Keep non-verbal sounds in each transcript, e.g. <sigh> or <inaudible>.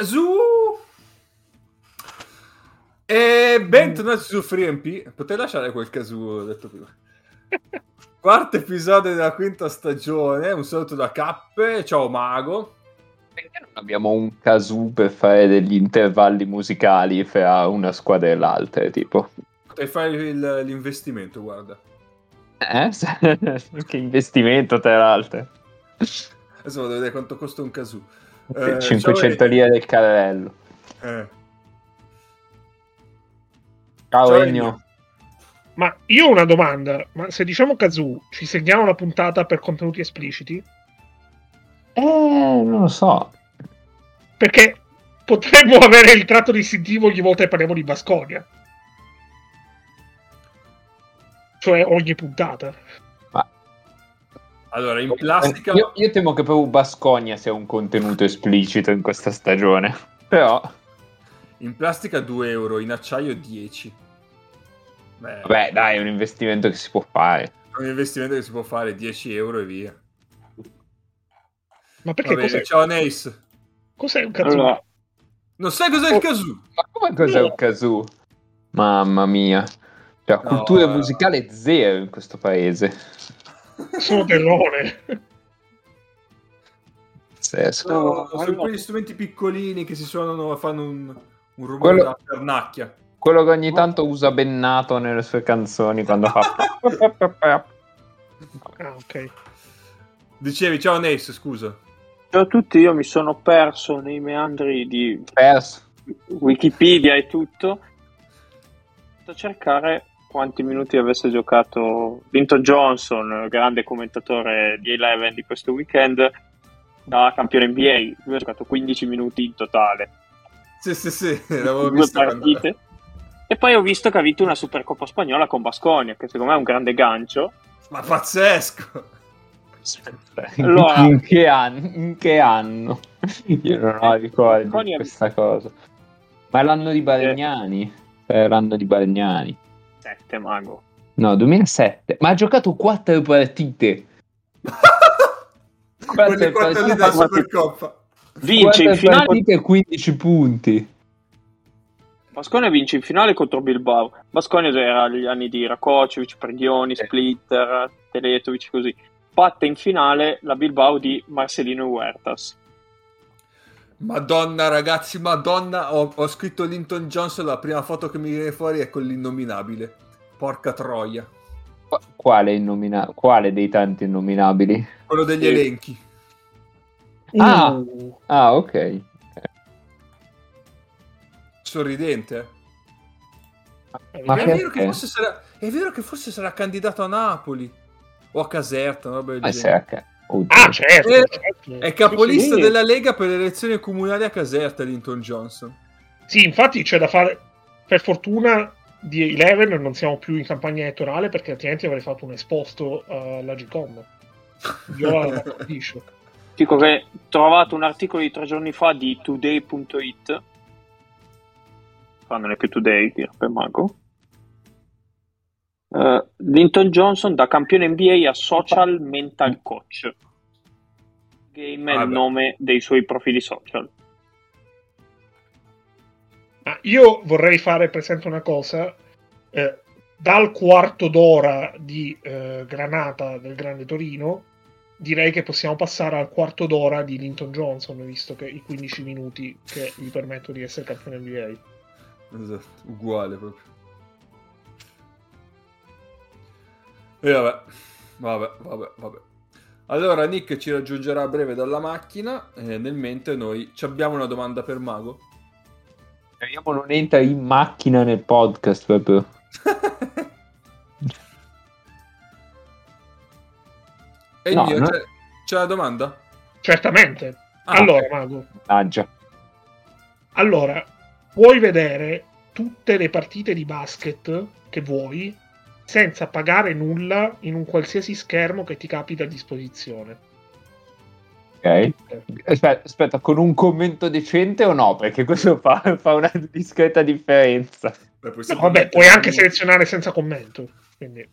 Kazoo! E bentornati su FreeMP. Potrei lasciare quel Kazoo detto prima. <laughs> Quarto episodio della quinta stagione. Un saluto da Cappe. Ciao Mago. Perché non abbiamo un kazoo per fare degli intervalli musicali fra una squadra e l'altra, tipo? Potrei fare il- l'investimento, guarda. Eh? <laughs> che investimento, tra l'altro. Adesso vado a vedere quanto costa un Kazoo. Eh, 500 ciao, lire del carrello. Eh. Ciao, Ciao. Ennio. Ma io ho una domanda, ma se diciamo Kazoo, ci segniamo una puntata per contenuti espliciti? Eh, non lo so. Perché potremmo <laughs> avere il tratto distintivo ogni volta che parliamo di Basconia. Cioè ogni puntata. Allora, in plastica... Io, io temo che proprio Bascogna sia un contenuto esplicito in questa stagione. <laughs> Però, In plastica 2 euro, in acciaio 10. Beh, vabbè, dai, è un investimento che si può fare. è un investimento che si può fare 10 euro e via. Ma perché bene, cos'è, ciao Nace. cos'è un Kazoo? Allora, Non sai cos'è il Oh. Kazoo? Ma come cos'è un kazoo? Mamma mia. Cioè, No, cultura eh. musicale zero in questo paese. Sono terrone. Pazzesco. Sono, No, sono allora- quegli strumenti piccolini che si suonano e fanno un, un rumore Quello- da pernacchia. Quello che ogni tanto usa Bennato nelle sue canzoni quando fa... <laughs> Ah, ok. Dicevi, ciao Nace, scusa. ciao a tutti, io mi sono perso nei meandri di Perso. Wikipedia e tutto. a cercare quanti minuti avesse giocato Vinto Johnson, grande commentatore di Eleven di questo weekend, da campione NBA. Lui ha giocato 15 minuti in totale, Sì, sì, sì, <laughs> l'avevo due visto. quando- partite. E poi ho visto che ha vinto una Supercoppa spagnola con Basconia, che secondo me è un grande gancio. Ma pazzesco! Allora- in, che anno, in che anno? Io non ho ricordi di questa cosa. Ma è l'anno di Balegnani. È l'anno di Balegnani. 7 mago. No, 2007. Ma ha giocato quattro partite. Quelle <laughs> quattro lì della. Supercoppa. Vince in finale. partite e 15 punti. Basconia vince in finale contro Bilbao. Basconia era gli anni di Rakocevic, Predioni, Sì. Splitter, Teletovic, così. Batte in finale la Bilbao di Marcelino Huertas. Madonna, ragazzi, madonna. Ho, ho scritto Linton Johnson. La prima foto che mi viene fuori è con l'innominabile. Porca troia. Qu- Quale, innomina- quale dei tanti innominabili? Quello degli Sì. elenchi. Ah. Uh, Ah, ok. Sorridente. eh. Ma è, che- vero che forse sarà, è vero che forse sarà candidato a Napoli. O a Caserta, una roba del Ah, genere. Oddio. Ah, certo. Eh, certo. È capolista Sì, sì. della Lega per le elezioni comunali a Caserta, Linton Johnson. Sì, infatti c'è da fare. Per fortuna di Eleven non siamo più in campagna elettorale perché altrimenti avrei fatto un esposto alla Gcom. Io la capisco. <laughs> Dico che ho trovato un articolo di tre giorni fa di today.it. Qua non è più today, direbbe Mago. Eh, Linton Johnson da campione NBA a social mental coach. Game è Ah, il beh. nome dei suoi profili social. Ma io vorrei fare presente una cosa. eh, dal quarto d'ora di eh, Granata del Grande Torino, direi che possiamo passare al quarto d'ora di Linton Johnson, visto che i 15 minuti che gli permettono di essere campione NBA. Esatto, uguale proprio. E vabbè, vabbè, vabbè, vabbè. Allora Nick ci raggiungerà a breve dalla macchina e nel mentre noi ci abbiamo una domanda per Mago. Speriamo non entra in macchina nel podcast proprio. <laughs> e No, mio, no. c'è, c'è la domanda? Certamente. Ah, allora, Mago, Mannaggia. allora, puoi vedere tutte le partite di basket che vuoi senza pagare nulla in un qualsiasi schermo che ti capita a disposizione. Ok. Aspetta, aspetta, con un commento decente o no? Perché questo fa, <laughs> fa una discreta differenza. Beh, No, vabbè, puoi anche selezionare senza commento. Quindi,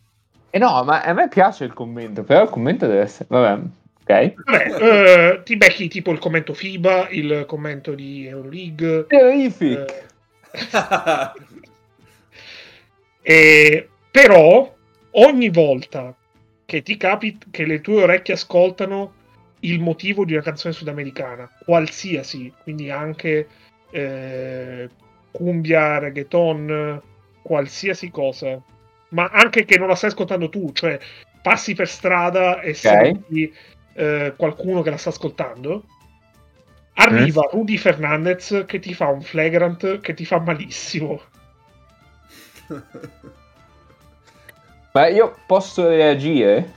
E no, ma a me piace il commento, però il commento deve essere... Vabbè, Ok. Vabbè, eh, ti becchi tipo il commento FIBA, il commento di Euroleague. Terrific. eh, <laughs> e- però ogni volta che ti capita che le tue orecchie ascoltano il motivo di una canzone sudamericana, qualsiasi, quindi anche eh, cumbia, reggaeton, qualsiasi cosa, ma anche che non la stai ascoltando tu, cioè passi per strada e senti eh, qualcuno che la sta ascoltando. Arriva Rudy Fernandez che ti fa un flagrant che ti fa malissimo. <laughs> Ma io posso reagire?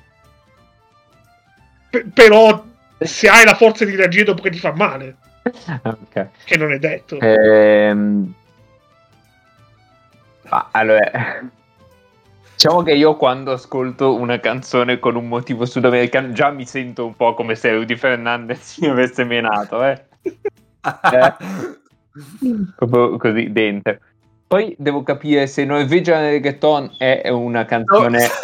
P- però se hai la forza di reagire dopo che ti fa male, <laughs> ok. che non è detto. Ehm... ah, allora, <laughs> diciamo che io quando ascolto una canzone con un motivo sudamericano già mi sento un po' come se Rudy Fernandez <laughs> mi avesse menato, eh. Eh, proprio così dentro. Poi devo capire se Norwegian Reggaeton è una canzone... <laughs>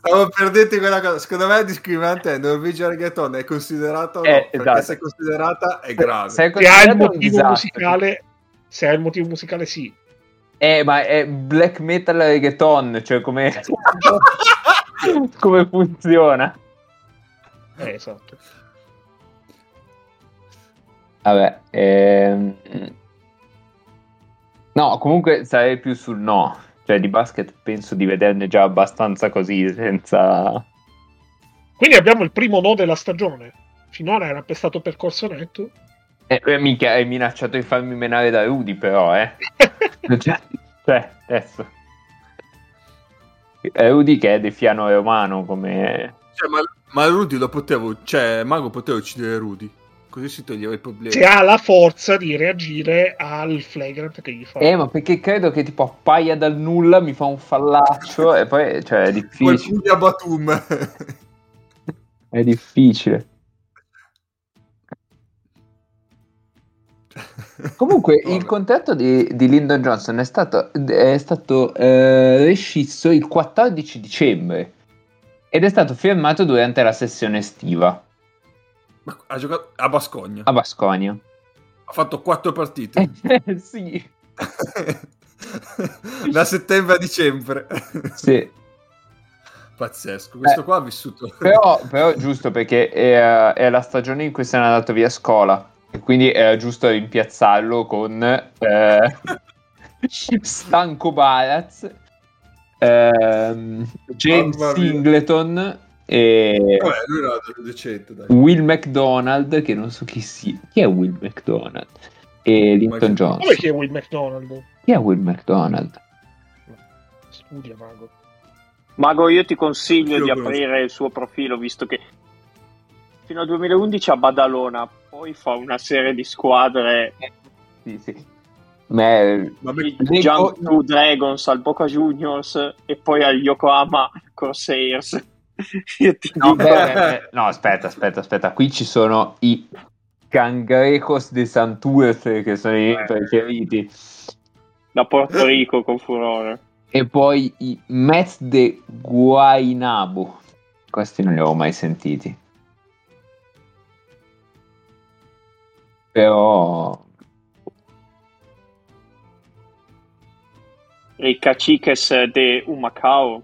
Stavo per dirti quella cosa. Secondo me è discriminante. Norwegian Reggaeton è considerato. no, Eh, perché esatto. se è considerata è grave. Se è Se hai il motivo musicale, se hai il motivo musicale, sì. Eh, ma è black metal reggaeton, cioè come... <laughs> come funziona? Eh, esatto. Vabbè, ehm... no, comunque sarei più sul no. Cioè, di basket penso di vederne già abbastanza così, senza... Quindi abbiamo il primo no della stagione. Finora era stato percorso netto. Eh, eh, mica hai minacciato di farmi menare da Rudy, però, eh. <laughs> cioè, cioè, adesso... È Rudy che è defiano romano, come... Cioè, ma, ma Rudy lo potevo. Cioè, Mago poteva uccidere Rudy. Così si toglieva il problema. Se ha la forza di reagire al flagrant che gli fa. Eh, ma perché credo che tipo appaia dal nulla, mi fa un fallaccio <laughs> e poi, cioè, è Quel difficile. Puglia Batum. È difficile. Comunque, il Vabbè. contratto di, di Lyndon Johnson è stato, è stato eh, rescisso il 14 dicembre ed è stato firmato durante la sessione estiva ha giocato a Bascogna. a Basconia. Ha fatto quattro partite. Eh, sì, <laughs> da settembre a dicembre. sì. Pazzesco. Questo Eh, qua ha vissuto. Però, però è giusto perché è, è la stagione in cui se n'è andato via a scuola e quindi era giusto rimpiazzarlo con eh, <laughs> Stanco Baraz, ehm, James. Singleton e Vabbè, lui era decente, dai. Will McDonald, che non so chi sia. Chi è Will McDonald? E Linton Michael- Johnson. Come che è Will McDonald? Chi è Will McDonald? Studia, mago. Mago, io ti consiglio Io di conosco. aprire il suo profilo, visto che fino al 2011 a Badalona, poi fa una serie di squadre, Sì, sì. Ma è- Ma Young Dragons al Boca Juniors e poi al Yokohama Corsairs. Io ti No, dico- beh, beh, no, aspetta, aspetta, aspetta. Qui ci sono i Cangrejos de Santurce che sono i Eh. preferiti. da Porto Rico con furore. E poi i Mets de Guainabo. Questi non li avevo mai sentiti. Però... I Caciques de Humacao.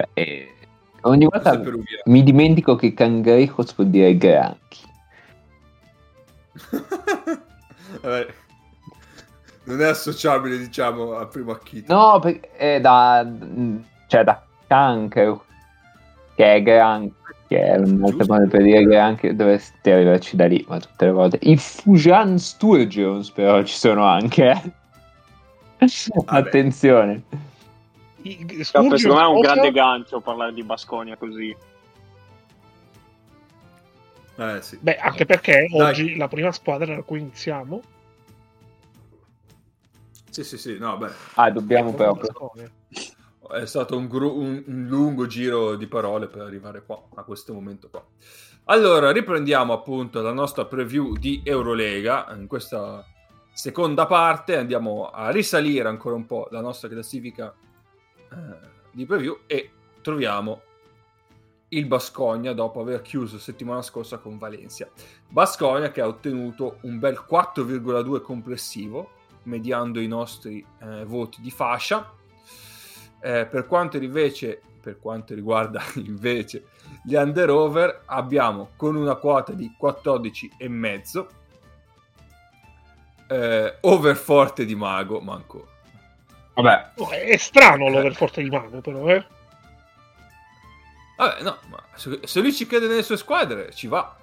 Beh, eh, ogni volta mi dimentico che Cangrejos vuol dire granchi. <laughs> Vabbè. Non è associabile, diciamo, al primo acchito. No, perché è da... cioè da cancro, che è gran... che è un altro modo per dire granchio, dovresti arrivarci da lì, ma tutte le volte. I Fujian Sturgeons però ci sono anche, eh. Attenzione. I- Cioè, Sturgeon secondo me è un cosa? grande gancio parlare di Basconia così. Eh, sì. Beh, anche perché Dai. oggi la prima squadra da cui iniziamo Sì, sì, sì, no, beh, Ah, dobbiamo proprio... Basconia. è stato un, gru- un- un lungo giro di parole per arrivare qua, a questo momento qua. Allora, riprendiamo appunto la nostra preview di Eurolega. In questa seconda parte andiamo a risalire ancora un po' la nostra classifica di preview e troviamo il Bascogna dopo aver chiuso settimana scorsa con Valencia. Bascogna che ha ottenuto un bel 4,2 complessivo, mediando i nostri eh, voti di fascia. Eh, per, quanto invece, per quanto riguarda <laughs> invece gli under over, abbiamo con una quota di 14,5 eh, over forte di Mago, ma ancora. Vabbè. Oh, è strano l'over forte di Mago, però, eh. Vabbè, no, ma se lui ci crede nelle sue squadre, ci va.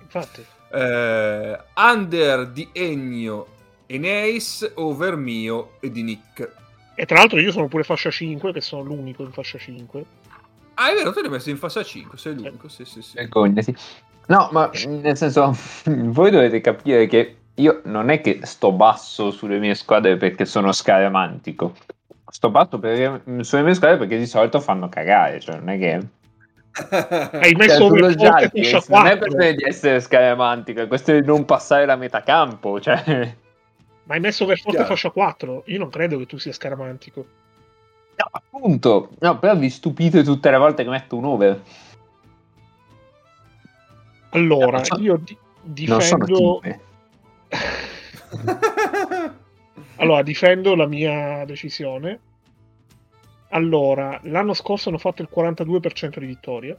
Infatti. Eh, under di Ennio e Neis, over mio e di Nick. E tra l'altro io sono pure fascia 5, che sono l'unico in fascia 5. Ah, è vero, tu l'hai messo in fascia 5, sei l'unico, sì, sì, sì. Vergognati. No, ma nel senso, <laughs> voi dovete capire che io non è che sto basso sulle mie squadre perché sono scaramantico. Sto basso per, sulle mie squadre perché di solito fanno cagare, cioè non è che hai messo cioè, Gialli, non è questione di essere scaramantico, è questione di non passare la metà campo. Cioè... Ma hai messo per forte fascia 4? Io non credo che tu sia scaramantico. No, appunto, no, però vi stupite tutte le volte che metto un over. Allora, no, io di- difendo. <laughs> allora, difendo la mia decisione allora, l'anno scorso hanno fatto il 42% di vittorie,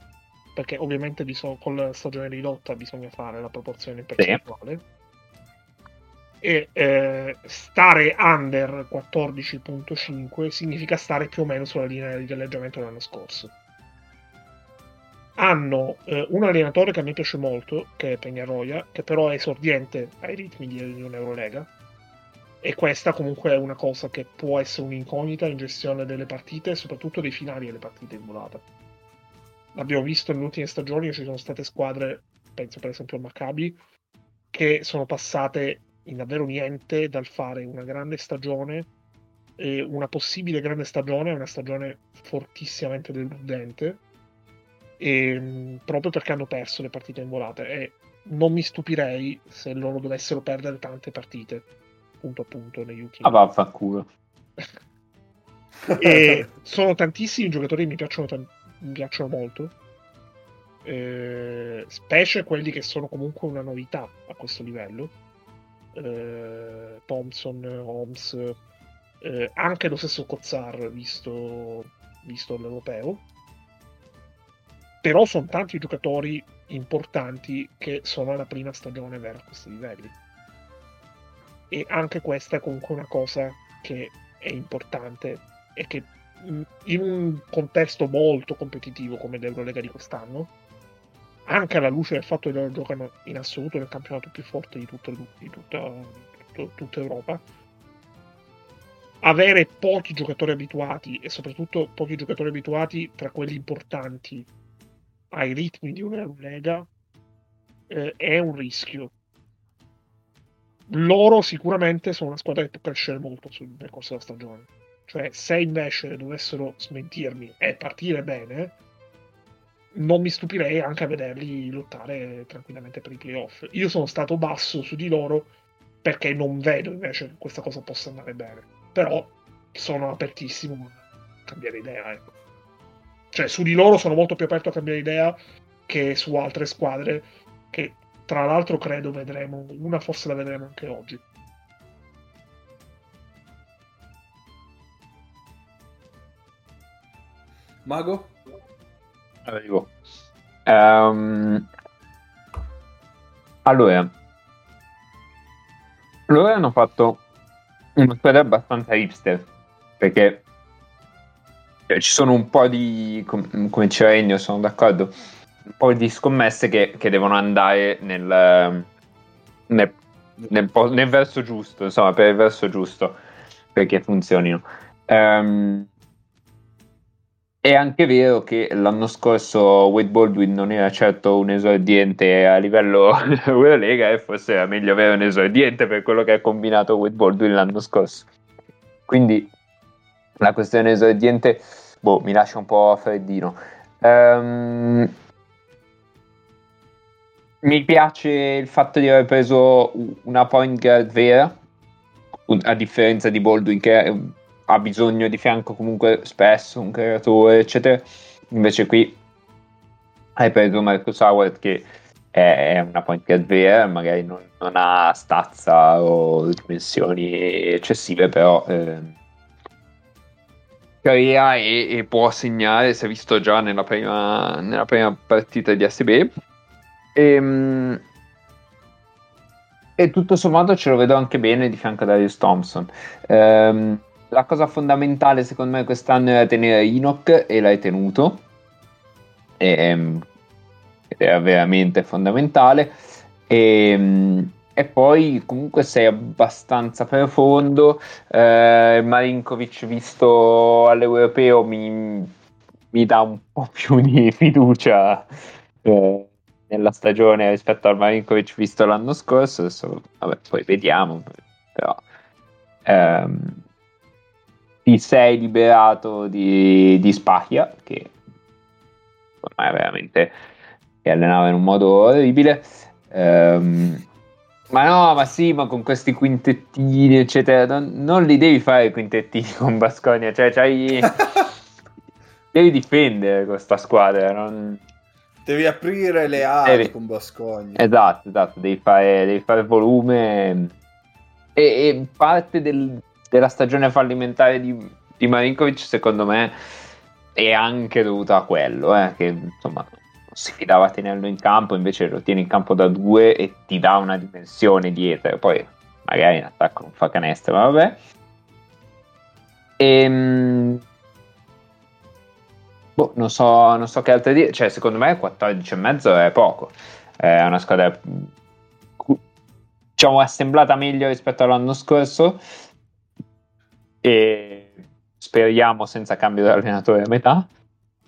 perché ovviamente bisog- con la stagione ridotta bisogna fare la proporzione percentuale. Sì. E eh, stare under 14.5 significa stare più o meno sulla linea di galleggiamento dell'anno scorso. Hanno eh, un allenatore che a me piace molto, che è Peñarroya, che però è esordiente ai ritmi di un'Eurolega e questa comunque è una cosa che può essere un'incognita in gestione delle partite, soprattutto dei finali delle partite in volata. L'abbiamo visto nelle ultime stagioni, ci sono state squadre, penso per esempio al Maccabi, che sono passate in davvero niente dal fare una grande stagione, una possibile grande stagione, una stagione fortissimamente deludente, e, proprio perché hanno perso le partite in volata. E non mi stupirei se loro dovessero perdere tante partite. Punto a punto negli ultimi ah vaffanculo. E <laughs> sono tantissimi giocatori che mi piacciono, t- mi piacciono molto. Eh, specie quelli che sono comunque una novità a questo livello. Eh, Thompson, Holmes eh, anche lo stesso Cozzar visto, visto l'europeo però sono tanti giocatori importanti che sono alla prima stagione vera a questi livelli. E anche questa è comunque una cosa che è importante e che in un contesto molto competitivo come l'Eurolega di quest'anno, anche alla luce del fatto che loro giocano in assoluto nel campionato più forte di, tutto, di tutta, tutto, tutta Europa, avere pochi giocatori abituati e soprattutto pochi giocatori abituati tra quelli importanti ai ritmi di un'Eurolega eh, è un rischio loro sicuramente sono una squadra che può crescere molto nel corso della stagione. Cioè, se invece dovessero smentirmi e partire bene, non mi stupirei anche a vederli lottare tranquillamente per i playoff. Io sono stato basso su di loro perché non vedo invece che questa cosa possa andare bene. Però sono apertissimo a cambiare idea. Ecco. Cioè, su di loro sono molto più aperto a cambiare idea che su altre squadre che tra l'altro credo vedremo, una forse la vedremo anche oggi. Mago? Arrivo. Um, allora, loro hanno fatto una squadra abbastanza hipster perché ci sono un po' di come diceva Ennio, sono d'accordo un po' di scommesse che, che devono andare nel, nel, nel, nel, verso giusto, insomma, per il verso giusto, perché funzionino. Um, è anche vero che l'anno scorso Wade Baldwin non era certo un esordiente a livello <laughs> Lega e forse era meglio avere un esordiente per quello che ha combinato Wade Baldwin l'anno scorso. Quindi la questione esordiente boh, mi lascia un po' freddino. Um, mi piace il fatto di aver preso una point guard vera, a differenza di Baldwin che ha bisogno di fianco comunque spesso un creatore, eccetera. Invece qui hai preso Marcus Howard che è una point guard vera, magari non, non, ha stazza o dimensioni eccessive, però eh, carriera e, e, può segnare, si è visto già nella prima, nella prima partita di ASB. E, ehm, e tutto sommato ce lo vedo anche bene di fianco a Darius Thompson. Um, la cosa fondamentale secondo me quest'anno era tenere Enoch e l'hai tenuto. E, um, era veramente fondamentale. E, um, e poi comunque sei abbastanza profondo. Eh, Marinkovic visto all'europeo mi, mi, dà un po' <laughs> più di fiducia eh, nella stagione rispetto al Marinkovic visto l'anno scorso. Adesso vabbè, poi vediamo. Però ehm, ti sei liberato di, di Spaglia che ormai veramente si allenava in un modo orribile. Ehm, ma no, ma sì, ma con questi quintettini, eccetera, non, non li devi fare i quintettini <laughs> con Basconia, cioè c'hai... <laughs> devi difendere questa squadra, non... Devi aprire le ali devi... con Basconia. Esatto, esatto, devi fare, devi fare volume. E, e parte del, della stagione fallimentare di, di Marinkovic, secondo me, è anche dovuta a quello, eh, che insomma si fidava a tenerlo in campo, invece lo tiene in campo da due e ti dà una dimensione dietro. Poi magari in attacco non fa canestro, ma vabbè. Ehm, boh, non, so, non so che altre dire. Cioè, secondo me 14,5 è poco. È una squadra diciamo assemblata meglio rispetto all'anno scorso. E speriamo senza cambio di allenatore a metà.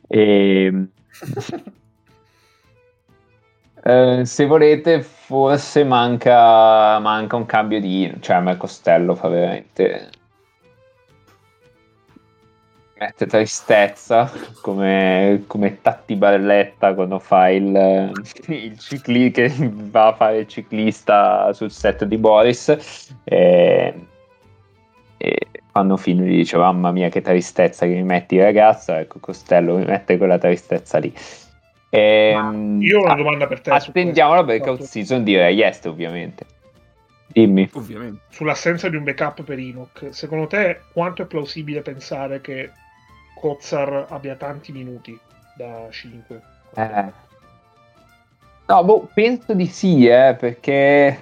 E... <laughs> Eh, se volete, forse manca, manca, un cambio di. cioè, a me Costello fa veramente. mette tristezza come, come Tatti Barletta quando fa il, <laughs> il cicli, che va a fare il ciclista sul set di Boris. E, e quando film gli dice mamma mia che tristezza che mi metti ragazza ecco Costello mi mette quella tristezza lì Ehm, io ho una domanda per te. Attendiamo la breakout season di Ray Est, ovviamente. Dimmi. Ovviamente. Sull'assenza di un backup per Enoch, secondo te quanto è plausibile pensare che Kozar abbia tanti minuti da 5? Eh. No, boh, penso di sì, eh, perché...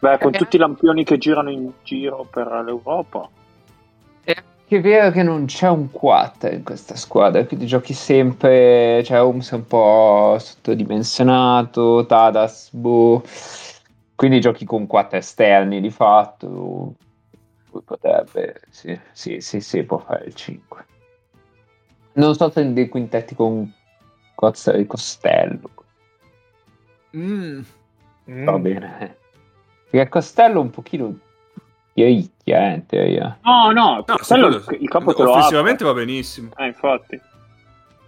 Beh, con eh. tutti i lampioni che girano in giro per l'Europa. Che è vero che non c'è un 4 in questa squadra, quindi giochi sempre, cioè Holmes è un po' sottodimensionato, Tadas, boh, quindi giochi con 4 esterni di fatto, potrebbe, sì, sì, sì, sì, può fare il 5. Non so se dei quintetti con Cozza e Costello. Mm. Va bene. Perché Costello un pochino ricchia, eh, in teoria. No, no, no quello, il campo te lo Offensivamente va benissimo. Eh, infatti.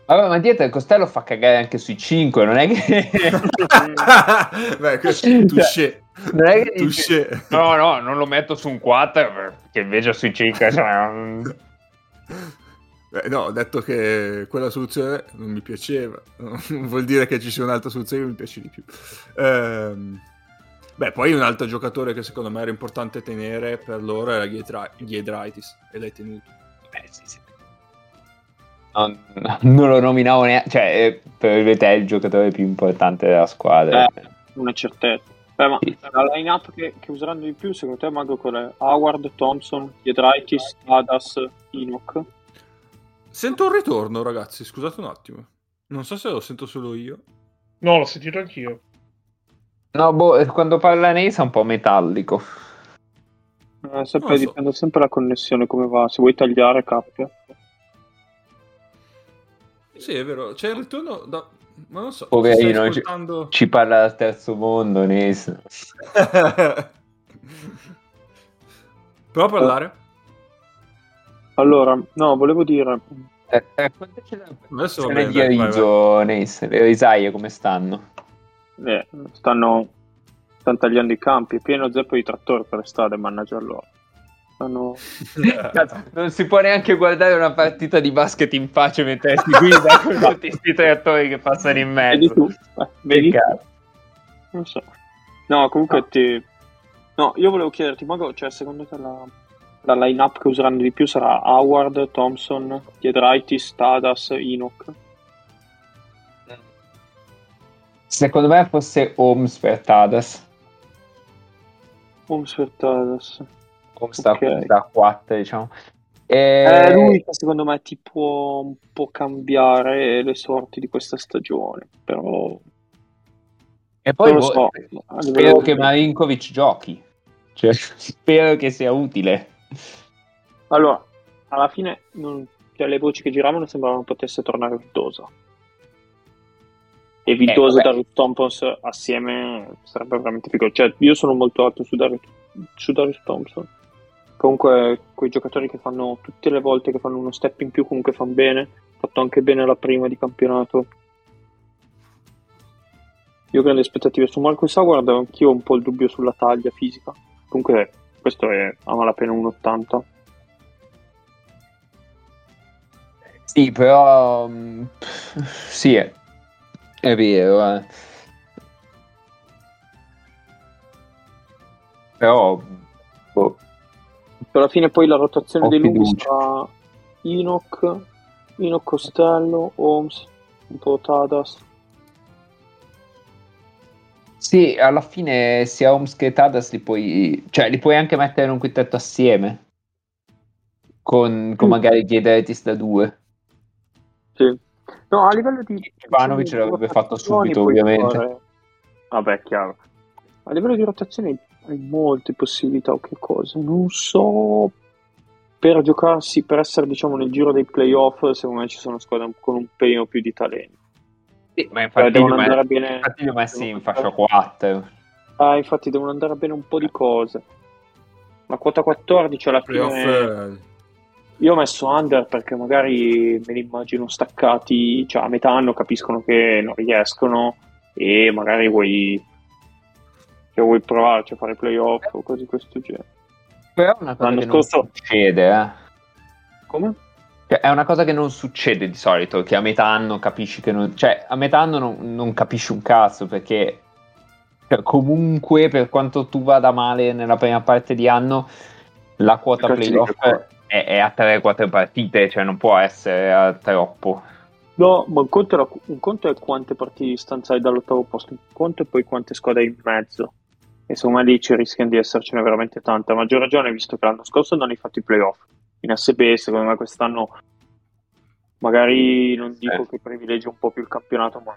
Vabbè, ma dietro il Costello fa cagare anche sui 5, non è che... <laughs> Beh, questo è touché. Non è che dice... No, no, non lo metto su un 4, che invece sui 5... Cioè... Beh, no, ho detto che quella soluzione non mi piaceva. <laughs> Non vuol dire che ci sia un'altra soluzione che mi piace di più. Ehm... Beh, poi un altro giocatore che secondo me era importante tenere per loro era Giedraitis e l'hai tenuto. Beh, sì, sì. Non, non lo nominavo neanche, cioè eh, per te è il giocatore più importante della squadra. Eh, una certezza. Beh, ma sì. la line-up che, che, useranno di più, secondo te, Mago, qual è? Howard, Thompson, Giedraitis, Adas, Enoch? Sento un ritorno, ragazzi, scusate un attimo. Non so se lo sento solo io. No, l'ho sentito anch'io. No, boh, quando parla Neis è un po' metallico. Eh, sempre, so. Dipende sempre dalla connessione come va. Se vuoi tagliare, cappia. Sì, è vero. C'è il ritorno da... Ma non so. Poverino, ascoltando... ci, ci, parla dal terzo mondo, Neis. <laughs> Prova a parlare. Allora, no, volevo dire... Eh, eh, Adesso va bene, dai, vai, vai. Neis, le risaie come stanno? Eh, stanno, stanno, tagliando i campi, è pieno zeppo di trattori per le strade, mannaggia loro. Hanno... <laughs> non si può neanche guardare una partita di basket in pace mentre si guida con <laughs> tutti questi tre attori che passano in mezzo. Vedi tu? Eh, vedi? Non so. No, comunque ti... No, io volevo chiederti, Mago, cioè secondo te la, la line-up che useranno di più sarà Howard, Thompson, Piedraitis, Tadas, Enoch? Secondo me fosse Holmes per Tadas. Holmes per Tadas. Holmes sta, Ok. sta a 4, diciamo. E... Eh, lui che secondo me ti può un po' cambiare le sorti di questa stagione, però E poi lo boh, so. A spero che Marinkovic giochi. Cioè, <laughs> spero che sia utile. Allora, alla fine non- cioè, le voci che giravano sembravano potesse tornare Vittosa. E Vittosa Eh. Darius Thompson assieme sarebbe veramente figo. Cioè, io sono molto alto su Darius, su Darius Thompson. Comunque, quei giocatori che fanno tutte le volte che fanno uno step in più, comunque fanno bene. Fatto anche bene la prima di campionato. Io ho grandi aspettative su Marcus Howard, anch'io ho un po' il dubbio sulla taglia fisica. Comunque, questo è a malapena un 80. Sì, però... mm, Sì, è, vero. eh. Però... boh, alla fine poi la rotazione Ho dei lunghi sarà Enoch, Enoch Costello, Holmes, un po' Tadas. Sì, alla fine sia Holmes che Tadas li puoi... Cioè, li puoi anche mettere in un quintetto assieme. Con, con Mm. magari Giedetis da due. Sì. No, a livello di... Ivanovic l'avrebbe fatto subito, ovviamente. fare- Vabbè, chiaro. A livello di rotazione hai molte possibilità o che cosa. Non so... Per giocarsi, per essere diciamo nel giro dei playoff, secondo me ci sono squadre con un pelino più di talento. Sì, ma Cioè, infatti, devono andare bene... infatti li ho messi in devono fascia andare- 4. Ah, infatti devono andare bene un po' di cose. La quota 14 alla Playoff, fine... Io ho messo under perché magari me li immagino staccati, cioè a metà anno capiscono che non riescono e magari vuoi, cioè, vuoi provarci a fare playoff o cose di questo genere. Però è una cosa L'anno che non scorso- succede, eh. Come? Cioè, è una cosa che non succede di solito, che a metà anno capisci che non... Cioè, a metà anno non, non capisci un cazzo, perché cioè, comunque, per quanto tu vada male nella prima parte di anno, la quota di playoff. È, è a 3-4 partite, cioè non può essere a troppo. No, ma un conto, è la- un conto è quante partite di distanza hai dall'ottavo posto, un conto è poi quante squadre in mezzo. E secondo me lì ci rischiano di essercene veramente tante. A maggior ragione, visto che l'anno scorso non hai fatto i playoff. In SP, secondo me quest'anno magari non dico Eh. che privilegi un po' più il campionato, ma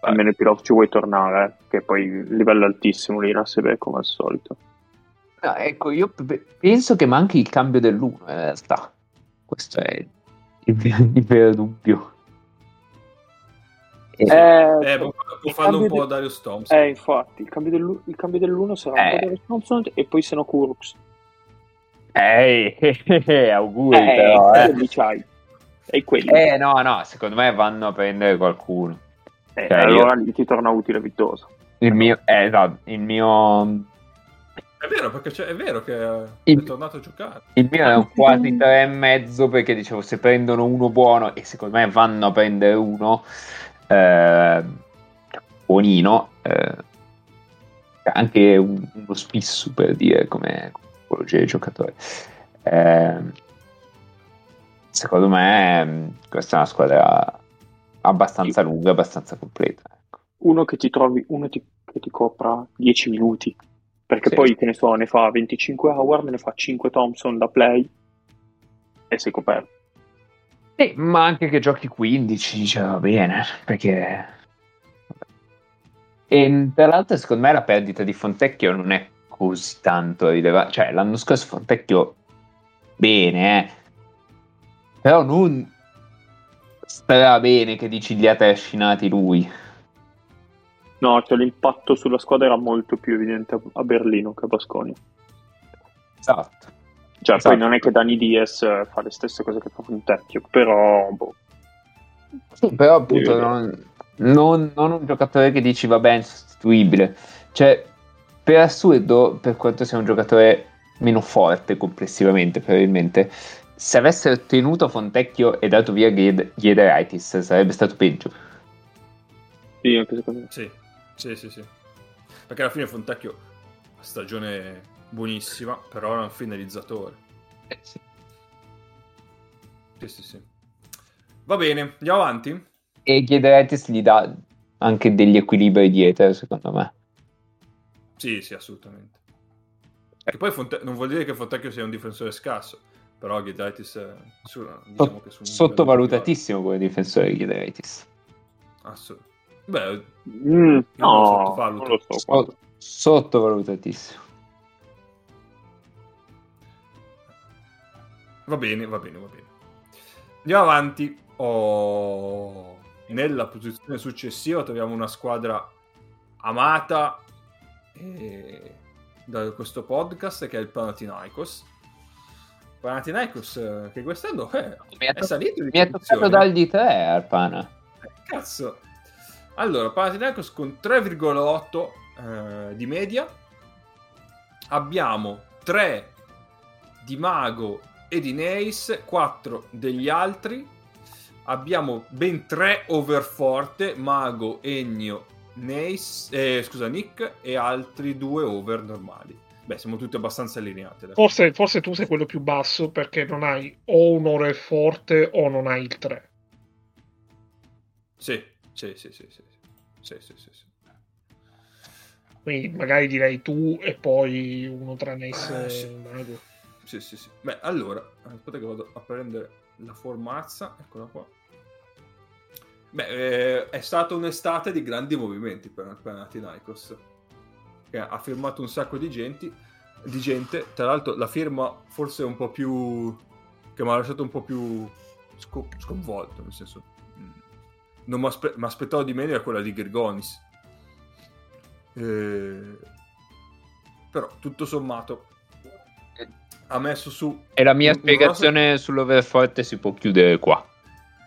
almeno i playoff ci vuoi tornare, eh, che poi il livello altissimo lì in ASB come al solito. No, ecco, io pe- penso che manchi il cambio dell'1 in realtà. Questo è il, <laughs> il vero dubbio. E- Eh, eh, può, può farlo un po' de- Darius Thompson. eh, infatti, il cambio, dell'u- il cambio dell'1 sarà un Eh. po' Darius Thompson e poi se no Kurux. Ehi, <laughs> auguri Eh, però, eh. E quelli. Eh, no, no, secondo me vanno a prendere qualcuno. Eh, cioè, allora gli ti torna utile Vittoso. Il mio, eh, esatto, il mio, È vero, perché c'è- è vero che è Il- tornato a giocare. il mio è un quasi tre e mezzo perché dicevo se prendono uno buono e secondo me vanno a prendere uno eh, buonino, eh, anche un- uno spisso per dire come tipologia di giocatore. Eh, secondo me mm, questa è una squadra abbastanza lunga, abbastanza completa. ecco. Uno che ti trovi, uno ti- che ti copra 10 minuti. Perché Sì. poi, che ne so, ne fa 25 Howard, ne fa 5 Thompson da play e sei coperto. Sì, ma anche che giochi 15, cioè va bene, perché... E tra l'altro secondo me la perdita di Fontecchio non è così tanto rilevante, cioè l'anno scorso Fontecchio bene, eh. però non stra bene che dici li ha trascinati lui. No, cioè l'impatto sulla squadra era molto più evidente a- Berlino che a Basconia. Esatto. Cioè, Esatto. poi non è che Dani Diaz eh, fa le stesse cose che fa Fontecchio, però boh, Sì, però appunto non, non- non un giocatore che dici va bene, sostituibile. Cioè, per assurdo, per quanto sia un giocatore meno forte complessivamente, probabilmente. Se avessero tenuto Fontecchio e dato via Ghiederaitis, sarebbe stato peggio. Sì, anche secondo me. Sì, sì, sì, sì. Perché alla fine Fontecchio stagione buonissima, però era un finalizzatore. Eh, sì. Sì, sì, sì. Va bene, andiamo avanti? E Ghiederaitis gli dà anche degli equilibri dietro, secondo me. Sì, sì, assolutamente. Che poi Fonte- non vuol dire che Fontecchio sia un difensore scarso, però Ghiederaitis è su, diciamo che su un sottovalutatissimo come difensore Ghiederaitis. Assolutamente. Beh, Mm, no, non lo so. So- sottovalutatissimo. Va bene, va bene, va bene. Andiamo avanti. Oh, Nella posizione successiva troviamo una squadra amata eh, da questo podcast che è il Panathinaikos. Panathinaikos eh, che quest'anno eh, Mi è, è salito di mi è toccato dargli 3 Arpana. Eh, Cazzo. Allora, Panathinaikos con 3,8 eh, di media. Abbiamo 3 di Mago e di Neis, 4 degli altri. Abbiamo ben 3 overforte, Mago, Ennio, Neis, eh, scusa, Nick e altri 2 over normali. Beh, siamo tutti abbastanza allineati. Forse, forse tu sei quello più basso perché non hai o un ore forte o non hai il 3. Sì, sì, sì, sì, sì. Sì, sì, sì, sì. Quindi magari direi tu e poi uno tra Neis Eh, e sì. Mago. Sì, sì, sì. Beh, allora, aspetta che vado a prendere la formazza, eccola qua. Beh, eh, è stata un'estate di grandi movimenti per Panathinaikos, che ha firmato un sacco di gente, di gente. Tra l'altro la firma forse un po' più... che mi ha lasciato un po' più sco- sconvolto, nel senso... Non mi aspe- mi aspettavo di meno è quella di Grigonis. Eh, Però, tutto sommato, ha messo su E la mia Un- un spiegazione sull'overforte si può chiudere qua.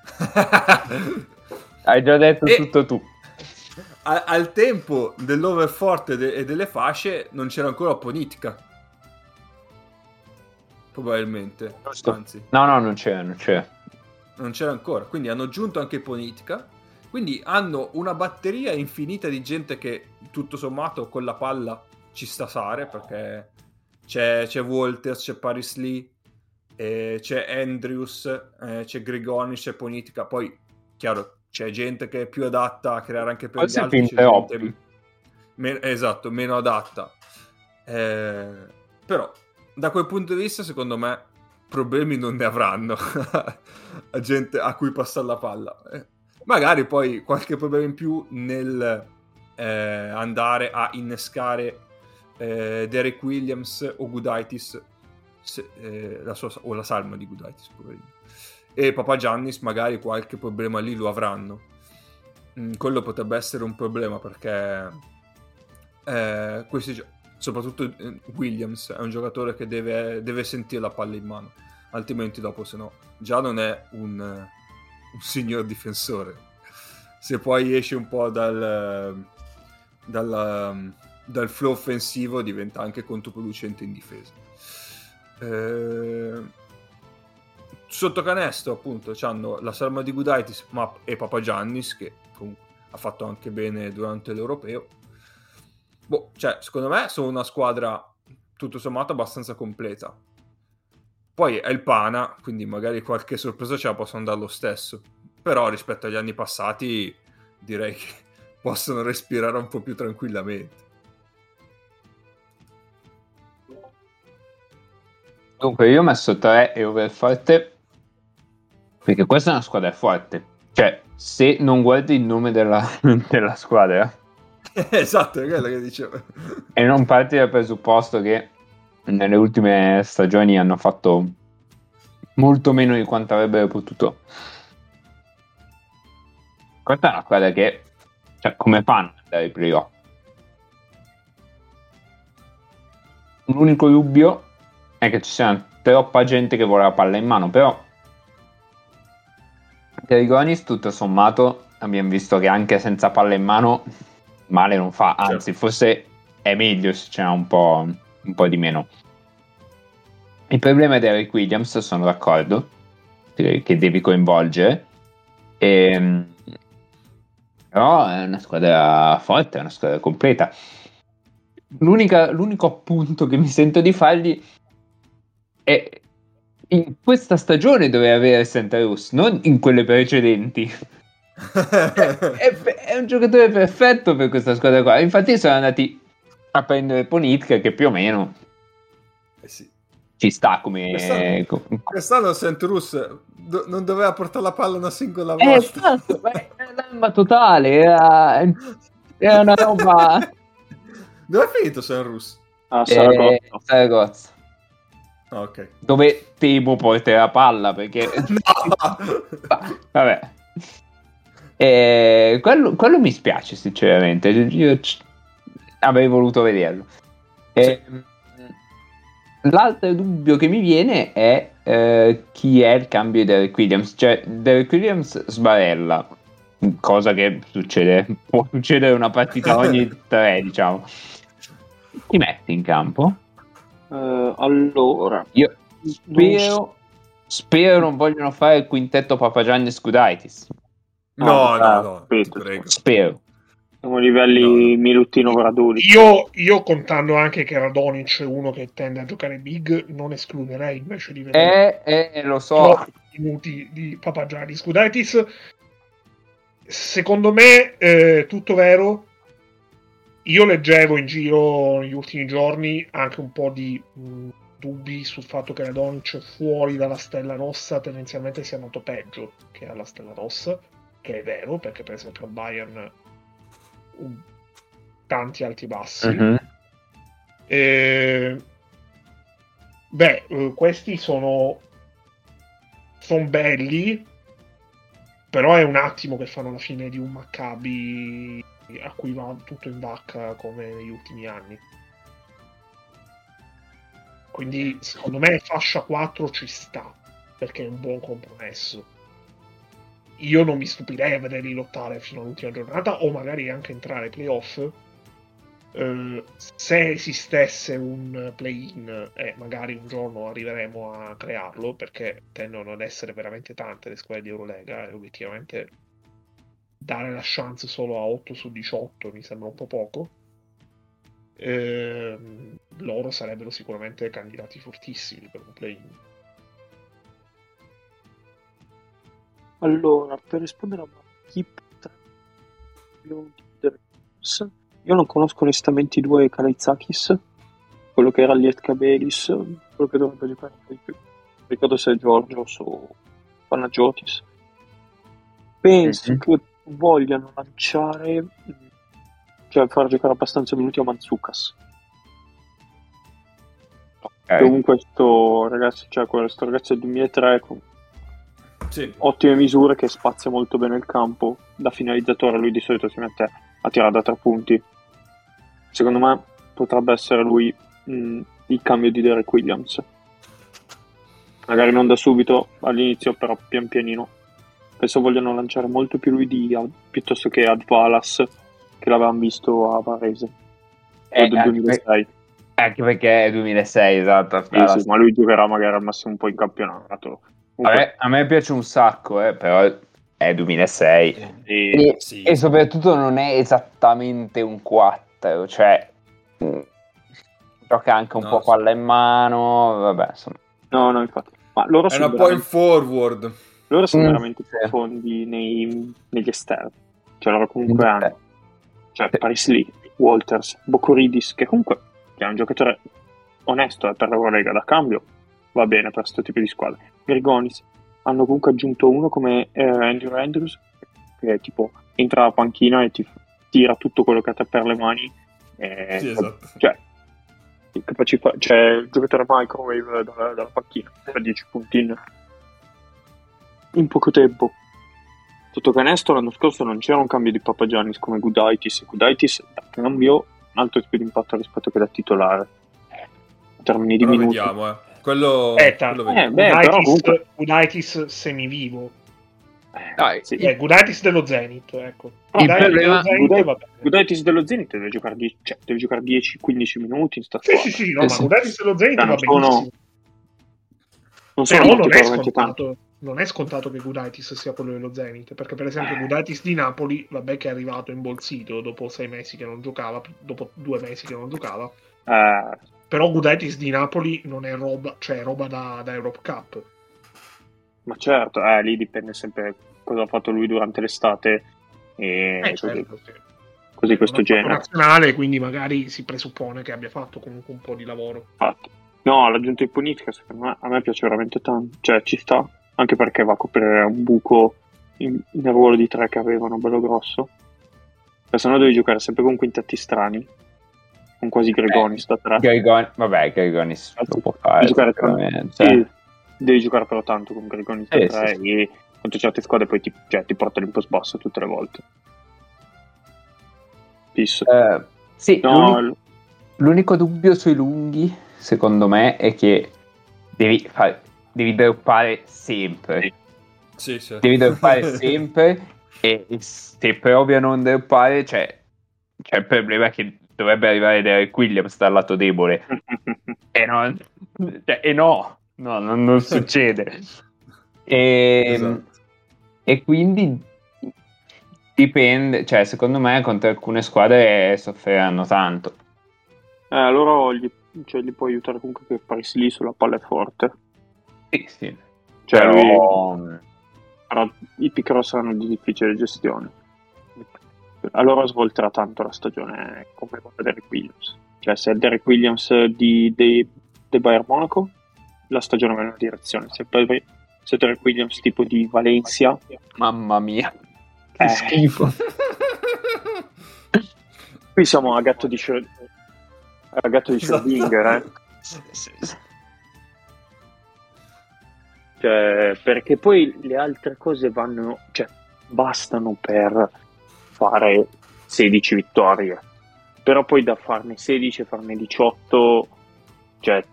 <laughs> Hai già detto E- tutto tu. Al tempo dell'overforte de- e delle fasce non c'era ancora Ponitka probabilmente anzi No, no, non c'è, non c'è. Non c'era ancora. Quindi hanno aggiunto anche Ponitka quindi hanno una batteria infinita di gente che tutto sommato con la palla ci sta Sare perché c'è, c'è Walters, c'è Paris Lee eh, c'è Andrews eh, c'è Grigonis, c'è Ponitka poi chiaro c'è gente che è più adatta a creare anche per Forse gli altri c'è gente men- esatto, meno adatta. Eh, però da quel punto di vista secondo me problemi non ne avranno. <laughs> A gente a cui passare la palla. Eh, magari poi qualche problema in più nel eh, andare a innescare eh, Derek Williams o Gudaitis se- eh, la sua- o la salma di Gudaitis poverino. E Papa Giannis magari qualche problema lì lo avranno. Mm, quello potrebbe essere un problema perché eh, questi gio- soprattutto eh, Williams è un giocatore che deve, deve sentire la palla in mano altrimenti dopo se no già non è un, eh, un signor difensore. Se poi esce un po' dal dal, dal flow offensivo diventa anche controproducente in difesa. Eh, sotto canestro appunto hanno la salma di Gudaitis ma- e Papagiannis che comunque ha fatto anche bene durante l'europeo boh, cioè secondo me sono una squadra tutto sommato abbastanza completa. Poi è il Pana quindi magari qualche sorpresa ce la possono dare lo stesso. Però rispetto agli anni passati direi che <laughs> possono respirare un po' più tranquillamente. Dunque, io ho messo 3 e overforte perché questa è una squadra forte. Cioè, se non guardi il nome della, <laughs> della squadra <laughs> esatto è quello che dicevo e non parti dal presupposto che nelle ultime stagioni hanno fatto molto meno di quanto avrebbero potuto. Questa è una squadra che, cioè, come fanno ad andare ai playoff? L'unico dubbio è che ci sia troppa gente che vuole la palla in mano, però Grigonis tutto sommato abbiamo visto che anche senza palla in mano male non fa, anzi forse è meglio se c'è un po', un po' di meno. Il problema è Derek Williams, sono d'accordo, che devi coinvolgere. E, ehm, però è una squadra forte, è una squadra completa. l'unico appunto che mi sento di fargli è in questa stagione doveva avere Santa Rus, non in quelle precedenti. È, è, è, un giocatore perfetto per questa squadra qua. Infatti sono andati a prendere Ponitka che più o meno eh sì. ci sta come... Quest'anno, quest'anno Sentrus do, non doveva portare la palla una singola eh, volta. Esatto, è una totale, era, era una roba... <laughs> Dove è finito Senrus? Ah, Saragozza. Eh, Saragozza. Ah, okay. Dove temo porterà la palla perché... <laughs> no! Vabbè. Eh, quello, quello, mi spiace sinceramente. Io c- avrei voluto vederlo. Eh, L'altro dubbio che mi viene è eh, chi è il cambio di Derek Williams. Cioè, Derek Williams sbarella, cosa che succede, <laughs> può succedere una partita <laughs> ogni tre, diciamo. Chi metti in campo? Uh, allora, io spero, spero non vogliono fare il quintetto Papagianni e Scudaitis. No, no, no, no spero. spero. Siamo a livelli no. Milutino Graduli. Io, io, contando anche che Radonic è uno che tende a giocare big, non escluderei invece di vedere eh, eh, lo so. minuti di Papagianni Scudaitis. Secondo me, eh, tutto vero, io leggevo in giro negli ultimi giorni anche un po' di mh, dubbi sul fatto che la Radonic fuori dalla Stella Rossa tendenzialmente sia andato peggio che alla Stella Rossa, che è vero, perché per esempio Bayern um, tanti alti bassi. Mm-hmm. E... Beh, uh, questi sono sono belli, però è un attimo che fanno la fine di un Maccabi a cui va tutto in vacca come negli ultimi anni. Quindi secondo me fascia 4 ci sta, perché è un buon compromesso. Io non mi stupirei a vederli lottare fino all'ultima giornata o magari anche entrare ai playoff. Uh, se esistesse un play-in e eh, magari un giorno arriveremo a crearlo perché tendono ad essere veramente tante le squadre di Eurolega e obiettivamente dare la chance solo a 8 su 18 mi sembra un po' poco. Eh, loro sarebbero sicuramente candidati fortissimi per un play-in. Allora, per rispondere a chi io non conosco onestamente i due Kalaizakis, quello che era Lietka Belis, quello che dovrebbe giocare un po' di più. Ricordo se è Giorgios o Panagiotis. Penso mm-hmm. che vogliano lanciare, cioè far giocare abbastanza minuti a Manzucas. Okay. Comunque questo ragazzo, cioè questo ragazzo del 2003 con sì. ottime misure che spazia molto bene il campo. Da finalizzatore lui di solito si mette a tirare da tre punti. Secondo me potrebbe essere lui mh, il cambio di Derek Williams. Magari non da subito all'inizio però pian pianino. Penso vogliano lanciare molto più lui di, piuttosto che Ad Valas che l'avevamo visto a Varese. Eh, del 2006 anche perché è 2006 esatto sì, sì, ma lui giocherà magari al massimo un po' in campionato Vabbè, a me piace un sacco eh, però è 2006 e, e, sì. e, soprattutto non è esattamente un 4 cioè mm, gioca anche un no, po' palla in mano vabbè insomma no no infatti ma loro è un po' in forward loro sono mm, veramente sì. profondi nei, negli esterni. Cioè, loro comunque mm, hanno. Cioè, Paris Lee, Walters, Bocoridis, che comunque è un giocatore onesto eh, per l'Eurolega da cambio, va bene per questo tipo di squadra. Grigonis hanno comunque aggiunto uno come eh, Andrew Andrews, che tipo entra alla panchina e ti tira tutto quello che ha per le mani. Eh, sì, esatto. Cioè, capaci cioè, il giocatore microwave dalla, dalla panchina per 10 puntini in poco tempo. Tutto canesto l'anno scorso non c'era un cambio di Papagiannis come Gudaitis e Gudaitis da cambio un altro tipo di impatto rispetto che da titolare in termini di minuti vediamo eh. Quello, Aspetta, quello eh, beh, Gudaitis, comunque... Gudaitis semivivo. Eh, sì. eh, Gudaitis dello Zenit ecco. Gudaitis, dello Gudaitis dello Zenit deve giocare, cioè, deve giocare 10-15 minuti in sta sì, sì, sì, no, sì, ma sì. Gudaitis dello Zenit cioè, va sono... benissimo. Non sono Però non è, scontato, non è scontato che Gudaitis sia quello dello Zenit, perché per esempio Gudaitis di Napoli, vabbè che è arrivato imbolsito dopo sei mesi che non giocava, dopo due mesi che non giocava, Eh, però Gudaitis di Napoli non è roba, cioè è roba da, da Europe Cup. ma certo, eh, lì dipende sempre cosa ha fatto lui durante l'estate e Eh, così, certo, sì. così questo genere. nazionale, quindi magari si presuppone che abbia fatto comunque un po' di lavoro. Infatti. No, l'aggiunta di Punitka secondo me a me piace veramente tanto, cioè ci sta, anche perché va a coprire un buco in- nel ruolo di tre che avevano bello grosso. Perché sennò devi giocare sempre con quintetti strani, con quasi Gregonis da tre. Gregon- vabbè, Gregonis lo può fare. Devi giocare sicuramente. Sì, devi giocare però tanto con Gregonis da Sì, tre sì, sì. e contro certe squadre poi ti, cioè, ti portano in post basso tutte le volte. Pisso. Eh, sì, no, l'uni- l'unico dubbio sui lunghi, secondo me, è che devi, fare, devi droppare sempre. Sì, sì. Devi droppare <laughs> sempre e se provi a non droppare, cioè, c'è il problema che dovrebbe arrivare Derek Williams dal lato debole. <laughs> E, non, cioè, e no, no, non, non succede. <laughs> E, Esatto. e quindi dipende, cioè, secondo me contro alcune squadre soffriranno tanto. eh, loro gli, cioè, gli può aiutare comunque che Paris lì sulla palla è forte. Sì, sì. Cioè, lui- Però, però i pick saranno di difficile gestione. Allora svolterà tanto la stagione come con Derek Williams. Cioè, se è Derek Williams di, dei, dei Bayern Monaco, la stagione va in una direzione. Se, poi- se è Derek Williams tipo di Valencia, mamma mia, che Eh. schifo. <laughs> qui siamo a gatto di, Schrö- a gatto di Esatto. Schrödinger, eh. Cioè, perché poi le altre cose vanno, cioè, bastano per fare 16 vittorie. Però poi da farne 16 e farne 18, cioè,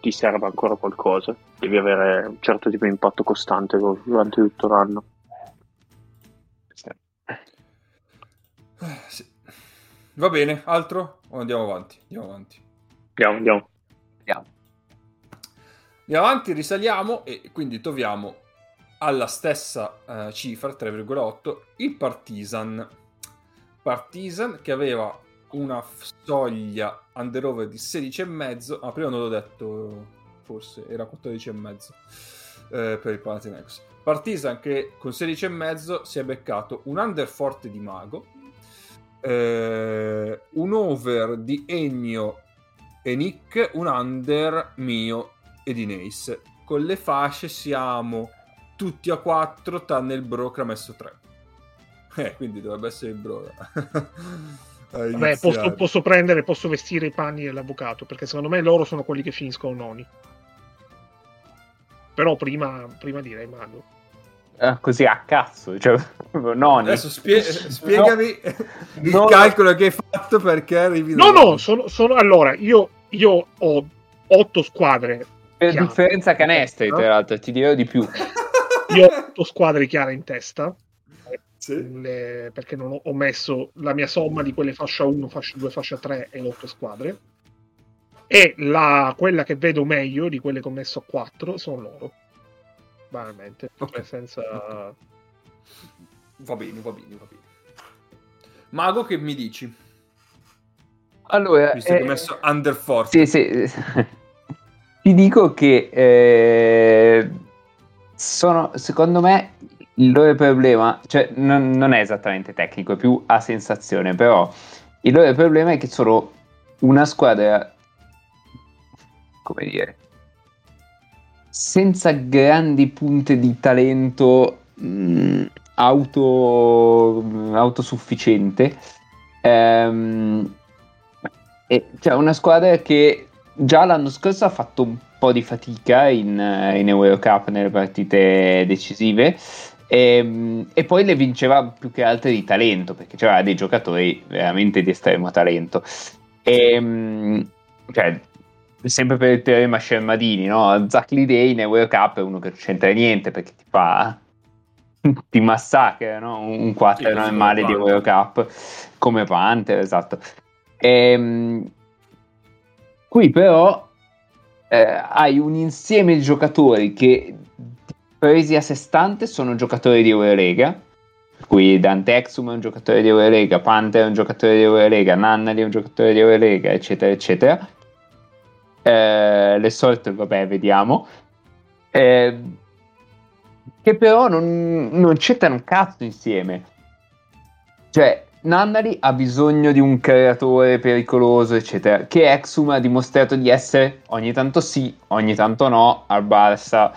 ti serve ancora qualcosa. Devi avere un certo tipo di impatto costante durante tutto l'anno. Eh, sì. Va bene, altro? O andiamo avanti? Andiamo avanti. Andiamo, andiamo. Andiamo. Andiamo avanti, risaliamo e quindi troviamo alla stessa eh, cifra, 3,8, il Partizan. Partizan che aveva una soglia under over di 16,5, ah prima non l'ho detto, forse era 14,5 eh, per il Panathinaikos. Partizan che con 16,5 si è beccato un under forte di Mago, eh, un over di Ennio e Nick, un under mio e di Nace. Con le fasce siamo tutti a 4, tranne il bro che ha messo 3. Eh, quindi dovrebbe essere il bro. <laughs> a Vabbè, posso, posso prendere, posso vestire i panni dell'avvocato, perché secondo me loro sono quelli che finiscono noni. Però prima, prima direi Mago. Eh, così a cazzo, cioè, noni. Adesso spie- spiegami il No. calcolo che hai fatto perché arrivi No, no, sono, sono- allora, io, io ho otto squadre, per chiaro. differenza canestri, tra l'altro, ti dirò di più. io ho otto squadre chiare in testa, Sì. le- perché non ho, ho messo la mia somma di quelle fascia 1, fascia 2, fascia 3 e 8 squadre. E la, quella che vedo meglio di quelle che ho messo a 4 sono loro. Banalmente, Ok. Cioè, senza... Va bene, va bene, va bene. Mago, che mi dici? Allora, Visto che eh, ho messo under forte. Sì, sì. <laughs> Ti dico che eh, sono, secondo me, il loro problema, cioè non, non è esattamente tecnico, è più a sensazione, però il loro problema è che sono una squadra, come dire, senza grandi punte di talento mh, auto, autosufficiente. Ehm, e c'è una squadra che già l'anno scorso ha fatto un po' di fatica in, eh, in Eurocup nelle partite decisive e, e poi le vinceva più che altre di talento perché c'era dei giocatori veramente di estremo talento e, mm, cioè, sempre per il teorema Shermadini no? Zach Lidey in Eurocup è uno che non c'entra niente perché ti fa <laughs> ti massacra no? un 4 Sì, non è come male di Panther. Eurocup come Panther esatto Ehm, qui però eh, hai un insieme di giocatori che presi a sé stante sono giocatori di Eurolega. Per cui Dante Exum è un giocatore di Eurolega, Panther è un giocatore di Eurolega, Nannali è un giocatore di Eurolega, eccetera, eccetera. Eh, le solite, vabbè, vediamo. Eh, che però non, non c'entrano un cazzo insieme. Cioè, Nannari ha bisogno di un creatore pericoloso, eccetera. Che Exum ha dimostrato di essere ogni tanto sì, ogni tanto no, al Barça.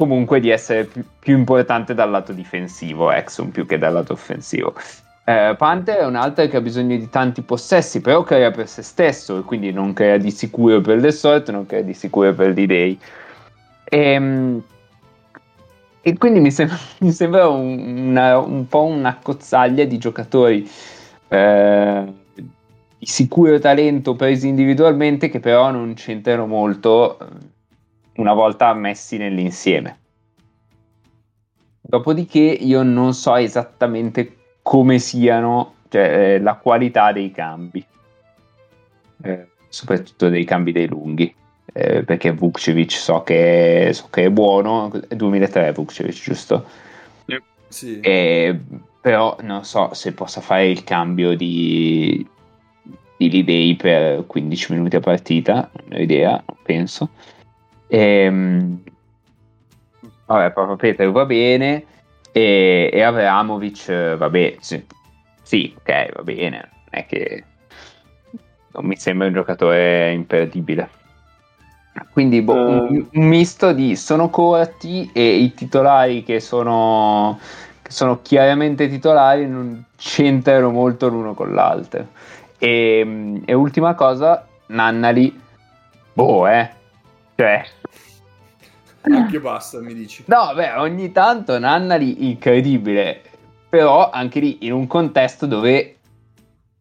Comunque di essere più, più importante dal lato difensivo, Exum, più che dal lato offensivo. Eh, Panther è un altro che ha bisogno di tanti possessi, però crea per se stesso, e quindi non crea di sicuro per le sorte, non crea di sicuro per gli dei. Ehm e quindi mi sembra, <laughs> mi sembra un, una, un, po' una cozzaglia di giocatori eh, di sicuro talento presi individualmente che però non c'entrano molto eh, una volta messi nell'insieme. Dopodiché io non so esattamente come siano cioè, eh, la qualità dei cambi, eh, soprattutto dei cambi dei lunghi eh, perché Vukcevic so che, so che, è buono, 2003 Vukcevic giusto? Sì. E, però non so se possa fare il cambio di, di Lidei per 15 minuti a partita, non ho idea, non penso. Ehm, vabbè, proprio Peter va bene e, e Avramovic vabbè, sì. sì, ok, va bene, non è che non mi sembra un giocatore imperdibile. Quindi boh, uh, un, un, misto di sono corti e i titolari che sono, che sono chiaramente titolari non c'entrano molto l'uno con l'altro. E, e ultima cosa, Nannali, boh, eh. Cioè... Anche basta, mi dici. No, beh, ogni tanto Nannali incredibile, però anche lì in un contesto dove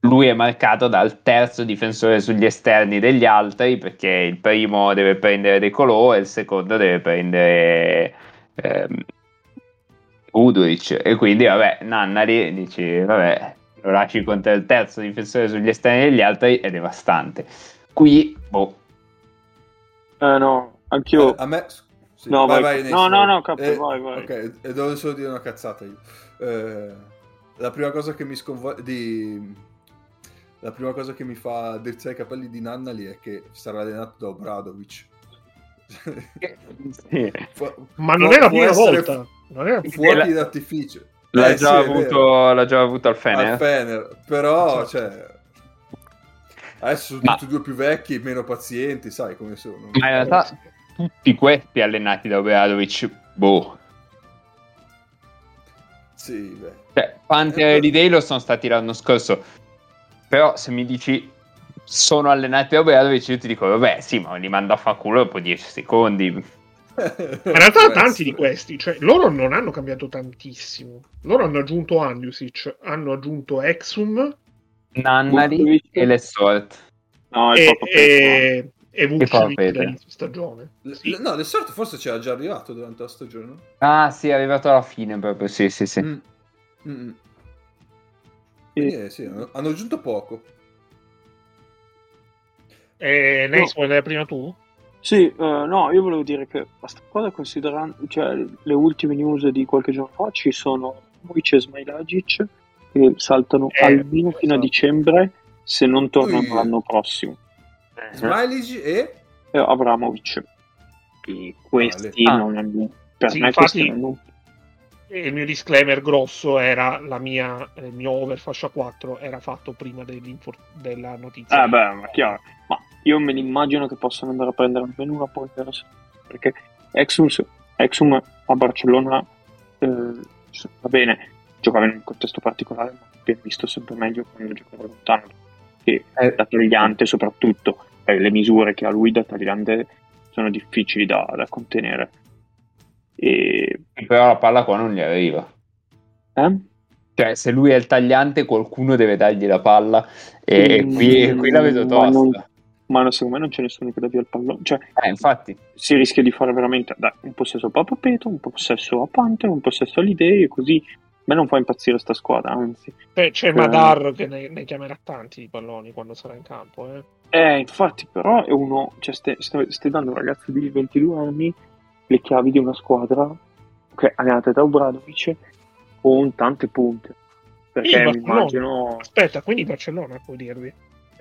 lui è marcato dal terzo difensore sugli esterni degli altri perché il primo deve prendere De Colò e il secondo deve prendere ehm, Udrich e quindi vabbè Nannari dici vabbè lo lasci contro il terzo difensore sugli esterni degli altri è devastante. Qui boh. Eh no anch'io. Eh, a me sì, no, vai, vai, vai no, no, no, capo, eh, vai, vai. Ok, e devo solo dire una cazzata io. Eh, la prima cosa che mi sconvolge di la prima cosa che mi fa drizzare i capelli di Nannali è che sarà allenato da Obradovic. <laughs> sì. Fu- Ma non è la prima volta. Non era fuochi la... d'artificio. L'ha, eh, già sì, avuto, l'ha, già avuto, al Fener. Al Fener. Però, cioè... Adesso sono Ma... tutti e due più vecchi e meno pazienti, sai come sono. Ma in realtà tutti questi allenati da Obradovic, boh. Sì, beh. Cioè, Panther eh, e lo sono stati l'anno scorso però se mi dici sono allenati a Obradovic, io ti dico, vabbè, sì, ma li mando a fa culo dopo 10 secondi. In realtà tanti di questi, cioè loro non hanno cambiato tantissimo. Loro hanno aggiunto Andusic, hanno aggiunto Exum, Nannari e Lessort. No, e, e, e Vucevic dall'inizio stagione. Sì. No, Lessort forse c'era già arrivato durante la stagione. Ah, sì, è arrivato alla fine proprio, sì, sì, sì. Mm. Mm. Eh, sì, hanno aggiunto poco. E Nace, vuoi andare prima tu? Sì, uh, no, io volevo dire che questa cosa considerando, cioè le ultime news di qualche giorno fa ci sono Muic e Smailagic che saltano eh, almeno fino a esatto. dicembre se non tornano l'anno prossimo. Smailagic e? e Abramovic. E questi ah, non, per sì, me infatti, questi non, il mio disclaimer grosso era la mia, il mio over fascia 4 era fatto prima della notizia. Eh beh, ma chiaro. Ma io me ne immagino che possano andare a prendere almeno una pointer perché Exum, Exum a Barcellona eh, va bene, giocava in un contesto particolare, ma abbiamo visto sempre meglio quando giocava lontano. E eh. da tagliante soprattutto, le misure che ha lui da tagliante sono difficili da, da contenere e... Però la palla qua non gli arriva. Eh? Cioè, se lui è il tagliante, qualcuno deve dargli la palla. E, mm, qui, qui, la vedo tosta. Ma, non, ma secondo me non c'è nessuno che dà via il pallone. Cioè, eh, infatti. Si rischia di fare veramente dai, un possesso a Papa Peto, un possesso a Panther, un possesso all'Idee, così me non fa impazzire sta squadra, anzi. Beh, c'è Madar che ne, ne, chiamerà tanti i palloni quando sarà in campo. Eh, eh infatti, però è uno. Cioè, stai, stai dando a un ragazzo di 22 anni le chiavi di una squadra che è allenata da Obradovic con tante punte. Perché mi immagino. Aspetta, quindi Barcellona puoi dirvi. <laughs>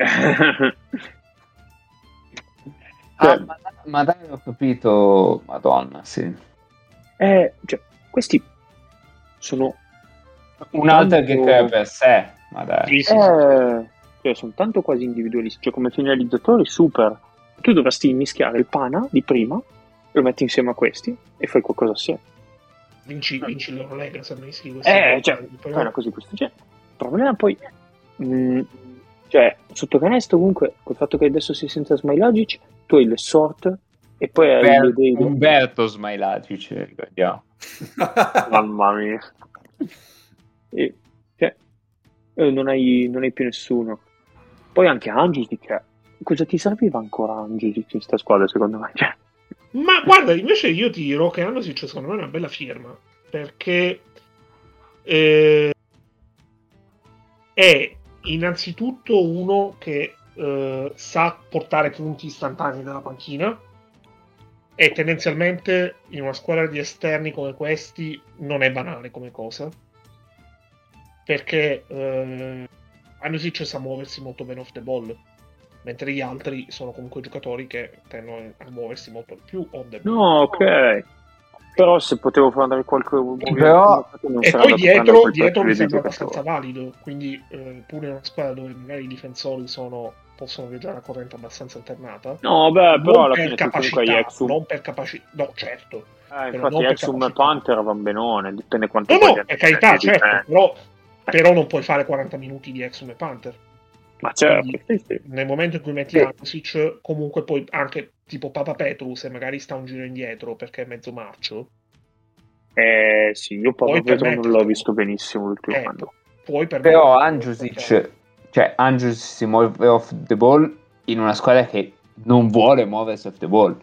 ah, cioè, ma, ma, dai, ho capito, Madonna, sì. Eh, cioè, questi sono un altro che crea per sé, ma dai. Sì, sì, eh, cioè, sono tanto quasi individualisti, cioè come finalizzatori super. Tu dovresti mischiare il pana di prima, lo metti insieme a questi e fai qualcosa assieme. Vinci, vinci l'Eurolega se non iscrivi Eh, cioè, fai una cosa di questo genere. Il problema poi... Mh, mm, cioè, sotto canestro comunque, col fatto che adesso si senza Smailagic, tu hai le sort e poi hai Umberto, dei... Umberto Smailagic, ricordiamo. <laughs> Mamma mia. E, cioè, eh, non, hai, non hai più nessuno. Poi anche Angiusic, cosa ti serviva ancora Angiusic in questa squadra secondo me? Cioè. Ma guarda, invece io ti dirò che Angiusic secondo me è una bella firma, perché eh, è innanzitutto uno che eh, sa portare punti istantanei dalla panchina e tendenzialmente in una squadra di esterni come questi non è banale come cosa perché eh, Anusic sa muoversi molto bene off the ball, mentre gli altri sono comunque giocatori che tendono a muoversi molto più on the ball. No, ok. Però se potevo fare qualche Però... E poi dietro, dietro mi sembra abbastanza valido, quindi eh, pure in una squadra dove magari i difensori sono, possono viaggiare a corrente abbastanza alternata. No, beh, però alla fine capacità, non per capacità, no, certo. Eh, infatti Exum e Panther van benone, dipende quanto No, no, è carità, certo, però però non puoi fare 40 minuti di Exum e Panther. Ma certo, sì, sì. nel momento in cui metti sì. comunque poi anche tipo Papa Petru, se magari sta un giro indietro perché è mezzo marcio. Eh sì, io Papa Petru non l'ho visto benissimo l'ultimo eh, anno. Puoi Però Angiusic, cioè Angiusic si muove off the ball in una squadra che non vuole muoversi off the ball.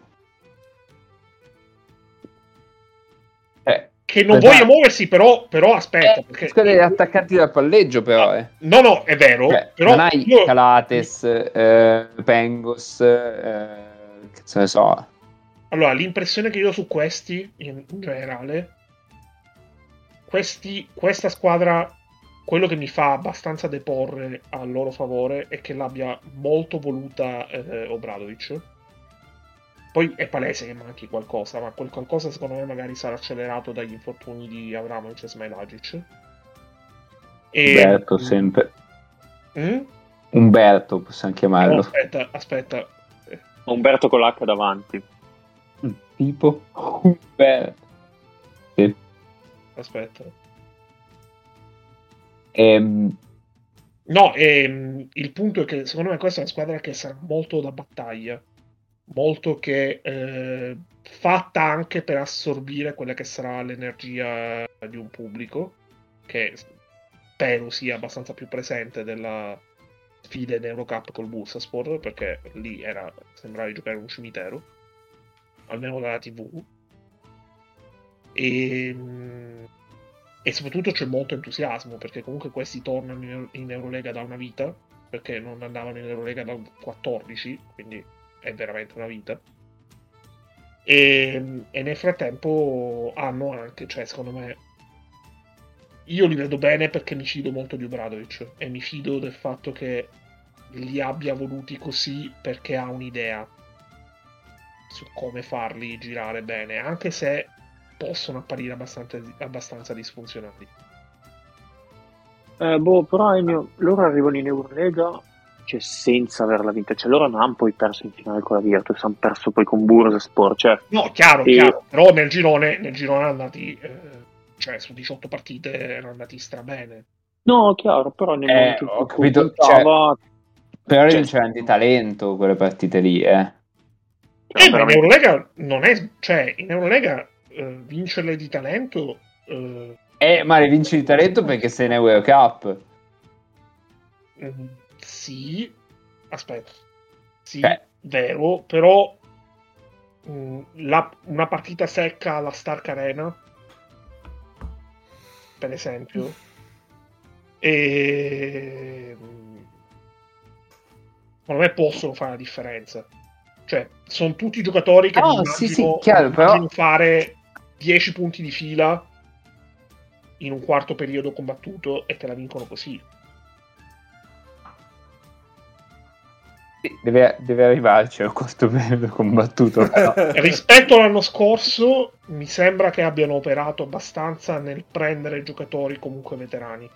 Che non voglia muoversi, però, però aspetta. Eh, perché... Scusa, attaccanti dal palleggio, però. Eh. No, no, è vero. Cioè, però non hai io... Calates, eh, Pengos, eh, che se ne so. Allora, l'impressione che io ho su questi, in, in generale, questi, questa squadra, quello che mi fa abbastanza deporre a loro favore è che l'abbia molto voluta eh, Obradovic poi è palese che manchi qualcosa, ma quel qualcosa secondo me magari sarà accelerato dagli infortuni di Avramovic e Smailagic. E... Umberto sempre. Mm? Umberto possiamo chiamarlo. No, aspetta, aspetta. Umberto con l'H davanti. Tipo Umberto. Sì. Aspetta. Ehm... No, ehm, il punto è che secondo me questa è una squadra che sarà molto da battaglia molto che eh, fatta anche per assorbire quella che sarà l'energia di un pubblico che spero sia abbastanza più presente della sfida in Eurocup col Bursaspor perché lì era, sembrava di giocare in un cimitero almeno dalla tv e, e soprattutto c'è molto entusiasmo perché comunque questi tornano in Eurolega da una vita perché non andavano in Eurolega dal 14 quindi è veramente una vita. E, e, nel frattempo hanno anche, cioè secondo me, io li vedo bene perché mi fido molto di Obradovic e mi fido del fatto che li abbia voluti così perché ha un'idea su come farli girare bene, anche se possono apparire abbastanza, abbastanza disfunzionali. Eh, boh, però Ennio, loro arrivano in Eurolega cioè, senza averla vinta. Cioè, loro non hanno poi perso in finale con la Virtus, hanno perso poi con Bursaspor. Cioè, no, chiaro, e... chiaro. Però nel girone, nel girone andati, eh, cioè su 18 partite erano andati strabene. No, chiaro, però nel eh, momento ho capito, contava... cioè, però cioè, c'è di talento quelle partite lì, eh. Cioè, eh, veramente... in Eurolega non è, cioè, in Eurolega eh, vincerle di talento... Eh... eh ma le vinci di talento perché sei in Euro Cup. Mm sì, aspetta, sì, eh. vero, però mh, mm, la, una partita secca alla Stark Arena per esempio. E secondo me possono fare la differenza. Cioè, sono tutti giocatori che mi sì, immagino- sì, chiaro, però- fare 10 punti di fila in un quarto periodo combattuto e te la vincono così. Deve, deve arrivarci a questo periodo combattuto. <laughs> però. Rispetto all'anno scorso, mi sembra che abbiano operato abbastanza nel prendere giocatori comunque veterani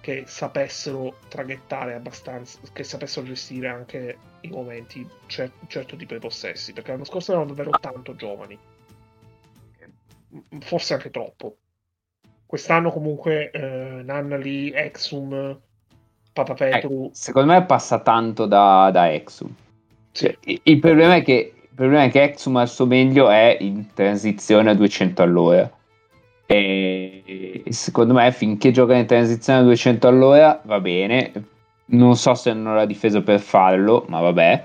che sapessero traghettare abbastanza, che sapessero gestire anche i momenti, cer- un certo tipo di possessi. Perché l'anno scorso erano davvero tanto giovani, forse anche troppo. Quest'anno, comunque, eh, Nannali, Exum, Papa Petru. Eh, secondo me passa tanto da, da Exum. sì. Cioè, il, il problema è che, il problema è che Exum al suo meglio è in transizione a 200 all'ora. E secondo me finché gioca in transizione a 200 all'ora va bene. Non so se hanno la difesa per farlo, ma vabbè.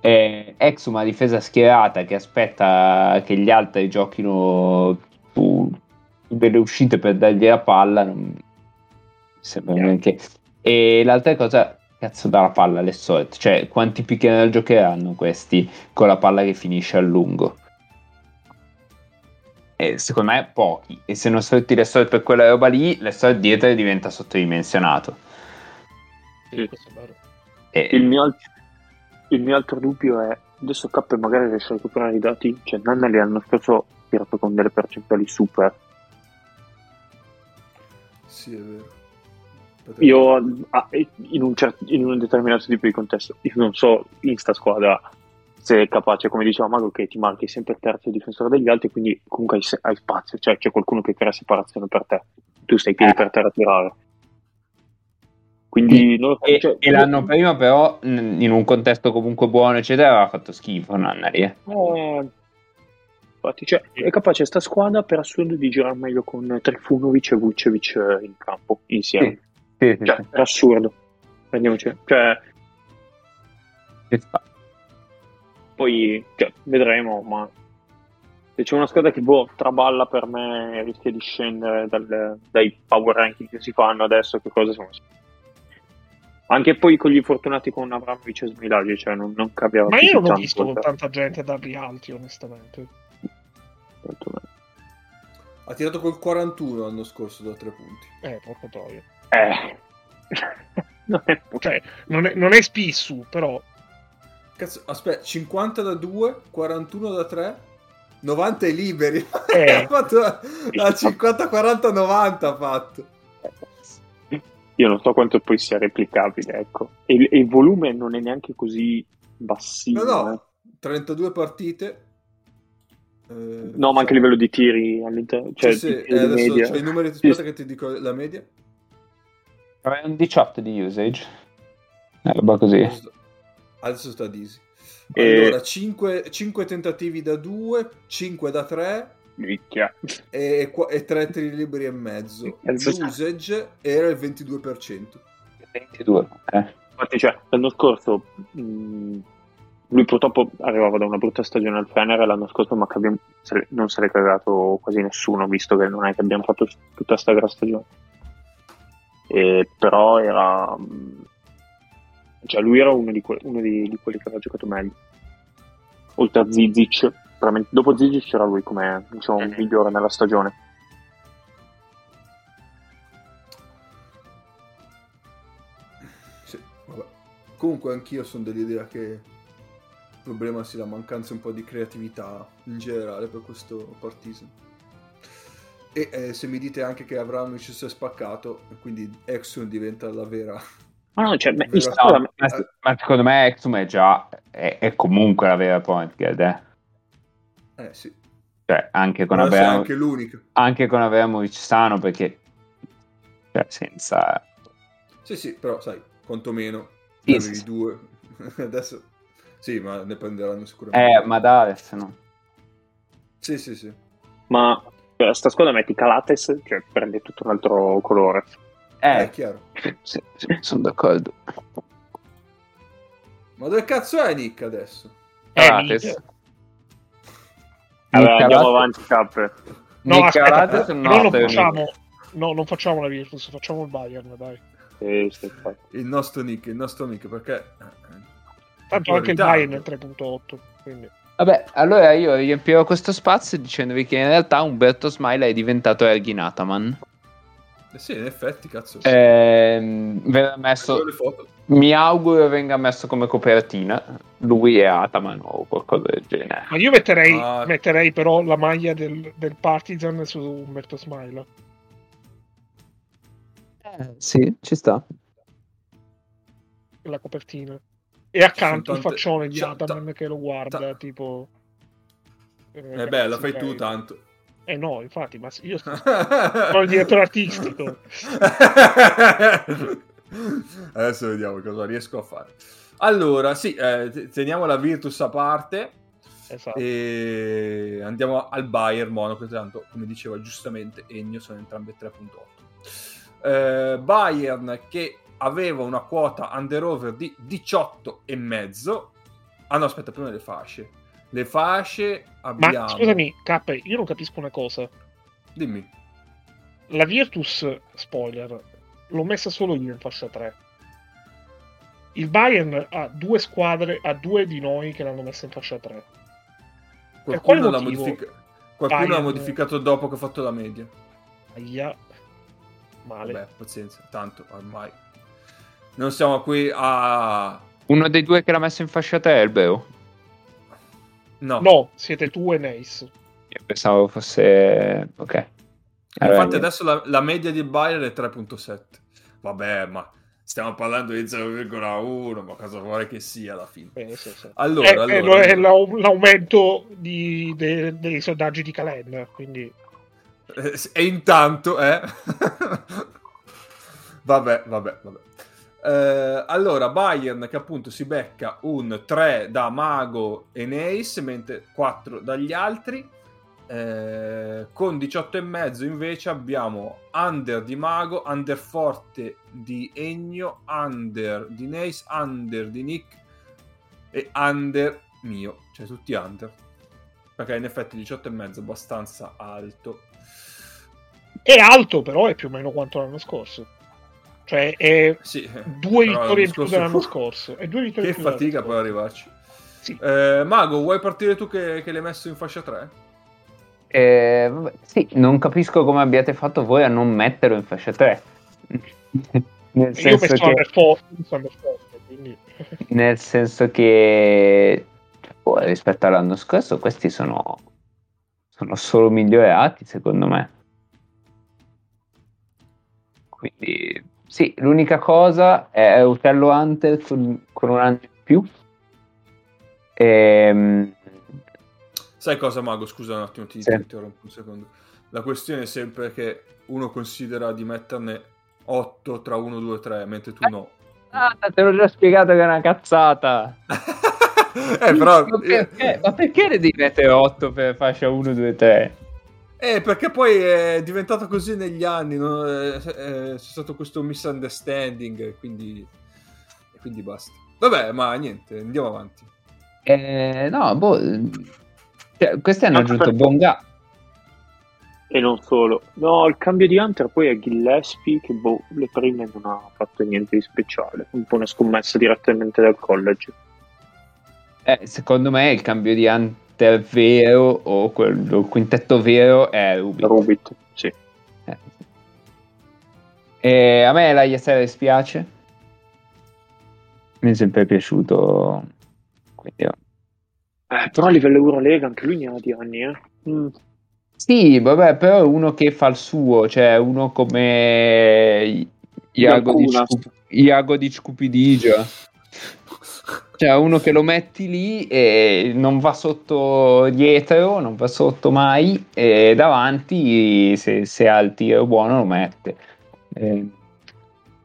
Eh, Exum ha difesa schierata che aspetta che gli altri giochino su, delle uscite per dargli la palla. Non mi sembra Yeah. neanche. E l'altra cosa, cazzo, dà la palla alle solite. Cioè, quanti pick and giocheranno questi con la palla che finisce a lungo? E secondo me pochi. E se non sfrutti le solite per quella roba lì, le solite dietro diventa sottodimensionato. Sì, questo è vero. E- Il mio, alt- il mio altro dubbio è adesso K magari riesce a recuperare i dati cioè Nannali l'anno scorso tirato con delle percentuali super Sì, è vero. Potrebbe- io ah, in, un cer- in un determinato tipo di contesto io non so in sta squadra se è capace come diceva Mago che ti marchi sempre il terzo difensore degli altri quindi comunque hai, se- hai spazio cioè c'è qualcuno che crea separazione per te tu stai piedi Eh. per terra a tirare quindi non E, cioè, e l'anno prima, però, in un contesto comunque buono, eccetera, aveva fatto schifo. Nannari. eh. Eh, infatti, cioè, è capace sta squadra per assurdo di girare meglio con Trifunovic e Vucevic eh, in campo insieme. Sì, sì, Cioè, per assurdo. Prendiamoci. Cioè, sì, poi cioè, vedremo, ma se c'è una squadra che boh, traballa per me rischia di scendere dal- dai power ranking che si fanno adesso, che cosa sono? Anche poi con gli infortunati con Abramovic e Smilagi, cioè non, non cambiava Ma io non ho visto con cioè. tanta gente darli alti, onestamente. Ha tirato col 41 l'anno scorso da tre punti. Eh, porco troia. Eh. <laughs> non è Cioè, non è, non è spissu, però... Cazzo, aspetta, 50 da 2, 41 da 3, 90 i liberi. Eh. <laughs> ha fatto da, da 50, 40, 90 ha fatto. Io non so quanto poi sia replicabile, ecco. E, il- e il volume non è neanche così bassino. No, eh. no, 32 partite. Eh, No, ma anche a livello di tiri all'interno, cioè sì, sì, di eh, tiri adesso media. c'ho i numeri, Sì, aspetta che ti dico la media. Aveva un 18 di usage. Una roba così. Adesso, sta Disi. E- Allora, 5, tentativi da 2, 5 da 3 Minchia. e, e 3 tiri liberi e mezzo. L'usage era il 22%. 22. Eh. Infatti, cioè, l'anno scorso mh, lui purtroppo arrivava da una brutta stagione al Fener l'anno scorso ma che abbiamo- non se l'è cagato quasi nessuno, visto che non è che abbiamo fatto tutta sta gran stagione. E, però era... Cioè, lui era uno di, que- uno di- di quelli che aveva giocato meglio. Oltre a Zizic, veramente- dopo Zizic c'era lui come diciamo, Mhm. migliore nella stagione. Sì, vabbè. Comunque anch'io sono dell'idea che il problema sia la mancanza un po' di creatività in generale per questo Partizan. E eh, se mi dite anche che Abramovic si è spaccato, quindi Exxon diventa la vera... Ma no, cioè, sta squadra- No, ma, ma secondo me Exum è già è, è comunque la vera point guard, eh. Eh sì, Cioè, anche con, Abramo- anche l'unica. anche con Abramovic sano perché cioè, senza Sì, sì, però sai, quantomeno Sì, sì, sì. due. <laughs> Adesso sì, ma ne prenderanno sicuramente. eh, ma da adesso no. Sì, sì, sì. ma per sta squadra metti Calates, cioè prende tutto un altro colore. È Eh, chiaro. sì, sì, sono d'accordo. Ma dove cazzo è Nick adesso? Eh, Calates. minchia. Allora, Nick andiamo Calates- avanti, Cap. No, Nick aspetta, Calates un non lo facciamo. No, non facciamo la Virtus, facciamo il Bayern, dai. Il nostro nick, il nostro nick, perché... Tanto Un po' anche il Bayern è ritardo. 3.8, quindi... Vabbè, allora io riempirò questo spazio dicendovi che in realtà Umberto Smile è diventato Ergin Ataman. Eh sì, in effetti, cazzo. Ehm, verrà messo, mi auguro venga messo come copertina. Lui e Ataman o qualcosa del genere. Ma io metterei, Ah. metterei però la maglia del, del Partizan su Umberto Smile. sì, ci sta. la copertina. E accanto Sono il tante- faccione di cioè, Ataman ta- che lo guarda, ta- tipo... Eh beh, la fai tu tanto. Eh no, infatti, ma io <laughs> sono il direttore artistico. <laughs> Adesso vediamo cosa riesco a fare. Allora, sì, eh, te- teniamo la Virtus a parte Esatto. e andiamo al Bayern Monaco, tanto come diceva giustamente Ennio, sono entrambe 3.8. Eh, Bayern che aveva una quota under-over di 18 e mezzo. Ah no, aspetta, prima le fasce. Le fasce abbiamo... Ma scusami, K, io non capisco una cosa. Dimmi. La Virtus, spoiler, l'ho messa solo io in fascia 3. Il Bayern ha due squadre, ha due di noi che l'hanno messa in fascia 3. Per quale Qualcuno l'ha motivo? modifica- Qualcuno l'ha Bayern- modificato dopo che ho fatto la media. Aia. Male. Vabbè, pazienza, tanto ormai. Non siamo qui a... Uno dei due che l'ha messo in fascia 3 è il Beo. No. No, siete tu e Nace. Io pensavo fosse... Ok. Allora, Infatti adesso la, la media di Bayern è 3.7. Vabbè, ma stiamo parlando di 0,1, ma cosa vuole che sia alla fine? Eh, sì, sì. Allora, Eh, allora, eh, allora. è l'au- l'aumento di- de- dei sondaggi di Calen, quindi E intanto, eh? <laughs> vabbè, vabbè, vabbè. Eh, allora, Bayern che appunto si becca un 3 da Mago e Neis, mentre 4 dagli altri. Eh, con 18,5 invece abbiamo Under di Mago, Under Forte di Ennio, Under di Neis, Under di Nick e Under mio, cioè tutti Under. Perché in effetti 18,5 è abbastanza alto. è alto, però è più o meno quanto l'anno scorso. Cioè, è Sì, due però vittorie in più dell'anno scorso. È due vittorie Che in più fatica per scorso. arrivarci. Sì. Eh, Mago, vuoi partire tu che, che l'hai messo in fascia 3? Eh, sì, non capisco come abbiate fatto voi a non metterlo in fascia 3. <laughs> nel, Io senso messo che, Under Forte, quindi... <laughs> nel senso che boh, rispetto all'anno scorso questi sono, sono solo migliorati secondo me. Quindi sì, l'unica cosa è Utello Hunter con, con un anno in più. Ehm, Sai cosa, Mago? Scusa un attimo, ti, Sì. ti interrompo un secondo. La questione è sempre che uno considera di metterne 8 tra 1, 2, 3, mentre tu no. ah, te l'ho già spiegato che è una cazzata. <laughs> eh, però... ma, perché, ma perché ne devi mettere 8 per fascia 1, 2, 3? Eh, perché poi è diventato così negli anni, no? Eh, eh, c'è stato questo misunderstanding, e quindi, e quindi basta. Vabbè, ma niente, andiamo avanti. Eh, no, boh. Cioè, questi hanno Ah, aggiunto per- Bonga. E non solo. No, il cambio di Hunter poi è Gillespie che boh, le prime non ha fatto niente di speciale. Un po' una scommessa direttamente dal college. Eh, secondo me il cambio di Hunter vero o quello, il quintetto vero è Ruby. Rubit, sì. Eh. E a me la ISR spiace. Mi è sempre piaciuto. Quindi, Eh, però a livello Eurolega anche lui ne ha di anni, eh. Mm. Sì, vabbè, però è uno che fa il suo, cioè uno come Iago di, Qualcuno. Scu- Iago di Scupidigia. Cioè uno che lo metti lì e non va sotto dietro, non va sotto mai e davanti se, se ha il tiro buono lo mette. Eh,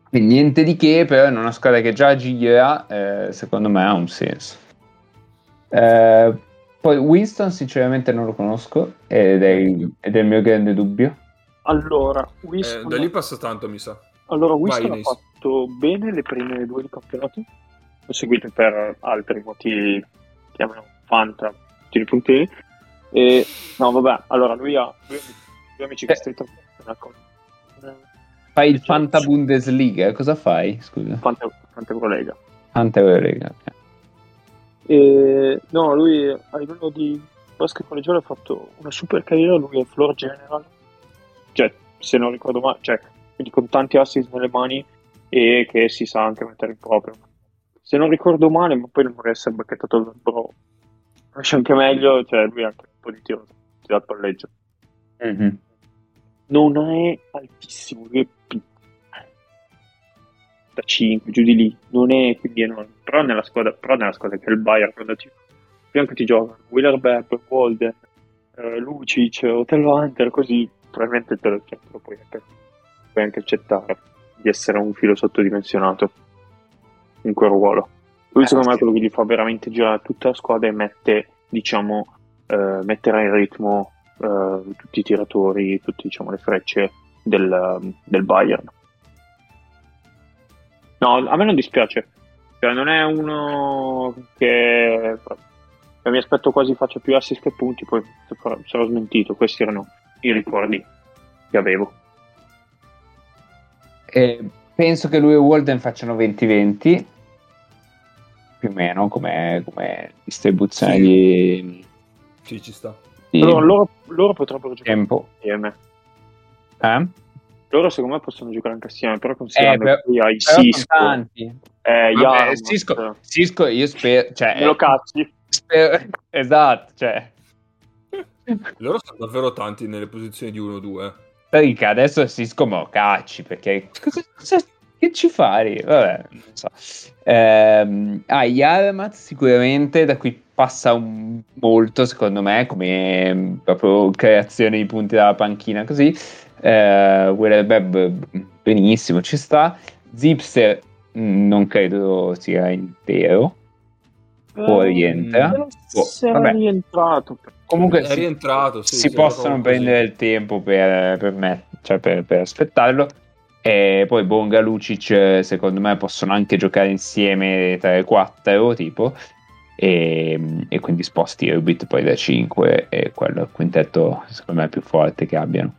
quindi niente di che, però in una squadra che già gira, eh, secondo me ha un senso. Eh, poi Winston sinceramente non lo conosco ed è, il, ed è il mio grande dubbio. Allora, Eh, Winston, da lì passa tanto, mi sa. allora, Winston Vai, ha fatto bene le prime due di campionato. L'ho seguito per altri motivi, chiamano Fanta, tiri puntini. E, no, vabbè, allora lui ha due, due amici che Eh. stai una. Fai il Fanta Bundesliga, cosa fai? Scusa. Fanta, Fanta Eurolega. Fanta Eurolega, ok. E, no, lui a livello di basket collegiale ha fatto una super carriera, lui è floor general, cioè se non ricordo male, cioè quindi con tanti assist nelle mani e che si sa anche mettere in proprio. Se non ricordo male, ma poi non vorrei essere bacchettato dal bro, c'è anche meglio, cioè lui ha anche un po' di tiro dal palleggio. Mhm. Non è altissimo, lui è piccolo. Da 5, giù di lì, non è quindi enorme. Però nella squadra, però nella squadra che è il Bayern, quando ti, fianco ti giocano Wheeler Bepp, Walden, eh, Lucic, Hotel Hunter, così probabilmente te lo, cioè, te lo puoi, anche, puoi anche accettare di essere un filo sottodimensionato in quel ruolo. Lui Eh, secondo me è quello che gli fa veramente girare tutta la squadra e mette, diciamo, eh, metterà in ritmo eh, tutti i tiratori, tutte diciamo, le frecce del, del Bayern. No, a me non dispiace, cioè, non è uno che mi aspetto quasi faccia più assist che punti, poi sarò smentito. Questi erano i ricordi che avevo. E penso che lui e Walden facciano 20-20 più o meno come, come distribuzione Sì. di, Sì, ci sta. di Allora, loro, loro potrebbero giocare tempo. insieme. Eh? Loro secondo me possono giocare anche assieme, però considerando Eh, che hai Cisco, tanti. eh, Vabbè, Cisco, Cisco, io spero, cioè, me lo cazzi. spero- <laughs> esatto, cioè, Loro sono davvero tanti nelle posizioni di 1-2. Perché adesso Cisco me lo cacci, perché cosa, cosa- che ci fai? Vabbè, non so. Ehm, ah, Yarmat sicuramente da qui passa un- molto, secondo me, come mm, proprio creazione di punti dalla panchina, così. Eh, Wheeler Bebb, benissimo, ci sta. Zipster mm, non credo sia intero. Eh, Boh, sarà vabbè. rientrato. Comunque È si, rientrato, sì, si possono così. prendere il tempo per, per me, cioè per, per aspettarlo. E poi Bonga Lucic, secondo me, possono anche giocare insieme 3-4 tipo. E, e quindi sposti Rubit poi da 5 e quello è il quintetto secondo me più forte che abbiano.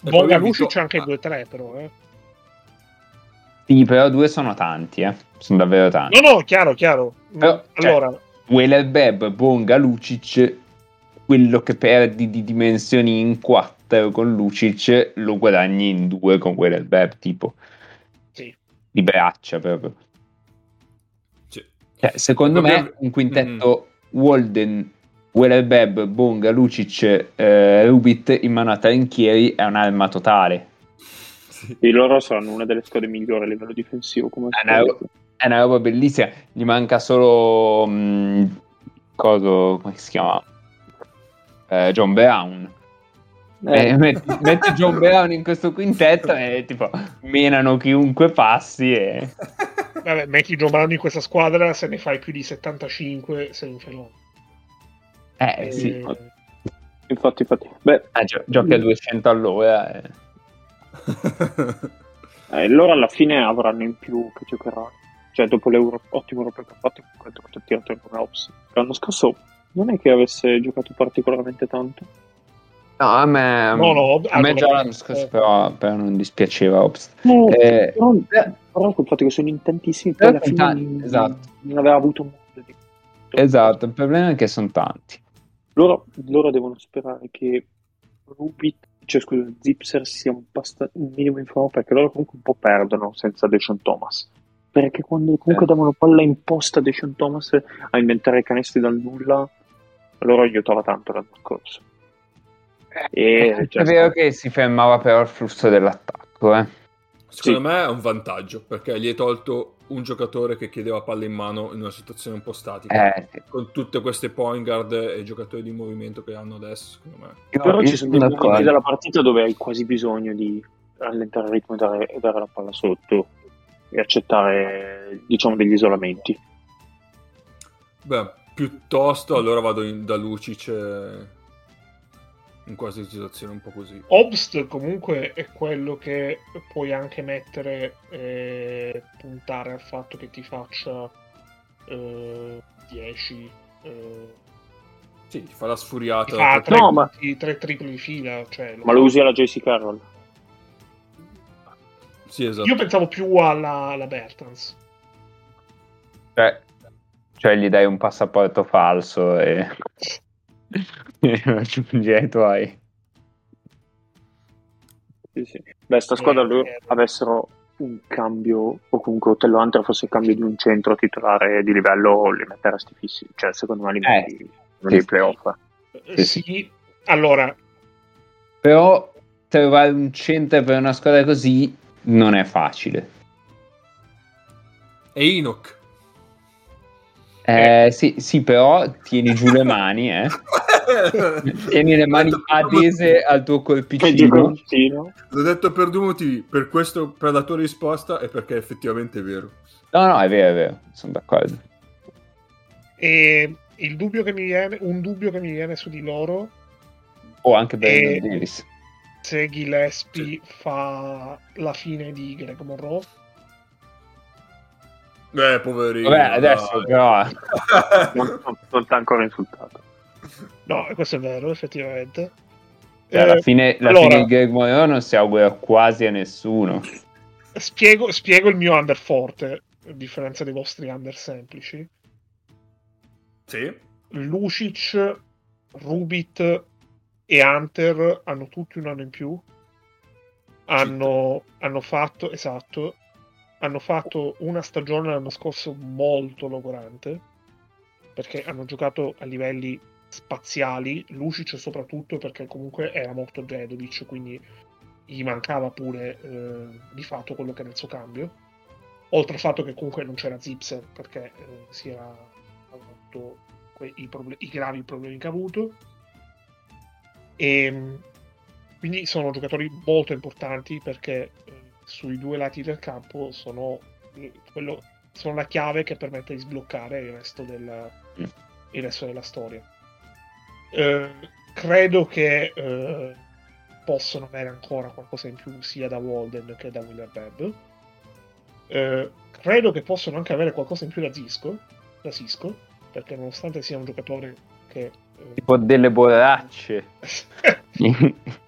Bonga Lucic c'è anche ah, 2-3 però, eh. Sì, però due sono tanti, eh. sono davvero tanti. No, no, chiaro, chiaro. Però, cioè, allora, Wheeler Beb, Bonga, Lucic, quello che perdi di dimensioni in 4 con Lucic lo guadagni in 2 con Wheeler Beb, tipo sì. di braccia proprio. Sì. Cioè, secondo Proprio- me un quintetto Walden, Wheeler Beb, Bonga, Lucic, eh, Rubit in mano a Trinchieri è un'arma totale. Sì. E loro saranno una delle squadre migliori a livello difensivo. Come è una roba bellissima. Gli manca solo. mh, coso, come si chiama? Eh, John Brown. Eh, Eh, metti, metti John Brown in questo quintetto e tipo menano chiunque passi. E... Vabbè, metti John Brown in questa squadra, se ne fai più di 75 sei un fenomeno. Eh sì, Eh, infatti, infatti. Beh, Ah, gio- giochi a 200 all'ora. e- eh, loro alla fine avranno in più che giocheranno. Cioè, dopo l'Euro, ottimo europeo che ha fatto, comunque ha giocato il tiratore come Ops. L'anno scorso non è che avesse giocato particolarmente tanto. No, a me, No, no, a me già l'anno scorso eh. però, però non dispiaceva Ops. No, Eh, però, eh, però col fatto che sono in tantissimi, poi Però alla fine tanti, non, esatto. non aveva avuto modo di... Esatto, il problema è che sono tanti. Loro, loro devono sperare che Rubit, cioè scusa, Zipser sia un, basta- un minimo in forma perché loro comunque un po' perdono senza Deshaun Thomas. Perché quando comunque Eh. davano palla in posta a Deshaun Thomas a inventare canestri dal nulla, loro aiutava tanto l'anno scorso. E, è cioè, vero che si fermava però il flusso dell'attacco, eh. Secondo Sì. me è un vantaggio perché gli hai tolto un giocatore che chiedeva palla in mano in una situazione un po' statica. Eh, sì. Con tutte queste point guard e giocatori di movimento che hanno adesso, secondo me. Io- Però ci sono dei momenti della partita dove hai quasi bisogno di rallentare il ritmo e dare, e dare la palla sotto e accettare, diciamo, degli isolamenti. Beh, piuttosto allora vado in- da Lucic eh, in queste situazioni un po' così. Obst comunque è quello che puoi anche mettere e puntare al fatto che ti faccia eh, 10 eh, Sì, ti fa la sfuriata. per- tre, No, ma- tre tripli di fila cioè, Ma lo usi alla JC Carroll? Sì, esatto. Io pensavo più alla, alla Bertans. Cioè, cioè, gli dai un passaporto falso e... <laughs> e lo aggiungi ai tuoi. Sì, sì. Beh, sta squadra Eh, loro eh. avessero un cambio, o comunque Otello Hunter fosse il cambio di un centro titolare di livello, li metteresti fissi. Cioè, secondo me li Eh, metti uno dei sì. playoff. Eh, Sì, Sì, allora, Però trovare un centro per una squadra così non è facile. E Enoch. Eh, sì, sì, però tieni giù le mani, eh. <laughs> Tieni le mani adese al tuo colpicino. L'ho detto per due motivi. Per, questo, per la tua risposta e perché effettivamente è vero. No, no, è vero, è vero, sono d'accordo. e il dubbio che mi viene, un dubbio che mi viene su di loro, O anche per Eh, Davis. Se Gillespie fa la fine di Greg Monroe, Eh, poverino. Vabbè, adesso dai. però... <laughs> Non, non, non t'ha ancora insultato. no, questo è vero, effettivamente. cioè, alla Eh, fine, la allora- fine di Greg Monroe non si augura quasi a nessuno. spiego, spiego il mio under forte, a differenza dei vostri under semplici. Sì. Lucic, Rubit e Hunter hanno tutti un anno in più. Hanno, hanno fatto, esatto, hanno fatto una stagione l'anno scorso molto logorante perché hanno giocato a livelli spaziali, Lucic soprattutto perché comunque era morto Jedovic, quindi gli mancava pure eh, di fatto quello che era il suo cambio. Oltre al fatto che comunque non c'era Zipser perché eh, si era avuto que- i, proble- i gravi problemi che ha avuto. E quindi sono giocatori molto importanti perché eh, sui due lati del campo sono, eh, quello- sono la chiave che permette di sbloccare il resto, del, il resto della storia. Eh, credo che eh, possono avere ancora qualcosa in più sia da Walden che da Willer Bebb. Eh, credo che possono anche avere qualcosa in più da Zisco, da Cisco, perché nonostante sia un giocatore che eh, Tipo delle borracce <laughs>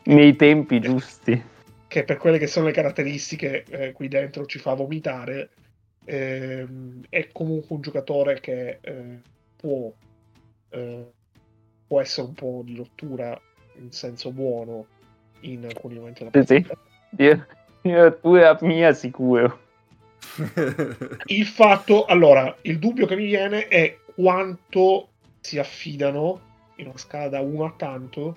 nei tempi giusti. che per quelle che sono le caratteristiche eh, qui dentro ci fa vomitare, ehm, è comunque un giocatore che eh, può, eh, può essere un po' di rottura in senso buono in alcuni momenti della Sì, sì. partita. Io, io tu e mia sicuro. <laughs> Il fatto, allora, il dubbio che mi viene è quanto si affidano in una scala da 1 a tanto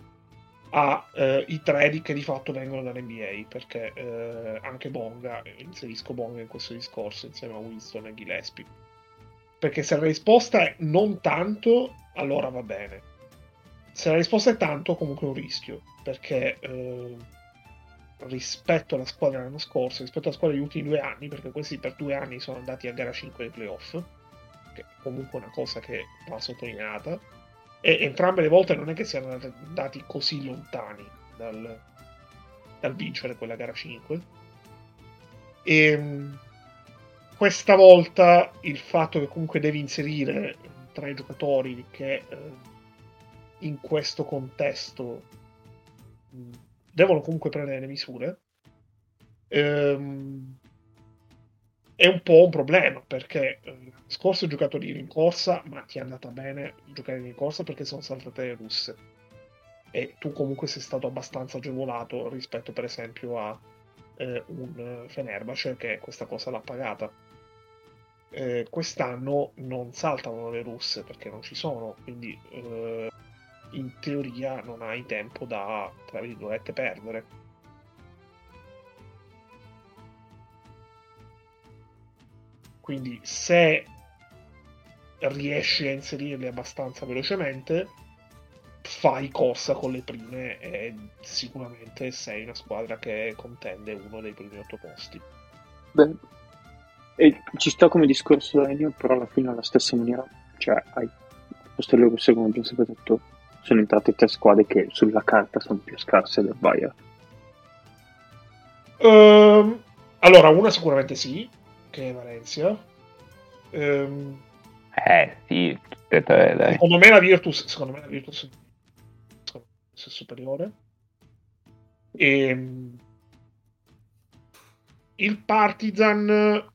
a eh, trade che di fatto vengono dall'NBA perché eh, anche Bonga inserisco Bonga in questo discorso insieme a Winston e Gillespie perché se la risposta è non tanto allora va bene. Se la risposta è tanto comunque è un rischio perché eh, rispetto alla squadra dell'anno scorso rispetto alla squadra degli ultimi due anni perché questi per due anni sono andati a gara 5 dei playoff che è comunque una cosa che va sottolineata e entrambe le volte non è che siano andati così lontani dal, dal vincere quella gara 5 e mh, questa volta il fatto che comunque devi inserire tre giocatori che eh, in questo contesto mh, devono comunque prendere le misure ehm, è un po' un problema perché eh, l'anno scorso hai giocato di rincorsa, ma ti è andata bene giocare di rincorsa perché sono saltate le russe. E tu comunque sei stato abbastanza agevolato rispetto, per esempio, a eh, un Fenerbahce che questa cosa l'ha pagata. Eh, quest'anno non saltano le russe perché non ci sono, quindi eh, in teoria non hai tempo da, tra virgolette, perdere. Quindi se riesci a inserirli abbastanza velocemente, fai corsa con le prime e sicuramente sei una squadra che contende uno dei primi otto posti. Beh, e ci sta come discorso da Ennio, però alla fine alla stessa maniera, cioè, hai posto le russe come abbiamo sempre detto, sono entrate tre squadre che sulla carta sono più scarse del Bayern. Ehm, allora, una sicuramente sì, che è Valencia. Ehm, Eh, sì, tutte e tre, dai. secondo me la Virtus, secondo me la Virtus è superiore. E, il Partizan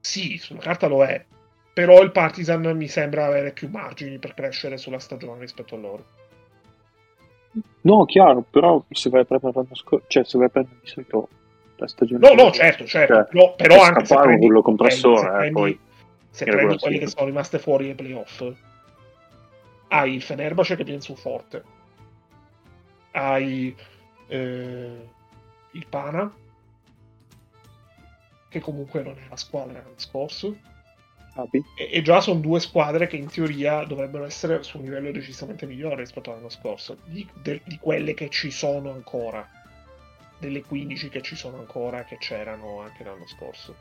sì, sulla carta lo è, però il Partizan mi sembra avere più margini per crescere sulla stagione rispetto a loro. No, chiaro, però se vai a prendere l'anno scorso, cioè se vai a prendere di solito la stagione... No, no, certo, certo, Cioè, no, però anche se prendi, rullo compressore, eh, prendi, poi, se prendi sì. che sono rimaste fuori ai playoff, hai il Fenerbahce che viene su forte, hai eh, il Pana, che comunque non è la squadra l'anno scorso, e, e già sono due squadre che in teoria dovrebbero essere su un livello decisamente migliore rispetto all'anno scorso, di, de- di quelle che ci sono ancora, delle 15 che ci sono ancora, che c'erano anche l'anno scorso.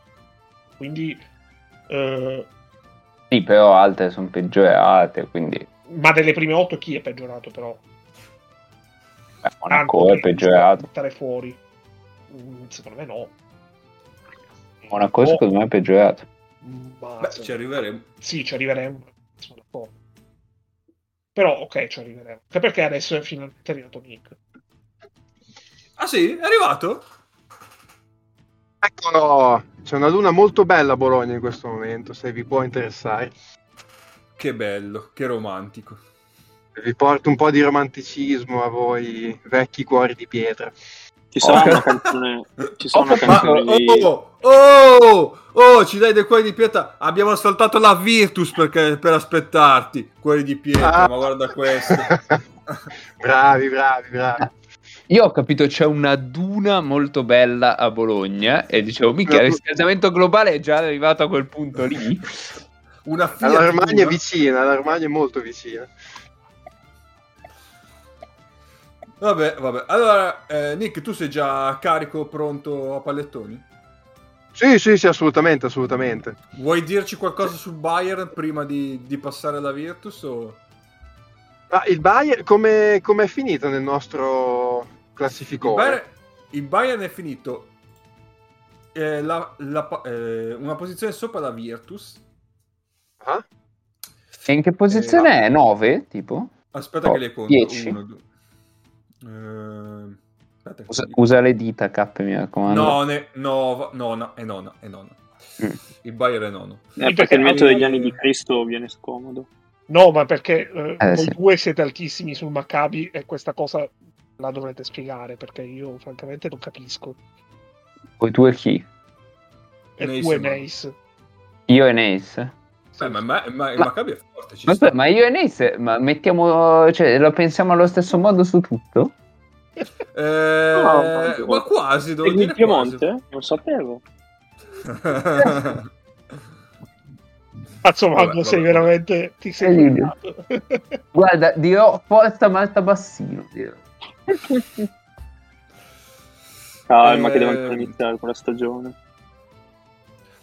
Quindi, eh, Sì, però altre sono peggiorate, quindi ma delle prime 8 chi è peggiorato però? beh, Monaco è peggiorato. Buttare fuori. Mm, Secondo me no. Monaco No, secondo me è peggiorato. ma Beh, se- ci arriveremo. Sì, ci arriveremo. Sono d'accordo. Però, ok, ci arriveremo. Anche perché adesso è finalmente arrivato Nick. Ah sì? È arrivato? Eccolo, c'è una luna molto bella a Bologna in questo momento, se vi può interessare. Che bello, che romantico. Vi porto un po' di romanticismo a voi, vecchi cuori di pietra. Ci sarà Oh. una canzone... <laughs> Ci sarà una Oh, Ma, canzone di... oh, oh, oh, ci dai dei cuori di pietra. Abbiamo asfaltato la Virtus perché- per aspettarti. Cuori di pietra, Ah. ma guarda questo. <laughs> bravi, bravi, bravi. Io ho capito c'è una duna molto bella a Bologna e dicevo, mica il riscaldamento globale è già arrivato a quel punto lì. <laughs> Una Fiat La Romagna è vicina, la Romagna è molto vicina. Vabbè, vabbè. Allora, eh, Nick, tu sei già carico, pronto a pallettoni? Sì, sì, sì, assolutamente, assolutamente. Vuoi dirci qualcosa sul Bayern prima di, di passare alla Virtus? O... Ma il Bayern, come è finito nel nostro Il, classificone? Bayern, il Bayern è finito eh, la- la eh, una posizione sopra la Virtus. Ah? E in che posizione è? 9? Tipo? Aspetta Oh, che le conto. 10. Uno, due. Eh, Usa, usa le dita, K, mi raccomando. No, ne, no, va- nona, è nona, è nona. Mm. Il Bayern è nono. Eh, perché il metodo degli anni di Cristo viene scomodo. No, ma perché eh, Eh, voi sì. due siete altissimi sul Maccabi e questa cosa la dovrete spiegare perché io francamente non capisco. Poi tu e chi? E Neis, tu e ma- Neis. Io e Nace. Beh, ma, ma, ma Ma- è forte. Ci aspetta, ma io e Nace, ma mettiamo, cioè, lo pensiamo allo stesso modo su tutto? Eh, No, ma quasi, devo Segui il dire quasi. Piemonte? Non sapevo. <laughs> Cazzo, Vabbè, Magno, sei vabbè. veramente. Ti sei. Guarda, dirò Forza Malta Bassino. dirò. Calma, che Eh, devo ancora iniziare con la stagione.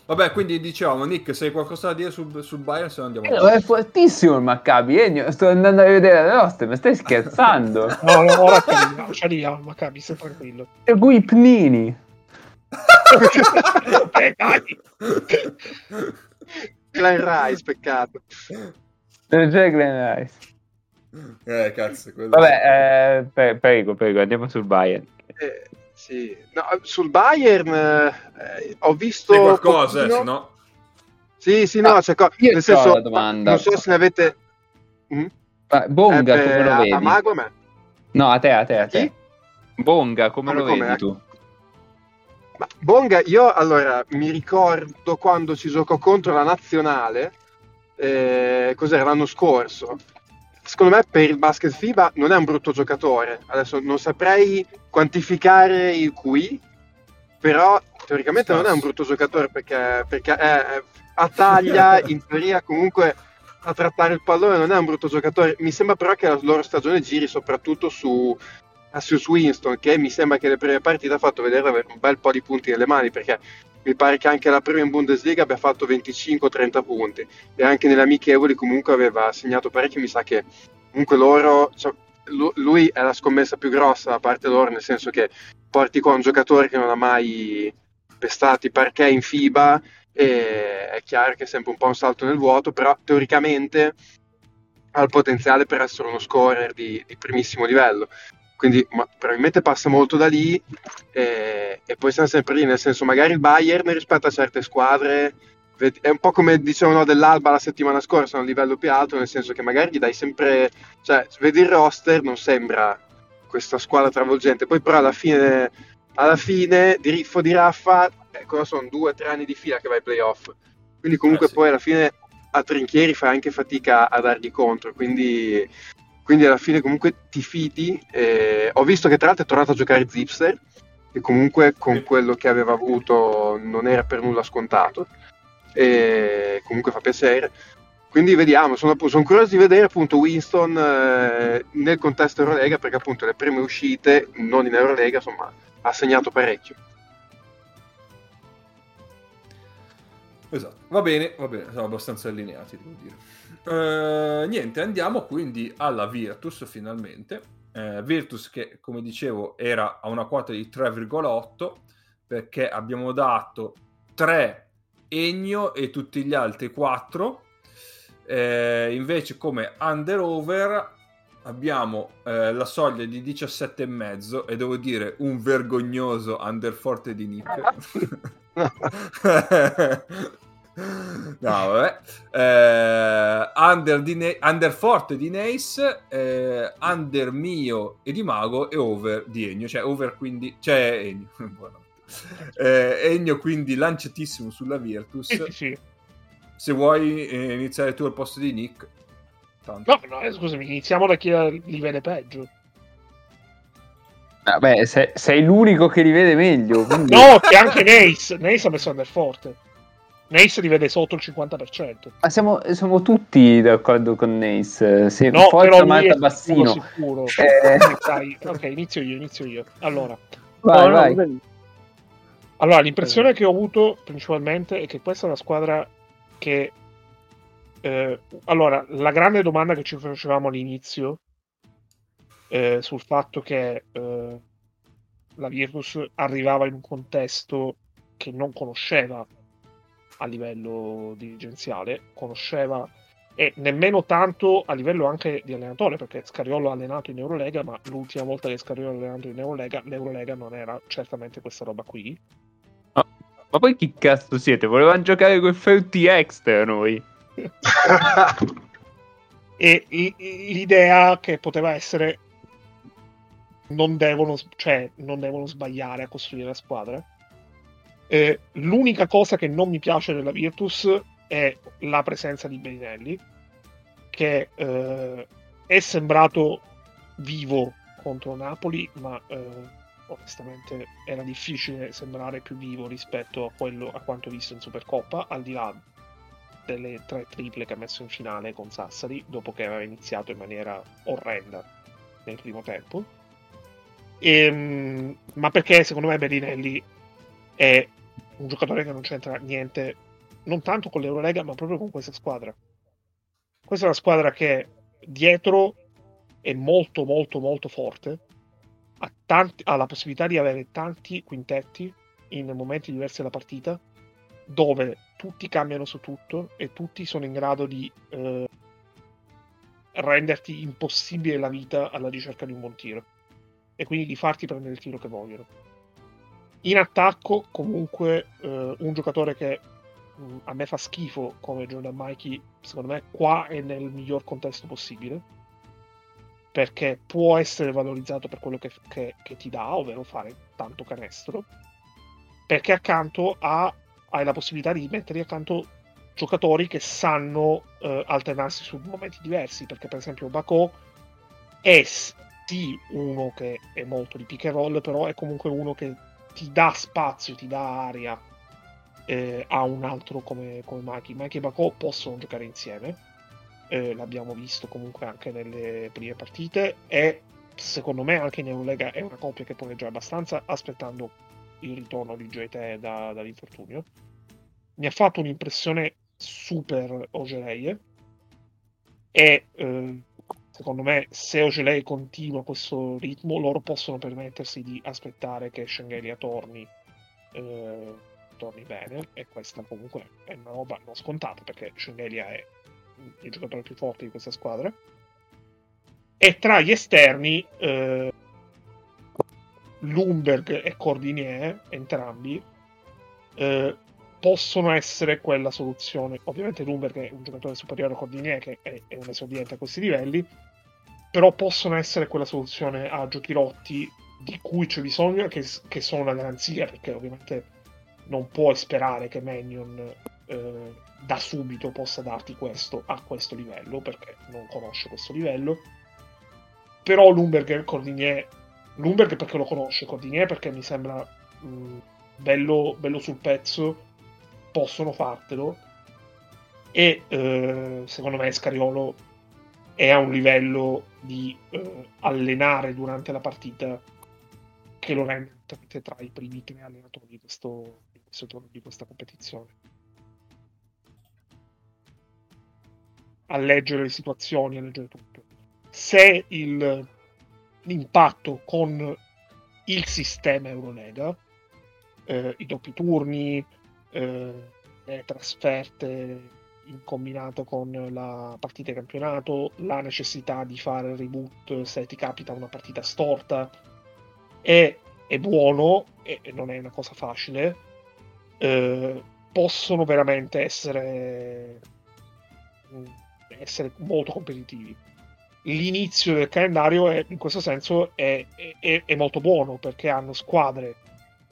Vabbè, quindi dicevamo, Nick, se hai qualcosa da dire sul, sul Bayern, se no andiamo Eh, avanti. È fortissimo il Maccabi, Ennio, sto andando a vedere le nostre, ma stai scherzando? <laughs> No, no, ora ci arriviamo, ci arriviamo, Maccabi, stai tranquillo. e qui Pnini. <laughs> Eh, dai. Glenn Rice, peccato. Non c'è Glenn Rice. Eh, cazzo. quello- Vabbè, eh, pre- prego, prego, andiamo sul Bayern. Eh, sì. No, sul Bayern eh, ho visto... Sai qualcosa, eh, pochino- se no... Sì, sì, no, Ah, c'è co- io nel senso, la domanda. non so se ne avete... Mm? Ma Bonga, Eh, come lo a- vedi? A Mago a me. No, a te, a te, a te. Chi? Bonga, come, Come, lo come? vedi tu? Ma Bonga, io allora mi ricordo quando ci giocò contro la nazionale, eh, cos'era l'anno scorso. Secondo me per il basket FIBA non è un brutto giocatore. Adesso non saprei quantificare il QI, però teoricamente non è un brutto giocatore perché, perché è, a taglia, <laughs> in teoria comunque a trattare il pallone non è un brutto giocatore. Mi sembra però che la loro stagione giri soprattutto su Cassius Winston, che mi sembra che le prime partite ha fatto vedere avere un bel po' di punti nelle mani, perché mi pare che anche la prima in Bundesliga abbia fatto 25-30 punti e anche nelle amichevoli comunque aveva segnato parecchio, mi sa che comunque loro, cioè, lu- lui è la scommessa più grossa da parte loro, nel senso che porti qua un giocatore che non ha mai pestato i parquet in FIBA e è chiaro che è sempre un po' un salto nel vuoto, però teoricamente ha il potenziale per essere uno scorer di, di primissimo livello. Quindi ma, probabilmente passa molto da lì eh, e poi siamo sempre lì, nel senso magari il Bayern rispetto a certe squadre è un po' come dicevano dell'Alba la settimana scorsa a un livello più alto, nel senso che magari gli dai sempre, cioè vedi il roster, non sembra questa squadra travolgente, poi però alla fine, alla fine di Riffo di Raffa, eh, cosa sono due o tre anni di fila che vai ai playoff, quindi comunque eh sì. poi alla fine a Trinchieri fai anche fatica a dargli contro, quindi quindi alla fine comunque ti fidi. Eh, ho visto che tra l'altro è tornato a giocare Zipster, che comunque con quello che aveva avuto non era per nulla scontato, e comunque fa piacere. Quindi vediamo, sono, sono curioso di vedere appunto Winston eh, nel contesto Eurolega, perché appunto le prime uscite, non in Eurolega, insomma, ha segnato parecchio. Esatto, va bene, va bene, siamo abbastanza allineati, devo dire. Uh, niente, andiamo quindi alla Virtus finalmente. Uh, Virtus che, come dicevo, era a una quota di 3,8 perché abbiamo dato 3 Egno e tutti gli altri 4. Uh, eh, invece come under-over abbiamo la soglia di 17,5 e devo dire un vergognoso under forte di Nick. <laughs> <laughs> no, vabbè. Eh, under, di ne- under forte di Nace, eh, under mio e di Mago e over di Ennio. Cioè, over quindi. Cioè, Ennio. <laughs> eh, Ennio quindi lanciatissimo sulla Virtus. Sì, sì. Se vuoi eh, iniziare tu al posto di Nick. Tanto. No, no, eh, scusami, iniziamo da chi li vede peggio. Vabbè, sei, sei l'unico che li vede meglio. Quindi... No, che anche Nace. Nace ha messo under forte. Nace li vede sotto il 50%. Ma siamo, siamo tutti d'accordo con Nace. Se no, forza Malta Bassino. Sicuro, eh... <laughs> ok, inizio io, inizio io. Allora, vai, no, vai. No, allora, l'impressione eh. che ho avuto principalmente è che questa è una squadra che... Eh, allora, la grande domanda che ci facevamo all'inizio eh, sul fatto che eh, la Virtus arrivava in un contesto che non conosceva a livello dirigenziale, conosceva e nemmeno tanto a livello anche di allenatore, perché Scariolo ha allenato in Eurolega, ma l'ultima volta che Scariolo ha allenato in Eurolega, l'Eurolega non era certamente questa roba qui. Ma, ma poi chi cazzo siete? Volevamo giocare con Ferti Extra noi. <laughs> e l'idea che poteva essere non devono, cioè, non devono sbagliare a costruire la squadra eh, l'unica cosa che non mi piace della Virtus è la presenza di Beninelli, che eh, è sembrato vivo contro Napoli, ma eh, onestamente era difficile sembrare più vivo rispetto a, quello, a quanto visto in Supercoppa, al di là delle tre triple che ha messo in finale con Sassari, dopo che aveva iniziato in maniera orrenda nel primo tempo. E, ehm, ma perché secondo me Bellinelli è un giocatore che non c'entra niente, non tanto con l'Eurolega, ma proprio con questa squadra. Questa è una squadra che dietro è molto, molto, molto forte, ha, tanti, ha la possibilità di avere tanti quintetti in momenti diversi della partita, dove tutti cambiano su tutto e tutti sono in grado di eh, renderti impossibile la vita alla ricerca di un buon tiro e quindi di farti prendere il tiro che vogliono in attacco, comunque, eh, un giocatore che mh, mm, a me fa schifo come Jordan Mikey, secondo me qua è nel miglior contesto possibile. Perché può essere valorizzato per quello che, che, che ti dà, ovvero fare tanto canestro. Perché accanto ha, hai la possibilità di mettere accanto giocatori che sanno eh, alternarsi su momenti diversi. Perché, per esempio, Bako è sì uno che è molto di pick and roll, però è comunque uno che ti dà spazio, ti dà aria eh, a un altro come, come Maki. Maki e Bako possono giocare insieme, eh, l'abbiamo visto comunque anche nelle prime partite e secondo me anche in Eurolega è una coppia che può reggere abbastanza aspettando il ritorno di Joete da, dall'infortunio. Mi ha fatto un'impressione super Ogereie e eh, secondo me se Ogelei continua questo ritmo loro possono permettersi di aspettare che Shengelia torni eh, torni bene e questa comunque è una roba non scontata perché Shengelia è il giocatore più forte di questa squadra e tra gli esterni eh, Lumberg e Cordinier, entrambi, eh, possono essere quella soluzione. Ovviamente Lumberg è un giocatore superiore a Cordinier, che è, è un esordiente a questi livelli, però possono essere quella soluzione a giochi rotti di cui c'è bisogno, che, che sono una garanzia, perché ovviamente non puoi sperare che Manion eh, da subito possa darti questo a questo livello, perché non conosce questo livello. Però Lumberg e Cordinier, Lumberg perché lo conosce, Cordinier perché mi sembra mh, bello, bello sul pezzo, possono fartelo. E eh, secondo me Scariolo è a un livello di eh, allenare durante la partita che lo rende tra i primi tre allenatori di questo, di questo di questa competizione. A leggere le situazioni, a leggere tutto. Se il, l'impatto con il sistema Eurolega, eh, i doppi turni, eh, le trasferte combinato con la partita di campionato, la necessità di fare il reboot se ti capita una partita storta, è, è buono e non è una cosa facile, eh, possono veramente essere, essere molto competitivi. L'inizio del calendario è, in questo senso è, è, è molto buono perché hanno squadre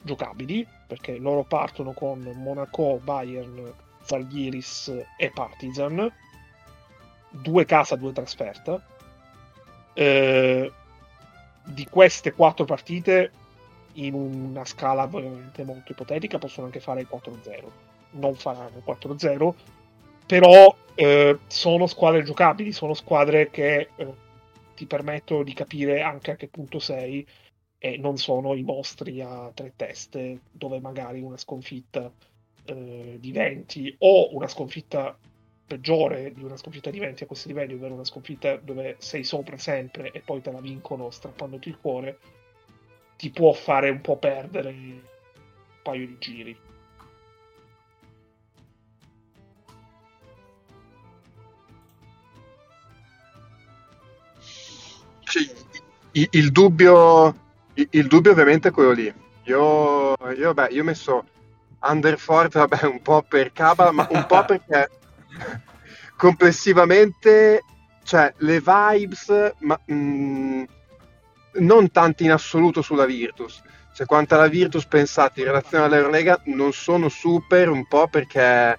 giocabili, perché loro partono con Monaco, Bayern, Zalgiris e Partizan, due casa, due trasferta. Eh, di queste quattro partite, in una scala ovviamente molto ipotetica, possono anche fare il 4-0. Non faranno il 4-0, però eh, sono squadre giocabili, sono squadre che eh, ti permettono di capire anche a che punto sei e non sono i mostri a tre teste dove magari una sconfitta eh, di 20 o una sconfitta peggiore di una sconfitta di 20 a questi livelli, ovvero una sconfitta dove sei sopra sempre e poi te la vincono strappandoti il cuore, ti può fare un po' perdere un paio di giri. il, il, dubbio, il, il, dubbio ovviamente è quello lì. Io, io, beh, io ho messo Underfort, vabbè, un po' per Cabala, ma un po' <laughs> perché complessivamente, cioè, le vibes, ma, mh, mm, non tanto in assoluto sulla Virtus. Cioè, quanto alla Virtus pensate in relazione all'Eurolega non sono super, un po' perché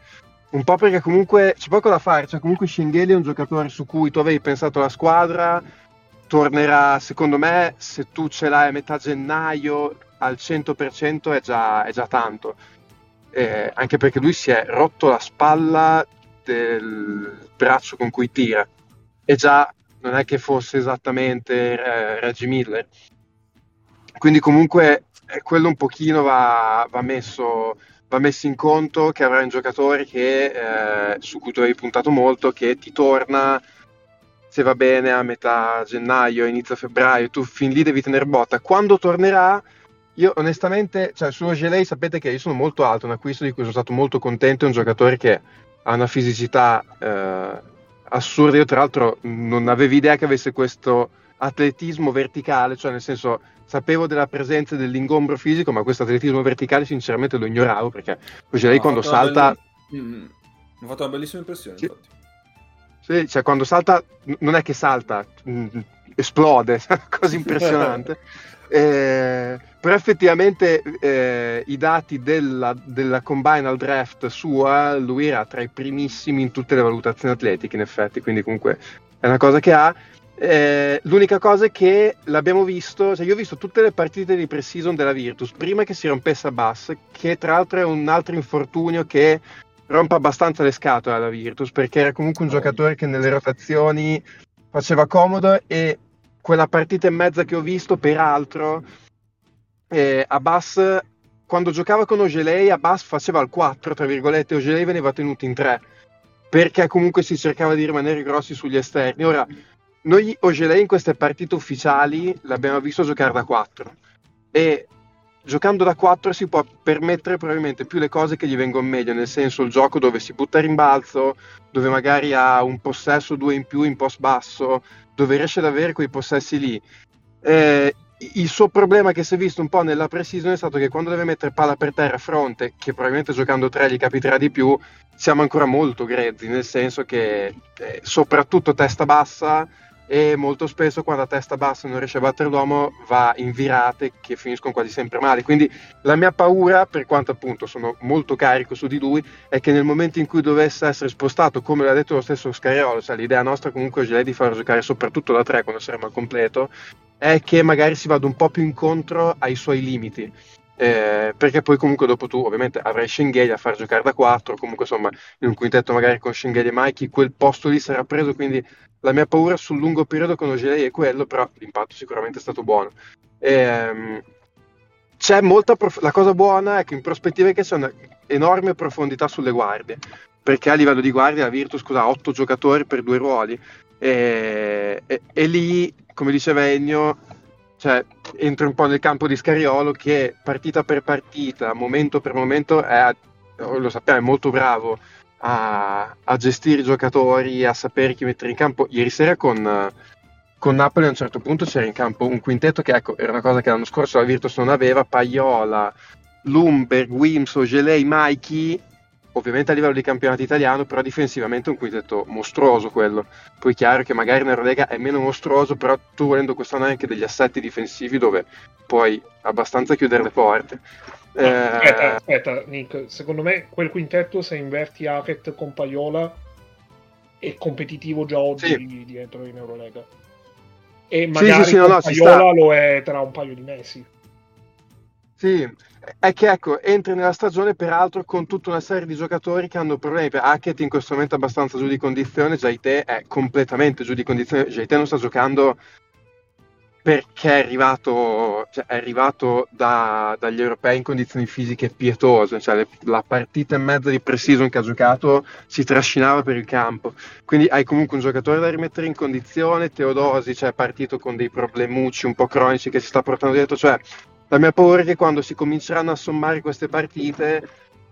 un po' perché comunque c'è poco da fare, cioè comunque Schengelli è un giocatore su cui tu avevi pensato la squadra, tornerà, secondo me, se tu ce l'hai a metà gennaio al 100% è già, è già tanto eh, anche perché lui si è rotto la spalla del braccio con cui tira. E già non è che fosse esattamente eh, Reggie Miller. Quindi comunque eh, quello un pochino va, va, messo, va, messo, in conto che avrai un giocatore che, eh, su cui tu avevi puntato molto che ti torna se va bene a metà gennaio, inizio febbraio, tu fin lì devi tenere botta. Quando tornerà, io onestamente, cioè su Ogelei sapete che io sono molto alto, un acquisto di cui sono stato molto contento, è un giocatore che ha una fisicità eh, assurda, io tra l'altro non avevo idea che avesse questo atletismo verticale, cioè nel senso sapevo della presenza dell'ingombro fisico, ma questo atletismo verticale sinceramente lo ignoravo perché Ogelei no, quando salta... Belli... Mm, mi ha fatto una bellissima impressione, sì. infatti. Sì, cioè quando salta, non è che salta, mh, mm, esplode, <laughs> cosa impressionante. <laughs> Eh, però effettivamente eh, i dati della, della Combine Draft sua, lui era tra i primissimi in tutte le valutazioni atletiche, in effetti, quindi comunque è una cosa che ha. Eh, l'unica cosa è che l'abbiamo visto, cioè io ho visto tutte le partite di pre-season della Virtus prima che si rompesse a Bass, che tra l'altro è un altro infortunio che rompe abbastanza le scatole alla Virtus, perché era comunque un giocatore che nelle rotazioni faceva comodo e quella partita e mezza che ho visto, peraltro, eh, Abbas, quando giocava con Ogelei, Abbas faceva il 4, tra virgolette, Ogelei veniva tenuto in 3, perché comunque si cercava di rimanere grossi sugli esterni. Ora, noi Ogelei in queste partite ufficiali l'abbiamo visto giocare da 4 e giocando da 4 si può permettere probabilmente più le cose che gli vengono meglio, nel senso il gioco dove si butta rimbalzo, dove magari ha un possesso due in più in post basso, dove riesce ad avere quei possessi lì. Eh, il suo problema che si è visto un po' nella pre-season è stato che quando deve mettere palla per terra a fronte, che probabilmente giocando tre gli capiterà di più, siamo ancora molto grezzi, nel senso che eh, soprattutto testa bassa e molto spesso quando a testa bassa non riesce a battere l'uomo va in virate che finiscono quasi sempre male. Quindi la mia paura, per quanto appunto sono molto carico su di lui, è che nel momento in cui dovesse essere spostato, come l'ha detto lo stesso Scariolo, cioè l'idea nostra comunque è di farlo giocare soprattutto da 3 quando saremo al completo, è che magari si vada un po' più incontro ai suoi limiti. Eh, perché poi comunque dopo tu ovviamente avrai Schengelia a far giocare da 4 comunque insomma in un quintetto magari con Schengelia e Mikey quel posto lì sarà preso quindi la mia paura sul lungo periodo con Ogelei è quello, però l'impatto sicuramente è stato buono. E, c'è molta prof- la cosa buona è che in prospettiva è che c'è un'enorme profondità sulle guardie, perché a livello di guardia la Virtus ha 8 giocatori per due ruoli e, e, e lì, come diceva Ennio, cioè, entra un po' nel campo di Scariolo che partita per partita, momento per momento, è, lo sappiamo, è molto bravo a, a, gestire i giocatori, a sapere chi mettere in campo. Ieri sera con, con, Napoli a un certo punto c'era in campo un quintetto che ecco, era una cosa che l'anno scorso la Virtus non aveva, Paiola, Lumberg, Wims, Ogelei, Mikey, ovviamente a livello di campionato italiano, però difensivamente è un quintetto mostruoso quello. Poi è chiaro che magari nell'Eurolega è meno mostruoso, però tu volendo quest'anno anche degli assetti difensivi dove puoi abbastanza chiudere le porte. Eh... Aspetta, aspetta, Nick. Secondo me quel quintetto, se inverti Hackett con Paiola, è competitivo già oggi sì. dietro in Eurolega. E magari sì, sì, no, no, Paiola lo è tra un paio di mesi. Sì, è che ecco, entri nella stagione peraltro con tutta una serie di giocatori che hanno problemi. Hackett in questo momento è abbastanza giù di condizione, Jaite è completamente giù di condizione. Jaite non sta giocando perché è arrivato, cioè è arrivato da, dagli europei in condizioni fisiche pietose, cioè le, la partita e mezza di pre-season che ha giocato si trascinava per il campo, quindi hai comunque un giocatore da rimettere in condizione, Teodosi cioè, è partito con dei problemucci un po' cronici che si sta portando dietro, cioè la mia paura è che quando si cominceranno a sommare queste partite,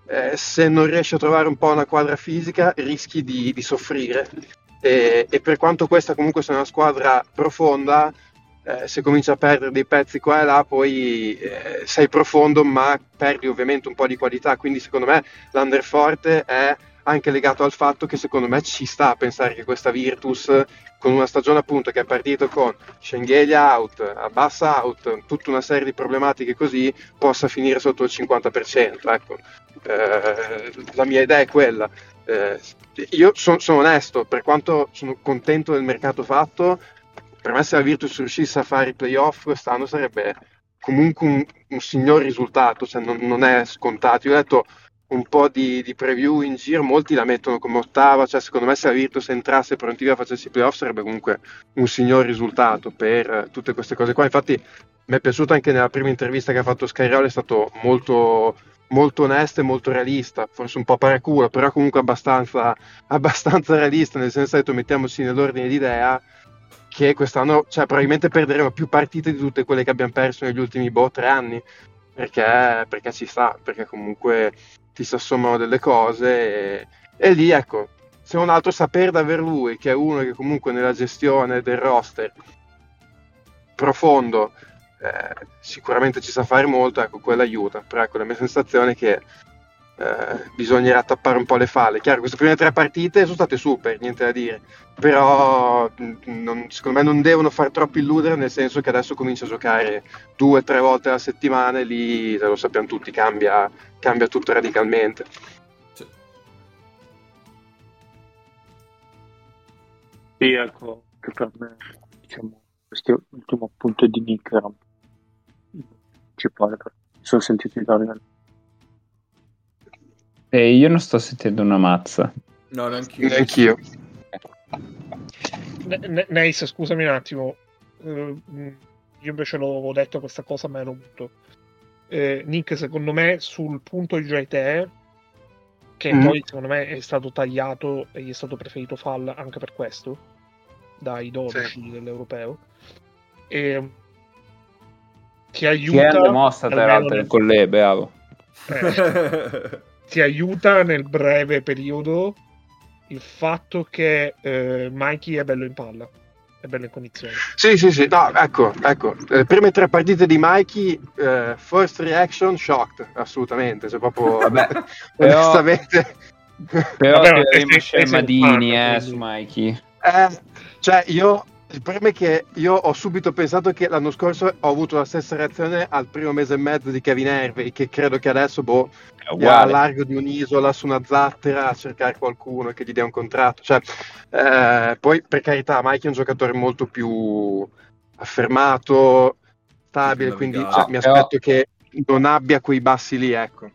eh, se non riesci a trovare un po' una quadra fisica rischi di, di soffrire e, e per quanto questa comunque sia una squadra profonda, eh, se cominci a perdere dei pezzi qua e là, poi eh, sei profondo, ma perdi ovviamente un po' di qualità. Quindi, secondo me, l'underforte è anche legato al fatto che secondo me ci sta a pensare che questa Virtus, con una stagione appunto che è partito con Schengelia out, Abbassa out, tutta una serie di problematiche così, possa finire sotto il 50%. Ecco. Eh, la mia idea è quella. Eh, io sono son onesto, per quanto sono contento del mercato fatto, per me se la Virtus riuscisse a fare i playoff quest'anno sarebbe comunque un, un signor risultato, cioè non, non, è scontato. Io ho detto un po' di, di, preview in giro, molti la mettono come ottava, cioè secondo me se la Virtus entrasse pronti a facesse i playoff sarebbe comunque un signor risultato per tutte queste cose qua. Infatti mi è piaciuto anche nella prima intervista che ha fatto Skyroll, è stato molto, molto onesto e molto realista, forse un po' paraculo, però comunque abbastanza, <laughs> abbastanza realista, nel senso che mettiamoci nell'ordine di idea che quest'anno cioè, probabilmente perderemo più partite di tutte quelle che abbiamo perso negli ultimi boh, tre anni perché, perché ci sta, perché comunque ti si assommano delle cose e, e lì ecco se un altro sapere davvero lui che è uno che comunque nella gestione del roster profondo eh, sicuramente ci sa fare molto ecco quello aiuta. Però ecco la mia sensazione è che eh, bisognerà tappare un po' le falle. Chiaro, queste prime tre partite sono state super, niente da dire, però mm, non, secondo me non devono far troppo illudere, nel senso che adesso comincia a giocare due o tre volte alla settimana e lì, lo sappiamo tutti, cambia, cambia tutto radicalmente. Sì, ecco, che per me, diciamo, questo ultimo punto di Nick era principale, mi sono sentito dire e io non sto sentendo una mazza. No, neanch'io. neanch'io. N- Nice, scusami un attimo. Uh, io invece l'avevo detto questa cosa, ma ero muto. Eh, Nick, secondo me, sul punto di JTE, che mm. poi secondo me è stato tagliato e gli è stato preferito Fall anche per questo, dai 12 sì. dell'europeo, e ti aiuta... È mossa tra l'altro con le, beavo. Eh. Ti aiuta nel breve periodo il fatto che eh, Mikey è bello in palla. è bello in condizioni. Sì, sì, sì, no, ecco, ecco, le prime tre partite di Mikey, eh, first reaction, shocked, assolutamente, cioè proprio, <laughs> Vabbè, <laughs> però- onestamente, Però Vabbè, fan, eh, su Mikey. eh, cioè io, il problema è che io ho subito pensato che l'anno scorso ho avuto la stessa reazione al primo mese e mezzo di Kevin Hervey, che credo che adesso, boh, È è a largo di un'isola su una zattera a cercare qualcuno che gli dia un contratto. Cioè, eh, poi, per carità, Mike è un giocatore molto più affermato, stabile, quindi cioè, mi Però- aspetto che non abbia quei bassi lì, ecco.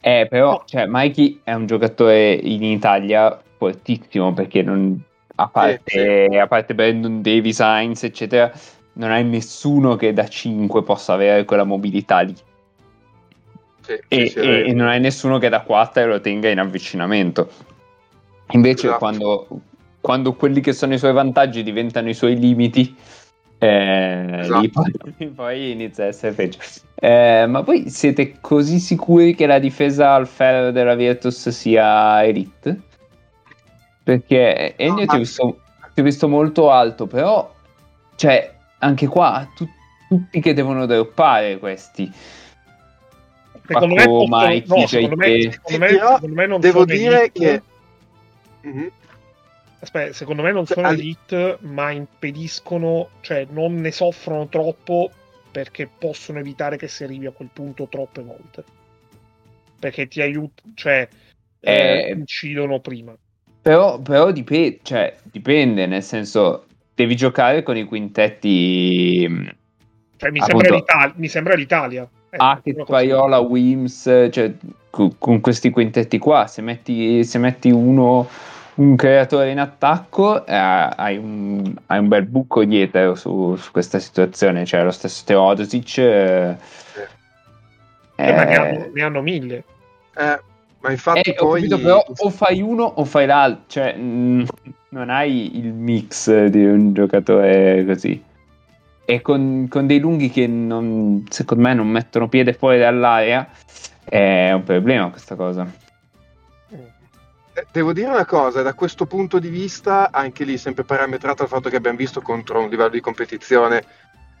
Eh, però, cioè, Mikey è un giocatore in Italia fortissimo perché non, a, parte, a parte Brandon Davis, Heinz, eccetera, non hai nessuno che da 5 possa avere quella mobilità lì. Sì, E, sì, sì, e- e non hai nessuno che da 4 lo tenga in avvicinamento. Invece, Esatto. quando, quando quelli che sono i suoi vantaggi diventano i suoi limiti, eh, Esatto. poi, <laughs> poi inizia a essere peggio. Eh, ma voi siete così sicuri che la difesa al ferro della Virtus sia elite? Perché Ennio ti, ho visto, ti ho visto molto alto, però, cioè, anche qua, tu- tutti che devono droppare questi. Secondo me, Paco, possono- Mikey, no, secondo me, secondo me- secondo me non devo sono dire elite. che... Mhm. Aspetta, secondo me non Cioè, sono elite, ma impediscono, cioè non ne soffrono troppo perché possono evitare che si arrivi a quel punto troppe volte. Perché ti aiutano, cioè eh, Eh, incidono prima. Però, però dipende, cioè, dipende, nel senso, devi giocare con i quintetti mh, Cioè, mi, Appunto. sembra l'Italia, mi sembra l'Italia. Eh, Hackett, cosa- Paiola, Wims, cioè, co- con questi quintetti qua, se metti, se metti uno, un creatore in attacco, eh, hai, un, hai un bel buco dietro su, su questa situazione, cioè lo stesso Teodosic. eh, Eh, ma ne eh, hanno, ne hanno mille. Eh, ma infatti Eh, poi... capito, però o fai uno o fai l'altro, cioè mh, non hai il mix di un giocatore così. E con, con dei lunghi che non, secondo me non mettono piede fuori dall'area è un problema questa cosa. Eh, Devo dire una cosa, da questo punto di vista, anche lì sempre parametrato al fatto che abbiamo visto contro un livello di competizione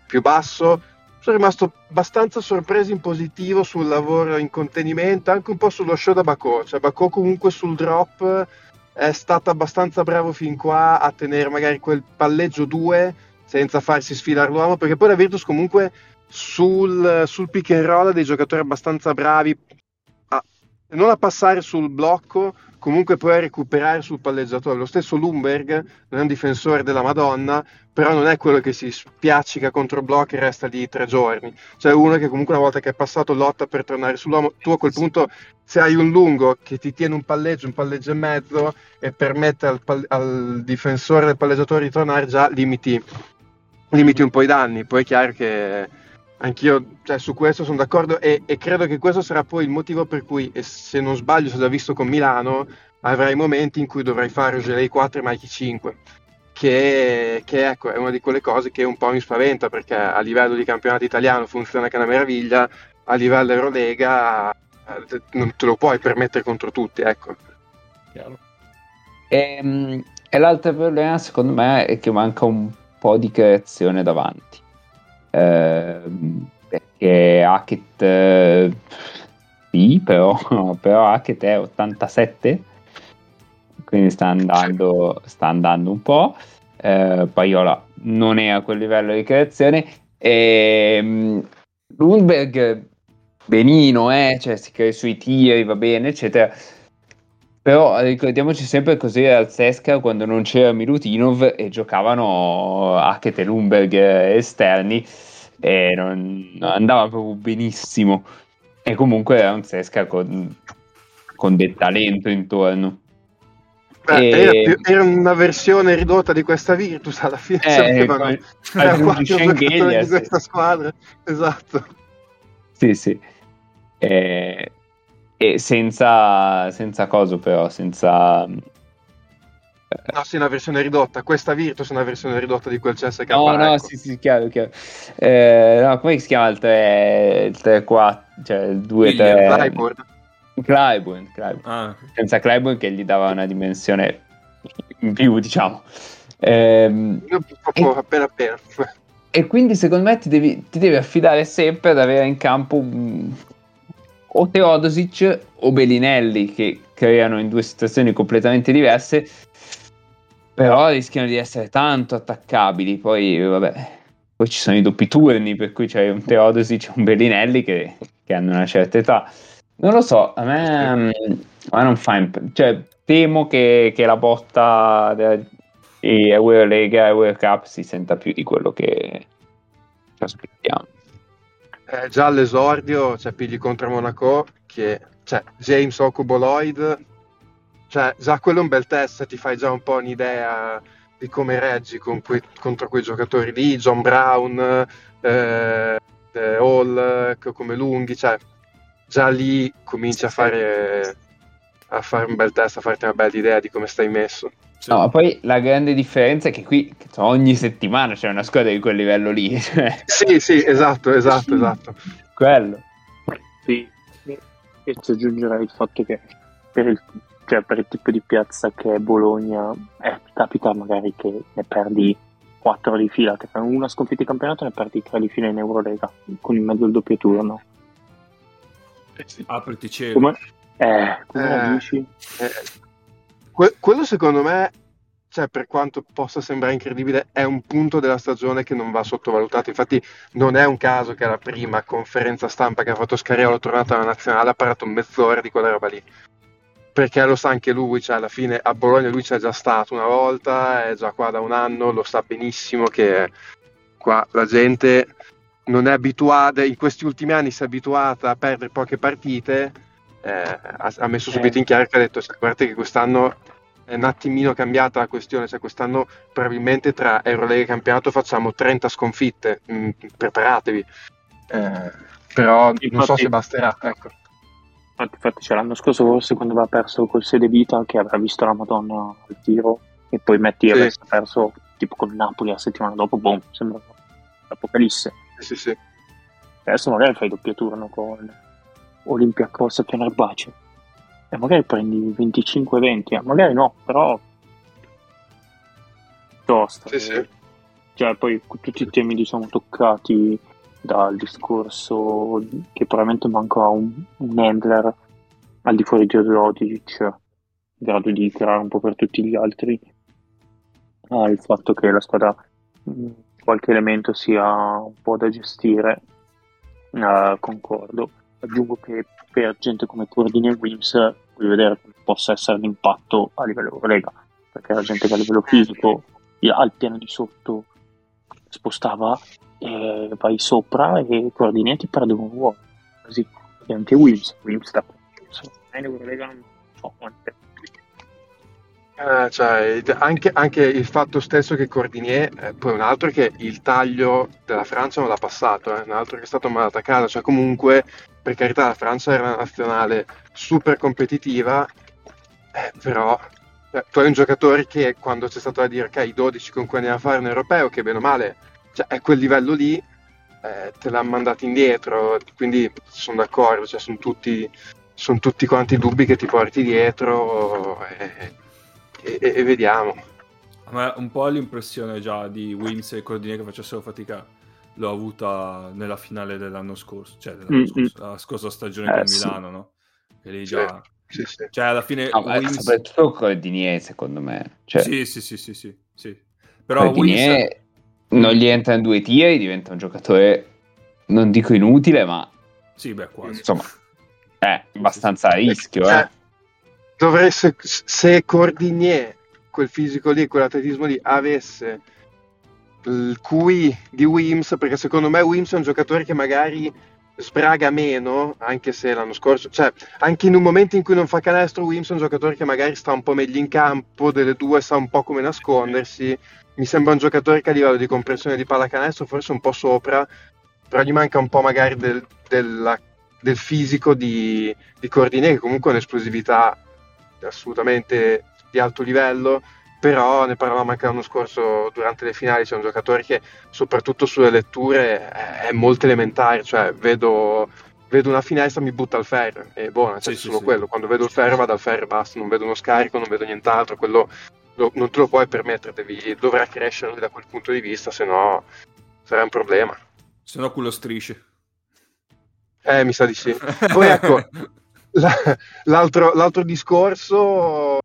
più basso, sono rimasto abbastanza sorpreso in positivo sul lavoro in contenimento, anche un po' sullo show da Bacò, cioè Bacò comunque sul drop è stato abbastanza bravo fin qua a tenere magari quel palleggio 2 senza farsi sfilare l'uomo, perché poi la Virtus comunque sul, sul pick and roll ha dei giocatori abbastanza bravi, non a passare sul blocco, comunque poi a recuperare sul palleggiatore. Lo stesso Lumberg non è un difensore della Madonna, però non è quello che si spiaccica contro blocchi e resta lì tre giorni. Cioè uno che comunque una volta che è passato lotta per tornare sull'uomo, tu a quel punto se hai un lungo che ti tiene un palleggio, un palleggio e mezzo e permette al, pal- al difensore del palleggiatore di tornare, già limiti, limiti un po' i danni. Poi è chiaro che anch'io cioè, su questo sono d'accordo e, e credo che questo sarà poi il motivo per cui, e se non sbaglio, se ho già visto con Milano, avrai momenti in cui dovrai fare Gelei 4 e Mikey 5. Che, che, ecco, è una di quelle cose che un po' mi spaventa perché a livello di campionato italiano funziona che è una meraviglia, a livello Eurolega eh, non te lo puoi permettere contro tutti, ecco. E, e l'altro problema, secondo me, è che manca un po' di creazione davanti. Ehm, perché Hackett, eh, sì, però, <laughs> però Hackett è 87, quindi sta andando, sta andando un po'. Eh, Paiola non è a quel livello di creazione. E mm, Lundberg, benino, eh, cioè si crea i suoi tiri, va bene, eccetera. Però ricordiamoci sempre così al Sesca quando non c'era Milutinov e giocavano Hackett e Lumberg eh, esterni e non, non andava proprio benissimo. E comunque era un Sesca con, con del talento intorno. Beh, E- era, più- era una versione ridotta di questa Virtus alla fine Eh, o aggiungi quattro Schengelia, giocatori di questa squadra esatto Sì, sì. E, e senza, senza coso però, senza... no sì una versione ridotta questa Virtus è una versione ridotta di quel CSK No, no, ecco. sì, sì, chiaro, chiaro. Eh, no, come si chiama il 3, il 3 4, cioè il 2 William 3 Clyburn. Clyburn, Clyburn. Ah, senza Clyburn che gli dava una dimensione in più, diciamo. Ehm, Io proprio appena appena. <laughs> e quindi secondo me ti devi, ti devi affidare sempre ad avere in campo un- o Teodosic o Bellinelli che creano in due situazioni completamente diverse, però rischiano di essere tanto attaccabili. Poi, vabbè, poi ci sono i doppi turni, per cui c'è un Teodosic e un Bellinelli che, che hanno una certa età. Non lo so, a me, a me non fa imp- cioè, temo che, che la botta di Eurolega e World Cup si senta più di quello che ci aspettiamo. Eh, già all'esordio, cioè, pigli contro Monaco, che, cioè, James Okubo Lloyd, cioè, già quello è un bel test, ti fai già un po' un'idea di come reggi con quei- contro quei giocatori lì, John Brown, eh, eh, Hall, co- come lunghi, cioè, già lì cominci a fare, a fare un bel test, a farti una bella idea di come stai messo. Sì. No, ma poi la grande differenza è che qui ogni settimana c'è una squadra di quel livello lì, <laughs> cioè, Sì, sì, esatto, esatto, esatto. quello. Sì, e ci aggiungerei il fatto che per il, cioè per il tipo di piazza che è Bologna, eh, capita magari che ne perdi 4 di fila, che fai una sconfitta di campionato e ne perdi 3 di fila in Eurolega, con in mezzo il doppio turno. Apriti cielo. Come, eh, come la Eh. dici? Eh, que- quello secondo me, cioè, per quanto possa sembrare incredibile, è un punto della stagione che non va sottovalutato. Infatti, non è un caso che alla prima conferenza stampa che ha fatto Scariolo tornato alla nazionale ha parlato mezz'ora di quella roba lì. Perché lo sa anche lui, cioè alla fine a Bologna lui c'è già stato una volta, è già qua da un anno, lo sa benissimo che qua la gente non è abituata, in questi ultimi anni si è abituata a perdere poche partite, eh, ha, ha messo subito in chiaro che ha detto "Sai, guardate che quest'anno è un attimino cambiata la questione, cioè quest'anno probabilmente tra Eurolega e campionato facciamo 30 sconfitte, mm, preparatevi. Eh, però non so Infatti- se basterà, ecco. Infatti, infatti c'è l'anno scorso forse quando aveva perso col Sede Vita che avrà visto la Madonna al tiro e poi metti Sì. avesse perso tipo con Napoli la settimana dopo, boom, sembra l'apocalisse. Sì, sì. Adesso magari fai doppio turno con Olympiacos e Fenerbahce e magari prendi 25-20, eh, magari no, però tosta. Sì, sì. Cioè, poi tutti i temi diciamo toccati dal discorso che probabilmente manca un, un handler al di fuori di Rodic in grado di creare un po' per tutti gli altri. Ah, il fatto che la squadra mh, qualche elemento sia un po' da gestire. Eh, concordo. Aggiungo che per gente come Cordini e Wims voglio vedere come possa essere l'impatto a livello Eurolega perché la gente che a livello fisico al piano di sotto spostava e vai sopra e Cordini ti perde un ruolo così e anche Wims Wims da non so. Quante Eh, cioè, anche, anche il fatto stesso che Cordinier, eh, poi un altro è che il taglio della Francia non l'ha passato, eh, un altro che è stato mandato a casa, cioè comunque per carità la Francia era una nazionale super competitiva, eh, però eh, tu hai un giocatore che quando c'è stato da dire ok i 12 con cui andiamo a fare un europeo, che bene o male cioè, è quel livello lì, eh, te l'hanno mandato indietro, quindi sono d'accordo, cioè, sono tutti, sono tutti quanti dubbi che ti porti dietro. e, e- e vediamo. A me un po' l'impressione già di Wims e Cordini che facessero fatica l'ho avuta nella finale dell'anno scorso, cioè dell'anno scorso, la scorsa stagione Eh, con sì. Milano, no? Che lì già... Sì, sì. Cioè alla fine No, ma Wims... soprattutto Cordinier, secondo me. Cioè, Sì, sì, sì, sì, sì, sì. Però. Cordinier non gli entra in due tiri, diventa un giocatore, non dico inutile, ma Sì, beh, quasi. insomma, è abbastanza a rischio. Eh, Eh. dovrei- se, Cordinier, quel fisico lì, quell'atletismo lì, avesse il QI di Wims, perché secondo me Wims è un giocatore che magari sbraga meno, anche se l'anno scorso, cioè anche in un momento in cui non fa canestro, Wims è un giocatore che magari sta un po' meglio in campo, delle due sa un po' come nascondersi. Mi sembra un giocatore che a livello di compressione di pallacanestro forse un po' sopra, però gli manca un po' magari del, della- del fisico di, di Cordinier, che comunque ha un'esplosività assolutamente di alto livello, però ne parlavamo anche l'anno scorso durante le finali, c'è un giocatore che soprattutto sulle letture è, è molto elementare, cioè vedo, vedo una finestra mi butta al ferro, e buona, cioè Sì, sì, solo sì. quello, quando vedo il ferro vado al ferro e basta, non vedo uno scarico, non vedo nient'altro, quello lo- non te lo puoi permettere, devi, dovrà crescere da quel punto di vista, se no sarà un problema. Se no culo strisce. Eh, mi sa di sì. Poi ecco, <laughs> la- l'altro, l'altro discorso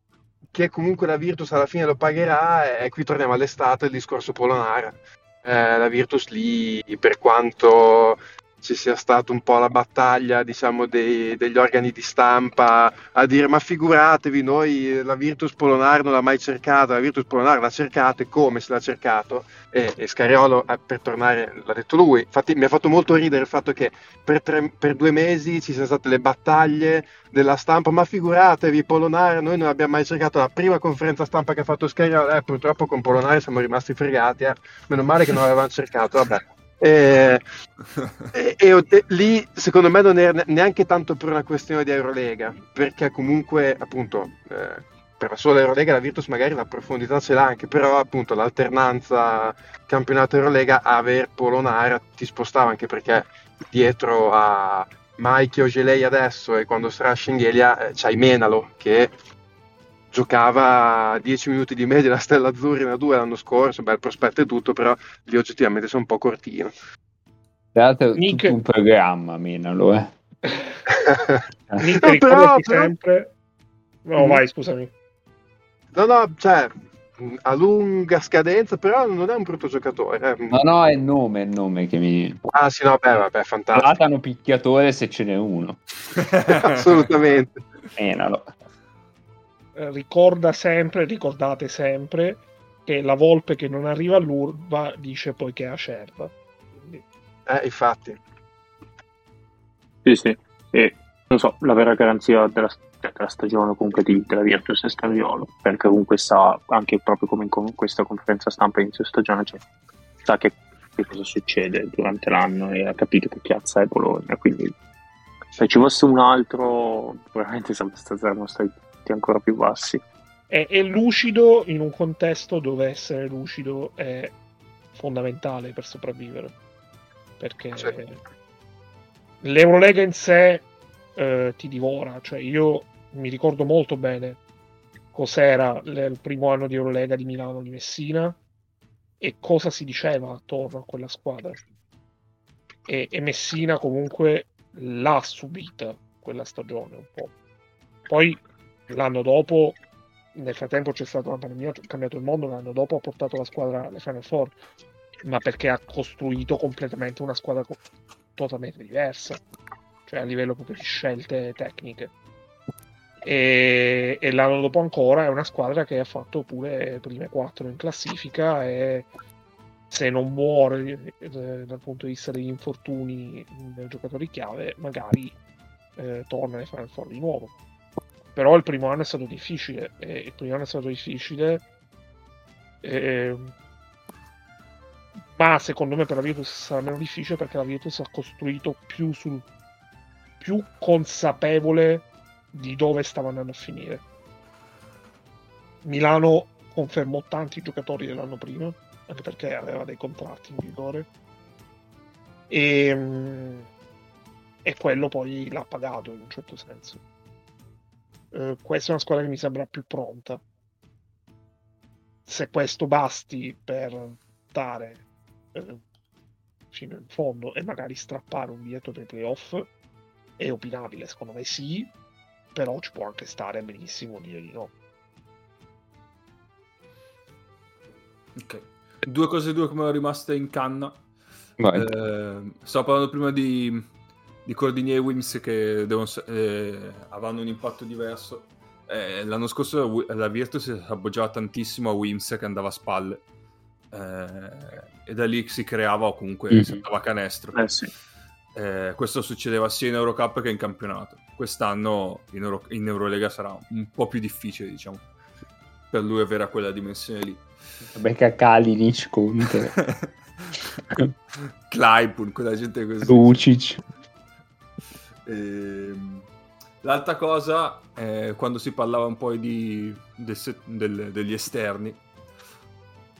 che comunque la Virtus alla fine lo pagherà e qui torniamo all'estate, il discorso Polonara. Eh, la Virtus lì, per quanto ci sia stata un po' la battaglia, diciamo, dei- degli organi di stampa a dire ma figuratevi, noi la Virtus Polonar non l'ha mai cercata, la Virtus Polonar l'ha cercata e come se l'ha cercato? E, e Scariolo, eh, per tornare, l'ha detto lui, infatti mi ha fatto molto ridere il fatto che per, tre- per due mesi ci siano state le battaglie della stampa, ma figuratevi, Polonare, noi non abbiamo mai cercato la prima conferenza stampa che ha fatto Scariolo, eh, purtroppo con Polonare siamo rimasti fregati, eh. meno male che non avevamo cercato, vabbè. <laughs> E, e- e- e lì secondo me non era ne- neanche tanto per una questione di Eurolega, perché comunque appunto eh, per la sola Eurolega la Virtus magari la profondità ce l'ha anche, però appunto l'alternanza campionato Eurolega aver Polonara ti spostava anche perché dietro a Mike Ogelei adesso e quando sarà Schengelia eh, c'hai Menalo che giocava 10 minuti di media la Stella Azzurrina 2 l'anno scorso, bel prospetto e tutto, però lì oggettivamente sono un po' cortino. Tra l'altro è Nick- tutto un programma, Menalo, eh. <laughs> Nick, No, però- però- sempre. No, Mhm. vai, scusami. No, no, cioè, a lunga scadenza, però non è un brutto giocatore. eh. No, no, è il nome, è il nome che mi... Ah, sì, no, beh, vabbè, fantastico. Platano picchiatore se ce n'è uno. <laughs> <laughs> Assolutamente. Menalo. Eh, ricorda sempre, ricordate sempre che la volpe che non arriva all'urba dice poi che è acerba. Quindi, Eh, infatti. Sì, sì. E non so, la vera garanzia della, della stagione comunque di, della Virtus è Stariolo, perché comunque sa, anche proprio come in questa conferenza stampa inizio stagione, cioè, sa che, che cosa succede durante l'anno e ha capito che piazza è Bologna, quindi se ci fosse un altro, probabilmente saremmo stati ancora più bassi. è, è lucido in un contesto dove essere lucido è fondamentale per sopravvivere. Perché Sì. l'Eurolega in sé eh, ti divora. Cioè, io mi ricordo molto bene cos'era il primo anno di Eurolega di Milano di Messina e cosa si diceva attorno a quella squadra. E, e Messina comunque l'ha subita quella stagione un po'. Poi l'anno dopo, nel frattempo c'è stata una pandemia, è cambiato il mondo, l'anno dopo ha portato la squadra alle Final Four, ma perché ha costruito completamente una squadra co- totalmente diversa, cioè a livello proprio di scelte tecniche. E, e l'anno dopo ancora è una squadra che ha fatto pure prime quattro in classifica e se non muore eh, dal punto di vista degli infortuni dei giocatori chiave, magari eh, torna alle Final Four di nuovo. Però il primo anno è stato difficile e il primo anno è stato difficile. ehm, ma secondo me per la Virtus sarà meno difficile perché la Virtus ha costruito più sul più consapevole di dove stava andando a finire. Milano confermò tanti giocatori dell'anno prima, anche perché aveva dei contratti in vigore. E, mm, e quello poi l'ha pagato in un certo senso. Eh, questa è una squadra che mi sembra più pronta. Se questo basti per dare eh, fino in fondo e magari strappare un biglietto dei playoff, è opinabile, secondo me sì, però ci può anche stare benissimo dire di no. Ok. Due cose due come rimaste in canna. Eh, stavo parlando prima di, di Cordinier e Wims che devono, eh, avranno un impatto diverso. Eh, l'anno scorso la la Virtus si appoggiava tantissimo a Wims che andava a spalle. Eh, e da lì si creava o comunque Mhm. si andava a canestro. Eh sì. Eh, questo succedeva sia in Eurocup che in campionato. Quest'anno in, Euro- in Eurolega sarà un po' più difficile, diciamo, per lui avere quella dimensione lì. Becca Kalinic, Conte, Clyburn, quella gente così. Lucic. Ehm, L'altra cosa, è quando si parlava un po' di, del del- degli esterni,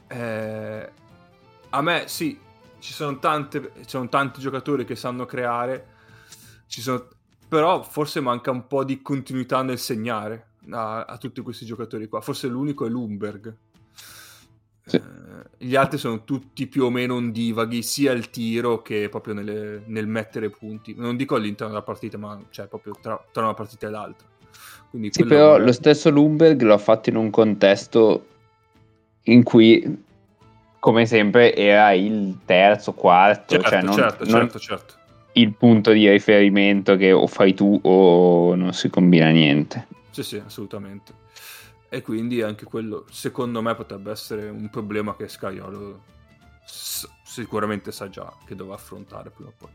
eh, a me sì, ci sono, tante, ci sono tanti giocatori che sanno creare, ci sono, però forse manca un po' di continuità nel segnare. a, a tutti questi giocatori qua. Forse l'unico è Lumberg. Sì. Eh, gli altri sono tutti più o meno ondivaghi, sia il tiro che proprio nelle- nel mettere punti. Non dico all'interno della partita, ma cioè proprio tra, tra una partita e l'altra. Quindi Sì, però lo stesso Lumberg l'ha fatto in un contesto in cui, come sempre, era il terzo, quarto, Certo, cioè non, certo, non certo, certo. il punto di riferimento che o fai tu o non si combina niente. Sì, sì, assolutamente. E quindi anche quello, secondo me, potrebbe essere un problema che Scaiolo s- sicuramente sa già che dovrà affrontare prima o poi.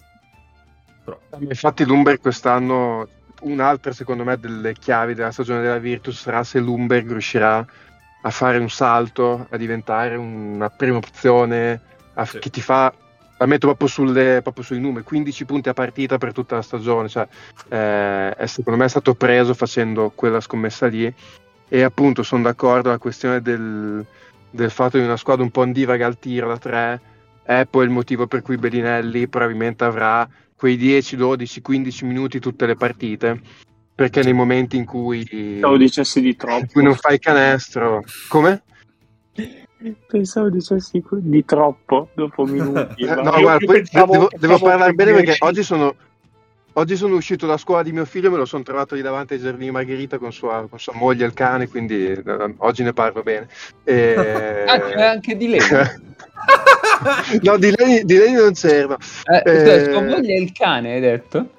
Però, Infatti Lumberg quest'anno, un'altra secondo me delle chiavi della stagione della Virtus sarà se Lumberg riuscirà a fare un salto, a diventare una prima opzione, a- Sì. che ti fa, la metto proprio, sulle- proprio sui numeri, 15 punti a partita per tutta la stagione, cioè, eh, è, secondo me è stato preso facendo quella scommessa lì e appunto sono d'accordo la questione del, del fatto di una squadra un po' ondivaga al tiro da tre è poi il motivo per cui Bellinelli probabilmente avrà quei 10, 12, 15 minuti tutte le partite perché nei momenti in cui, Pensavo dicessi di in cui troppo. non fai canestro come? Pensavo dicessi di troppo dopo minuti. <laughs> No guarda poi pensavo- devo, devo parlare bene perché oggi sono oggi sono uscito da scuola di mio figlio e me lo sono trovato lì davanti ai giardini Margherita con sua, con sua moglie e il cane quindi eh, oggi ne parlo bene E- <laughs> Ah, c'è anche di lei. <laughs> no di lei, di lei non c'era Eh, Eh, sua moglie è il cane, hai detto?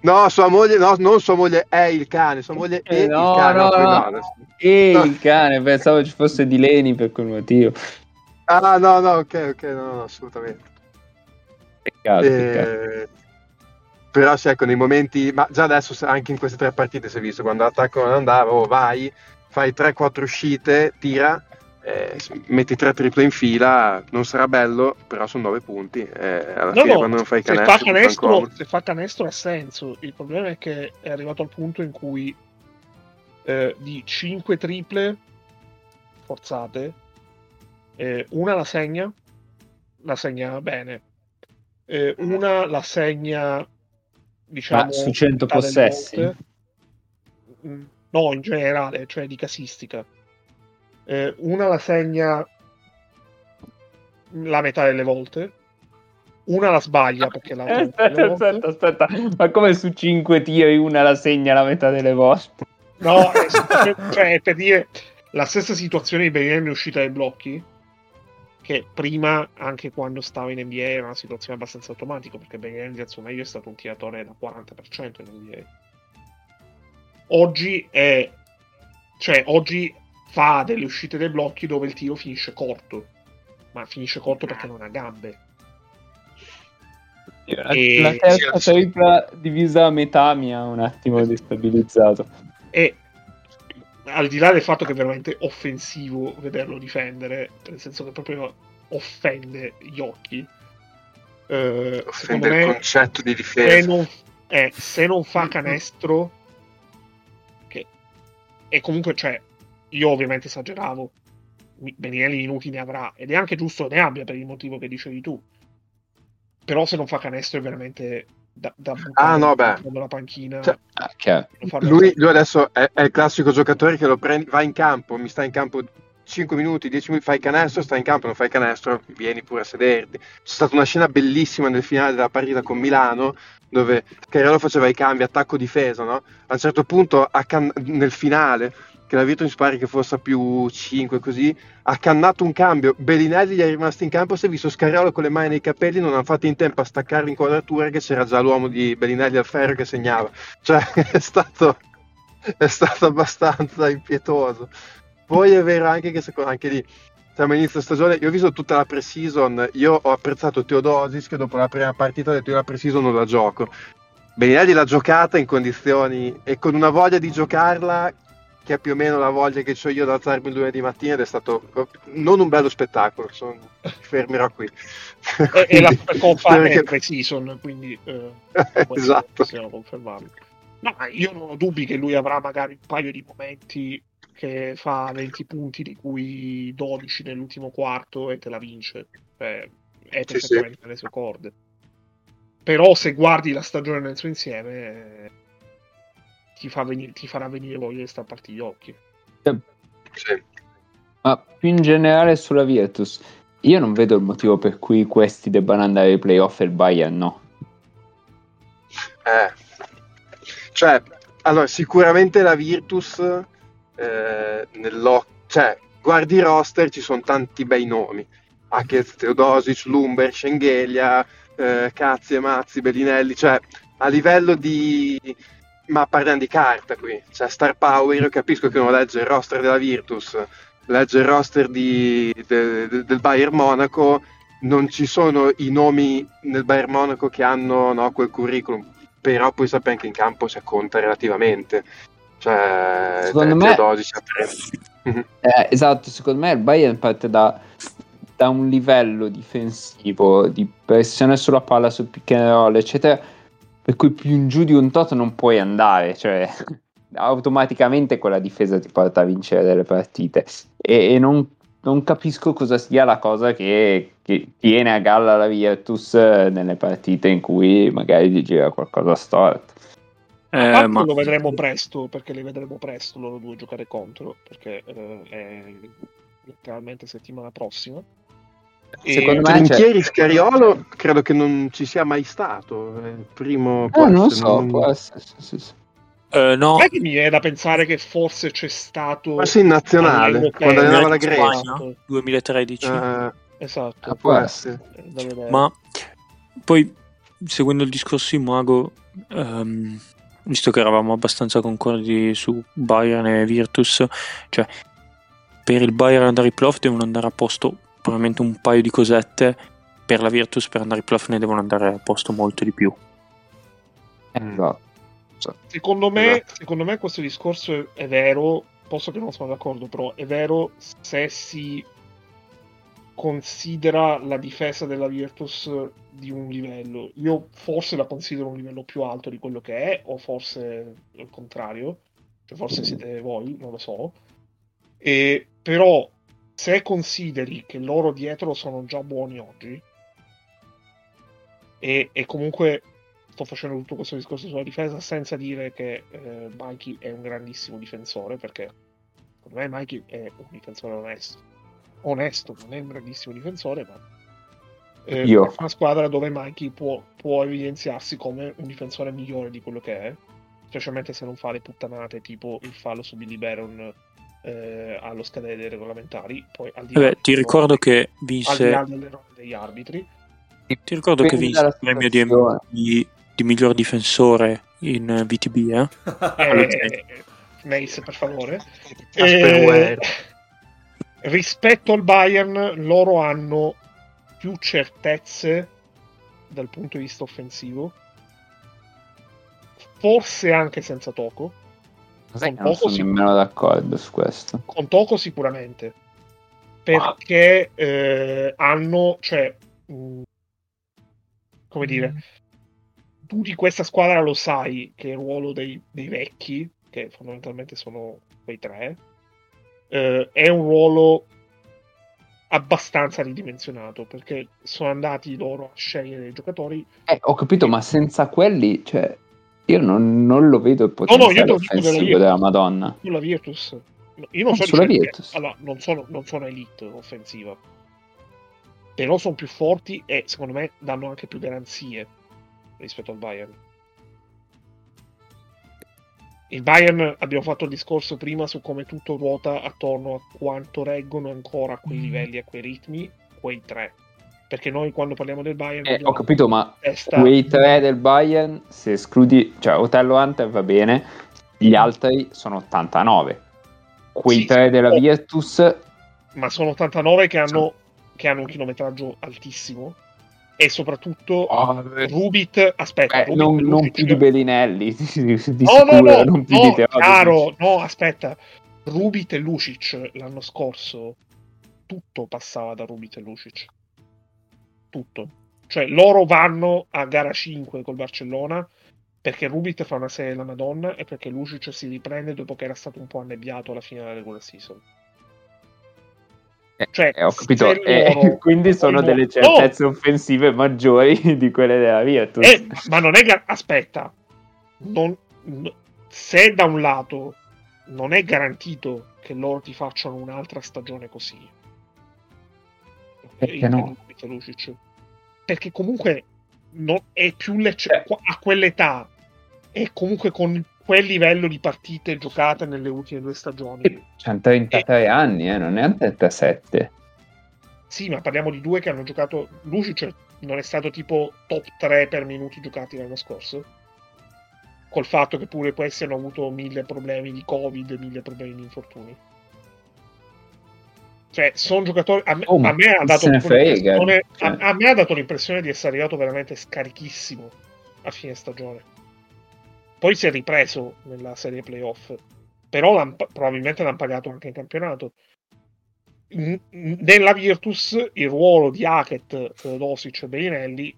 No, sua moglie, no, non sua moglie è il cane, sua moglie è Eh, il no, cane. no, no. adesso. E No. il cane, pensavo ci fosse di Leni per quel motivo. Ah, no, no, ok, ok, no, no, assolutamente. Peccato, peccato. Però sì, ecco, nei momenti, ma già adesso se- anche in queste tre partite si è visto, quando l'attacco non andava, oh, vai, fai 3-4 uscite, tira, eh, metti tre triple in fila, non sarà bello, però sono 9 punti. eh, alla No, fine no, quando non fai se canestro, fa ti fanno canestro, se fa canestro ha senso. Il problema è che è arrivato al punto in cui eh, di 5 triple forzate, eh, una la segna, la segna bene, eh, una la segna, diciamo, Ma su 100 metà delle possessi? volte. Mm, No, in generale, cioè di casistica. Eh, una la segna la metà delle volte, una la sbaglia perché la <laughs> Eh, Aspetta, aspetta, aspetta, ma come su 5 tiri una la segna la metà delle volte? No, è, cioè, è per dire la stessa situazione di Bellinelli in uscita dai blocchi, che prima, anche quando stava in NBA, era una situazione abbastanza automatica, perché Bellinelli al suo meglio è stato un tiratore da 40% in NBA. Oggi è... cioè, oggi fa delle uscite dai blocchi dove il tiro finisce corto, ma finisce corto perché non ha gambe. E- La terza tripla divisa a metà mi ha un attimo destabilizzato. E al di là del fatto che è veramente offensivo vederlo difendere, nel senso che proprio offende gli occhi, eh, Offende il me concetto di se difesa. non, eh, se non fa canestro, che, e comunque, cioè, io ovviamente esageravo, Bellinelli minuti ne avrà, ed è anche giusto ne abbia per il motivo che dicevi tu, però se non fa canestro è veramente da, da buttare Ah, no, beh. panchina. Cioè, non farlo Lui, lui adesso è, è il classico giocatore che lo prendi, va in campo, mi sta in campo 5 minuti, 10 minuti, fai canestro, stai in campo, non fai canestro, vieni pure a sederti. C'è stata una scena bellissima nel finale della partita con Milano, dove Carello faceva i cambi attacco-difesa, no? A un certo punto, a can- nel finale, che la Virtus pare che fosse più 5 così, ha cannato un cambio, Bellinelli gli è rimasto in campo, si è visto Scariolo con le mani nei capelli, non hanno fatto in tempo a staccare l'inquadratura che c'era già l'uomo di Bellinelli al ferro che segnava. Cioè, <laughs> è stato, è stato abbastanza impietoso. Poi è vero anche che secondo anche lì siamo inizio stagione, io ho visto tutta la pre-season, io ho apprezzato Teodosis che dopo la prima partita ha detto io la pre-season non la gioco. Bellinelli l'ha giocata in condizioni e con una voglia di giocarla che è più o meno la voglia che ho io da alzarmi il lunedì mattina ed è stato non un bello spettacolo, sono, mi fermerò qui. e, e la <laughs> Perché- è pre-season, quindi eh, <laughs> esatto. possiamo confermarlo. No, io non ho dubbi che lui avrà magari un paio di momenti che fa 20 punti, di cui 12 nell'ultimo quarto e te la vince. Cioè, è Sì, perfettamente nelle sue corde. Però se guardi la stagione nel suo insieme, ti, fa venire, ti farà venire voglia di strapparti gli occhi. Sì. Ma più in generale sulla Virtus, io non vedo il motivo per cui questi debbano andare ai playoff e il Bayern no. Eh. Cioè, allora, sicuramente la Virtus, eh, nell'o- cioè, guardi i roster, ci sono tanti bei nomi. Hackett, Teodosic, Lumber, Schengelia, eh, Cazzi e Mazzi, Bellinelli, cioè, a livello di... Ma parliamo di carta qui, cioè Star Power, io capisco che uno legge il roster della Virtus, legge il roster di- de- de- del Bayern Monaco, non ci sono i nomi nel Bayern Monaco che hanno no, quel curriculum, però poi sappiamo che in campo si conta relativamente. Cioè, Secondo te- me- Teodosic ha tre. Mhm. <laughs> Eh, esatto, secondo me il Bayern parte da, da un livello difensivo di pressione sulla palla, sul pick and roll, eccetera, per cui più in giù di un tot non puoi andare, cioè <laughs> automaticamente quella difesa ti porta a vincere delle partite e, e non, non capisco cosa sia la cosa che, che tiene a galla la Virtus eh, nelle partite in cui magari gli gira qualcosa storto. Eh, ma lo vedremo presto, perché li vedremo presto loro due giocare contro, perché eh, è letteralmente settimana prossima. Secondo me- Trinchieri Scariolo credo che non ci sia mai stato. È il primo Eh, non so, non- può essere, sì, sì, sì. eh, no, è che mi viene da pensare che forse c'è stato... Ma sì, in nazionale, quando allenava la Grecia. Spagna, 2013. Eh, Esatto, Ah, può essere. è. Ma poi, seguendo il discorso di Mago, ehm, visto che eravamo abbastanza concordi su Bayern e Virtus, cioè per il Bayern andare ai playoff devono andare a posto probabilmente un paio di cosette, per la Virtus per andare ai playoff ne devono andare a posto molto di più. Esatto. Secondo me, Esatto. secondo me questo discorso è, è vero, posso che non sono d'accordo, però è vero se si considera la difesa della Virtus di un livello. Io forse la considero un livello più alto di quello che è, o forse il contrario, cioè forse siete voi, non lo so. E, però se consideri che loro dietro sono già buoni oggi, e, e comunque sto facendo tutto questo discorso sulla difesa senza dire che eh, Mikey è un grandissimo difensore, perché secondo me Mikey è un difensore onesto. Onesto, non è un grandissimo difensore, ma eh, Io. è una squadra dove Mikey può, può evidenziarsi come un difensore migliore di quello che è, specialmente se non fa le puttanate tipo il fallo su Billy Baron eh, allo scadere dei regolamentari. Poi, al di là Vabbè, ti ricordo che al di vinse, là dell'errore degli arbitri. ti ricordo che vinse il premio di, di- di miglior difensore in eh, VTB, <laughs> eh? Eh, Mace, per favore. Eh, <laughs> rispetto al Bayern, loro hanno più certezze dal punto di vista offensivo, forse anche senza Toco. Con non poco sono si- nemmeno d'accordo su questo. Con Toco sicuramente, perché eh, hanno, cioè, mh, come dire, tu di questa squadra lo sai che il ruolo dei, dei vecchi, che fondamentalmente sono quei tre, eh, è un ruolo abbastanza ridimensionato perché sono andati loro a scegliere i giocatori. Eh, ho capito, ma senza quelli, cioè, io non, non lo vedo il no, potenziale dico della offensivo della Madonna. Sulla Virtus, no, io non Ah, so sulla Virtus. che- allora, non sono, non sono elite offensiva, però sono più forti e secondo me danno anche più garanzie rispetto al Bayern. Il Bayern abbiamo fatto il discorso prima su come tutto ruota attorno a quanto reggono ancora a quei livelli, a quei ritmi, quei tre. Perché noi quando parliamo del Bayern Eh, ho capito, ma testa- quei tre del Bayern, se escludi, cioè Otello Hunter va bene, gli altri sono 89. Quei Sì, tre sì. della Oh. Virtus, ma sono 89 che hanno, che hanno un chilometraggio altissimo e soprattutto oh, Rubit aspetta eh, Rubit non, e non più di Bellinelli, di, <laughs> di no no sicuro, no, non più no, di Teodosic. chiaro, no aspetta Rubit e Lucic l'anno scorso tutto passava da Rubit e Lucic tutto cioè loro vanno a gara 5 col Barcellona perché Rubit fa una serie della Madonna e perché Lucic si riprende dopo che era stato un po' annebbiato alla fine della regular season Eh, cioè, eh, ho capito, eh, <laughs> quindi sono no, delle no, certezze offensive maggiori <laughs> di quelle della Virtus. Eh, ma non è che aspetta, non- n- se da un lato non è garantito che loro ti facciano un'altra stagione così, Perché no? Lucic, perché comunque non è più l'ecce- a quell'età e comunque con quel livello di partite giocate nelle ultime due stagioni. C'ha 33 anni, eh, non è un 37. Sì, ma parliamo di due che hanno giocato. Lucic non è stato tipo top 3 per minuti giocati l'anno scorso. Col fatto che pure questi hanno avuto mille problemi di Covid, mille problemi di infortuni. Cioè, sono giocatori. A me, Oh, a me ha dato l'impressione- cioè. a, a me ha dato l'impressione di essere arrivato veramente scarichissimo a fine stagione. Poi si è ripreso nella serie playoff. Però l'han- probabilmente l'hanno pagato anche in campionato. Nella Virtus il ruolo di Hackett, Teodosic e Beinelli,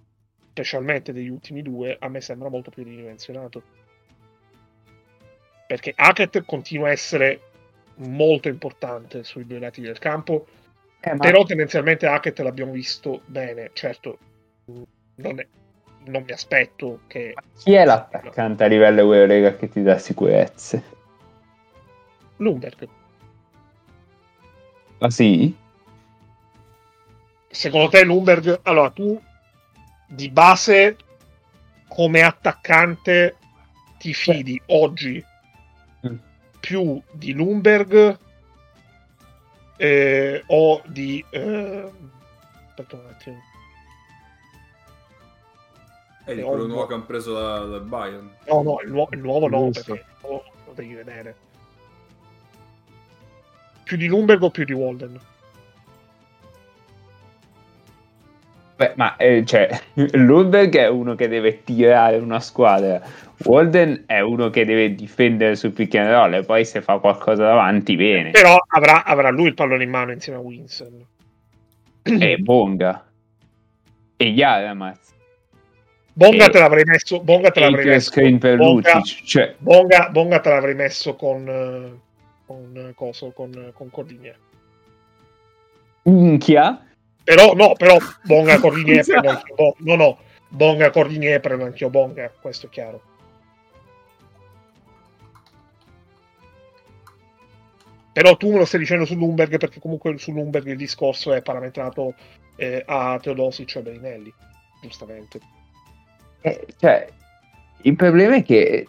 specialmente degli ultimi due, a me sembra molto più ridimensionato. Perché Hackett continua a essere molto importante sui due lati del campo, Eh, ma però tendenzialmente Hackett l'abbiamo visto bene. Certo, non, è- non mi aspetto che... chi è l'attaccante a livello Eurolega che ti dà sicurezze? Lumberg, Ah sì? secondo te Lumberg, allora tu di base come attaccante ti fidi oggi Mm. Più di Lumberg eh, o di eh, aspetta un attimo È di Eh, quello nuovo che hanno preso da- dal Bayern. no no il, nuo- il nuovo no Giusto. perché nuovo lo devi vedere più di Lumberg o più di Walden Beh, ma eh, cioè, <laughs> Lundberg è uno che deve tirare una squadra, Walden è uno che deve difendere sul pick and roll e poi se fa qualcosa davanti, bene. però avrà, avrà lui il pallone in mano insieme a Winston E <clears throat> Bonga. E Yaramaz. Bonga E- te l'avrei messo Bonga te l'avrei messo screen per Bonga- Lucic. Cioè, Bonga, Bonga te l'avrei messo con eh, con eh, coso con, con Cordinier minchia. però no però Bonga <laughs> Cordinier prendo anch'io Bo- no no Bonga Cordinier prendo anch'io Bonga questo è chiaro però tu me lo stai dicendo su Lumberg perché comunque su Lumberg il discorso è parametrato eh, a Teodosic e Berinelli giustamente Eh, cioè, il problema è che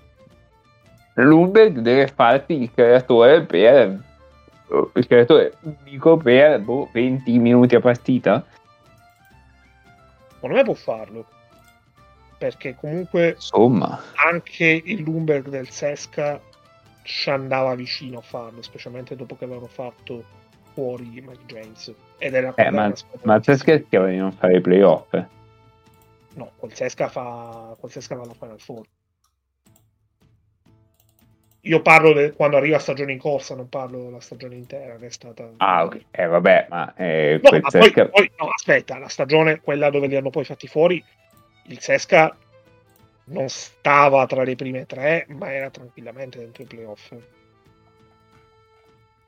Lundberg deve farti il creatore per il creatore unico per boh, 20 minuti a partita. secondo me può farlo perché comunque Insomma, anche il Lumberg del Sesca ci andava vicino a farlo, specialmente dopo che avevano fatto fuori Mike James. Ed era eh, ma, ma che- scherziamo di non fare i playoff. eh. No, quel Sesca fa quel Sesca va alla Final Four. Io parlo de- quando arriva stagione in corsa, non parlo della stagione intera che è stata Ah, ok. Eh, vabbè, ma eh, No, ma poi, poi- no, aspetta, la stagione, quella dove li hanno poi fatti fuori, il Sesca non stava tra le prime tre, ma era tranquillamente dentro i playoff.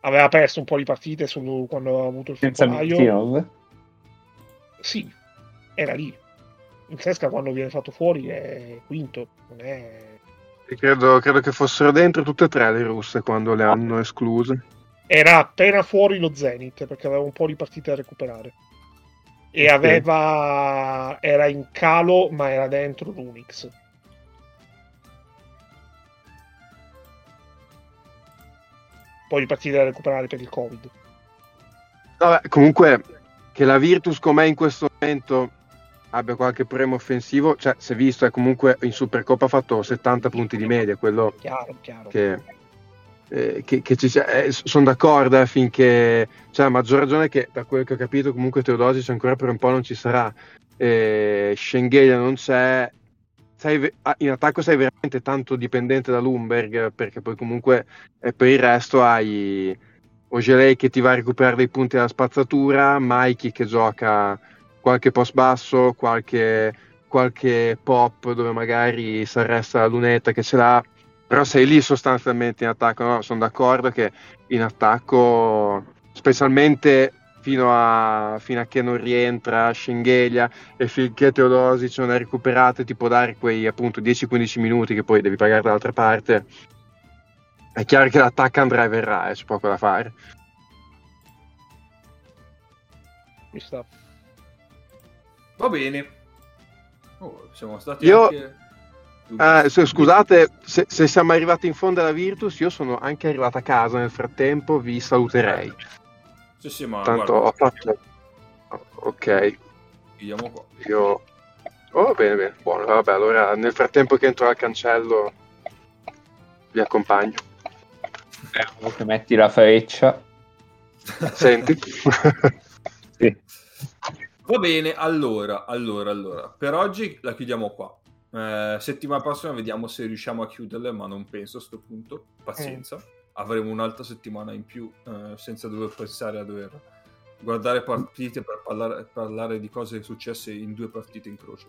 Aveva perso un po' di partite sul- quando aveva avuto il. Mikhilov. Sì, era lì. Il Sesca quando viene fatto fuori è quinto, non è... E credo, credo che fossero dentro tutte e tre le russe quando le hanno escluse. Era appena fuori lo Zenith perché aveva un po' di partite da recuperare. E aveva... era in calo, ma era dentro l'Unix. Poi di partite da recuperare per il Covid. Vabbè, comunque, che la Virtus com'è in questo momento abbia qualche problema offensivo, cioè, si è visto, è comunque in Supercoppa ha fatto 70 punti di media, quello Chiaro, chiaro. che, eh, che, che ci sia, eh, sono d'accordo eh, finché cioè a maggior ragione che da quello che ho capito comunque Teodosic ancora per un po' non ci sarà eh, Schengelia non c'è sei ah, in attacco sei veramente tanto dipendente da Lumberg perché poi comunque eh, per il resto hai Ogelei che ti va a recuperare dei punti alla spazzatura Mikey che gioca qualche post basso qualche, qualche pop dove magari si arresta la lunetta che ce l'ha però sei lì sostanzialmente in attacco, no? Sono d'accordo che in attacco, specialmente fino a, fino a che non rientra Schengelia e finché Teodosic non è recuperato, ti può dare quei appunto 10-15 minuti che poi devi pagare dall'altra parte. È chiaro che l'attacco andrà e verrà, eh, c'è poco da fare. Mi sta. Va bene. Oh, siamo stati Io- anche... Eh, se- scusate, se, se siamo arrivati in fondo alla Virtus, io sono anche arrivato a casa nel frattempo, vi saluterei. Sì, sì, ma Tanto guarda, ho fatto... Ok, vediamo qua. io... Oh, bene, bene, buono. Vabbè, allora nel frattempo che entro al cancello vi accompagno. Che metti la freccia. Senti? <laughs> Sì. Va bene, allora, allora, allora. Per oggi la chiudiamo qua. Eh, settimana prossima vediamo se riusciamo a chiuderle, ma non penso a sto punto. Pazienza. Avremo un'altra settimana in più eh, senza dover pensare a dover guardare partite per parlare, parlare di cose successe in due partite in croce.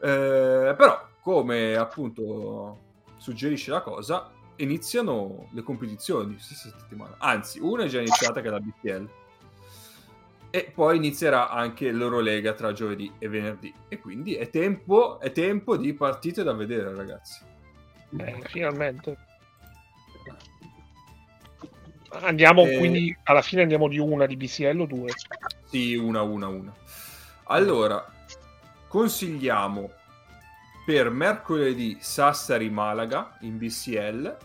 Eh, però, come appunto suggerisce la cosa, iniziano le competizioni questa settimana. Anzi, una è già iniziata che è la BTL. E poi inizierà anche l'Eurolega tra giovedì e venerdì. E quindi è tempo, è tempo di partite da vedere, ragazzi. Eh, finalmente. Andiamo Eh. quindi alla fine andiamo di una di BCL o due? Sì, una, una, una. Allora, consigliamo per mercoledì Sassari-Malaga in BCL.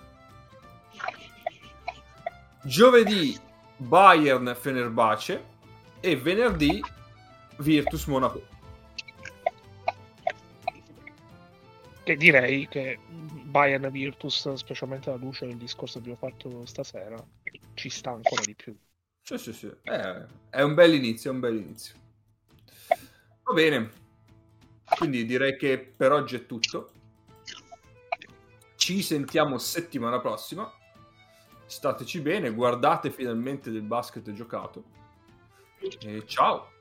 Giovedì Bayern-Fenerbace e venerdì Virtus-Monaco. Che direi che Bayern Virtus, specialmente alla luce del discorso che abbiamo fatto stasera, ci sta ancora di più. Sì, sì, sì. Eh, è un bel inizio, è un bel inizio. Va bene. Quindi direi che per oggi è tutto. Ci sentiamo settimana prossima. Stateci bene, guardate finalmente del basket giocato. E ciao.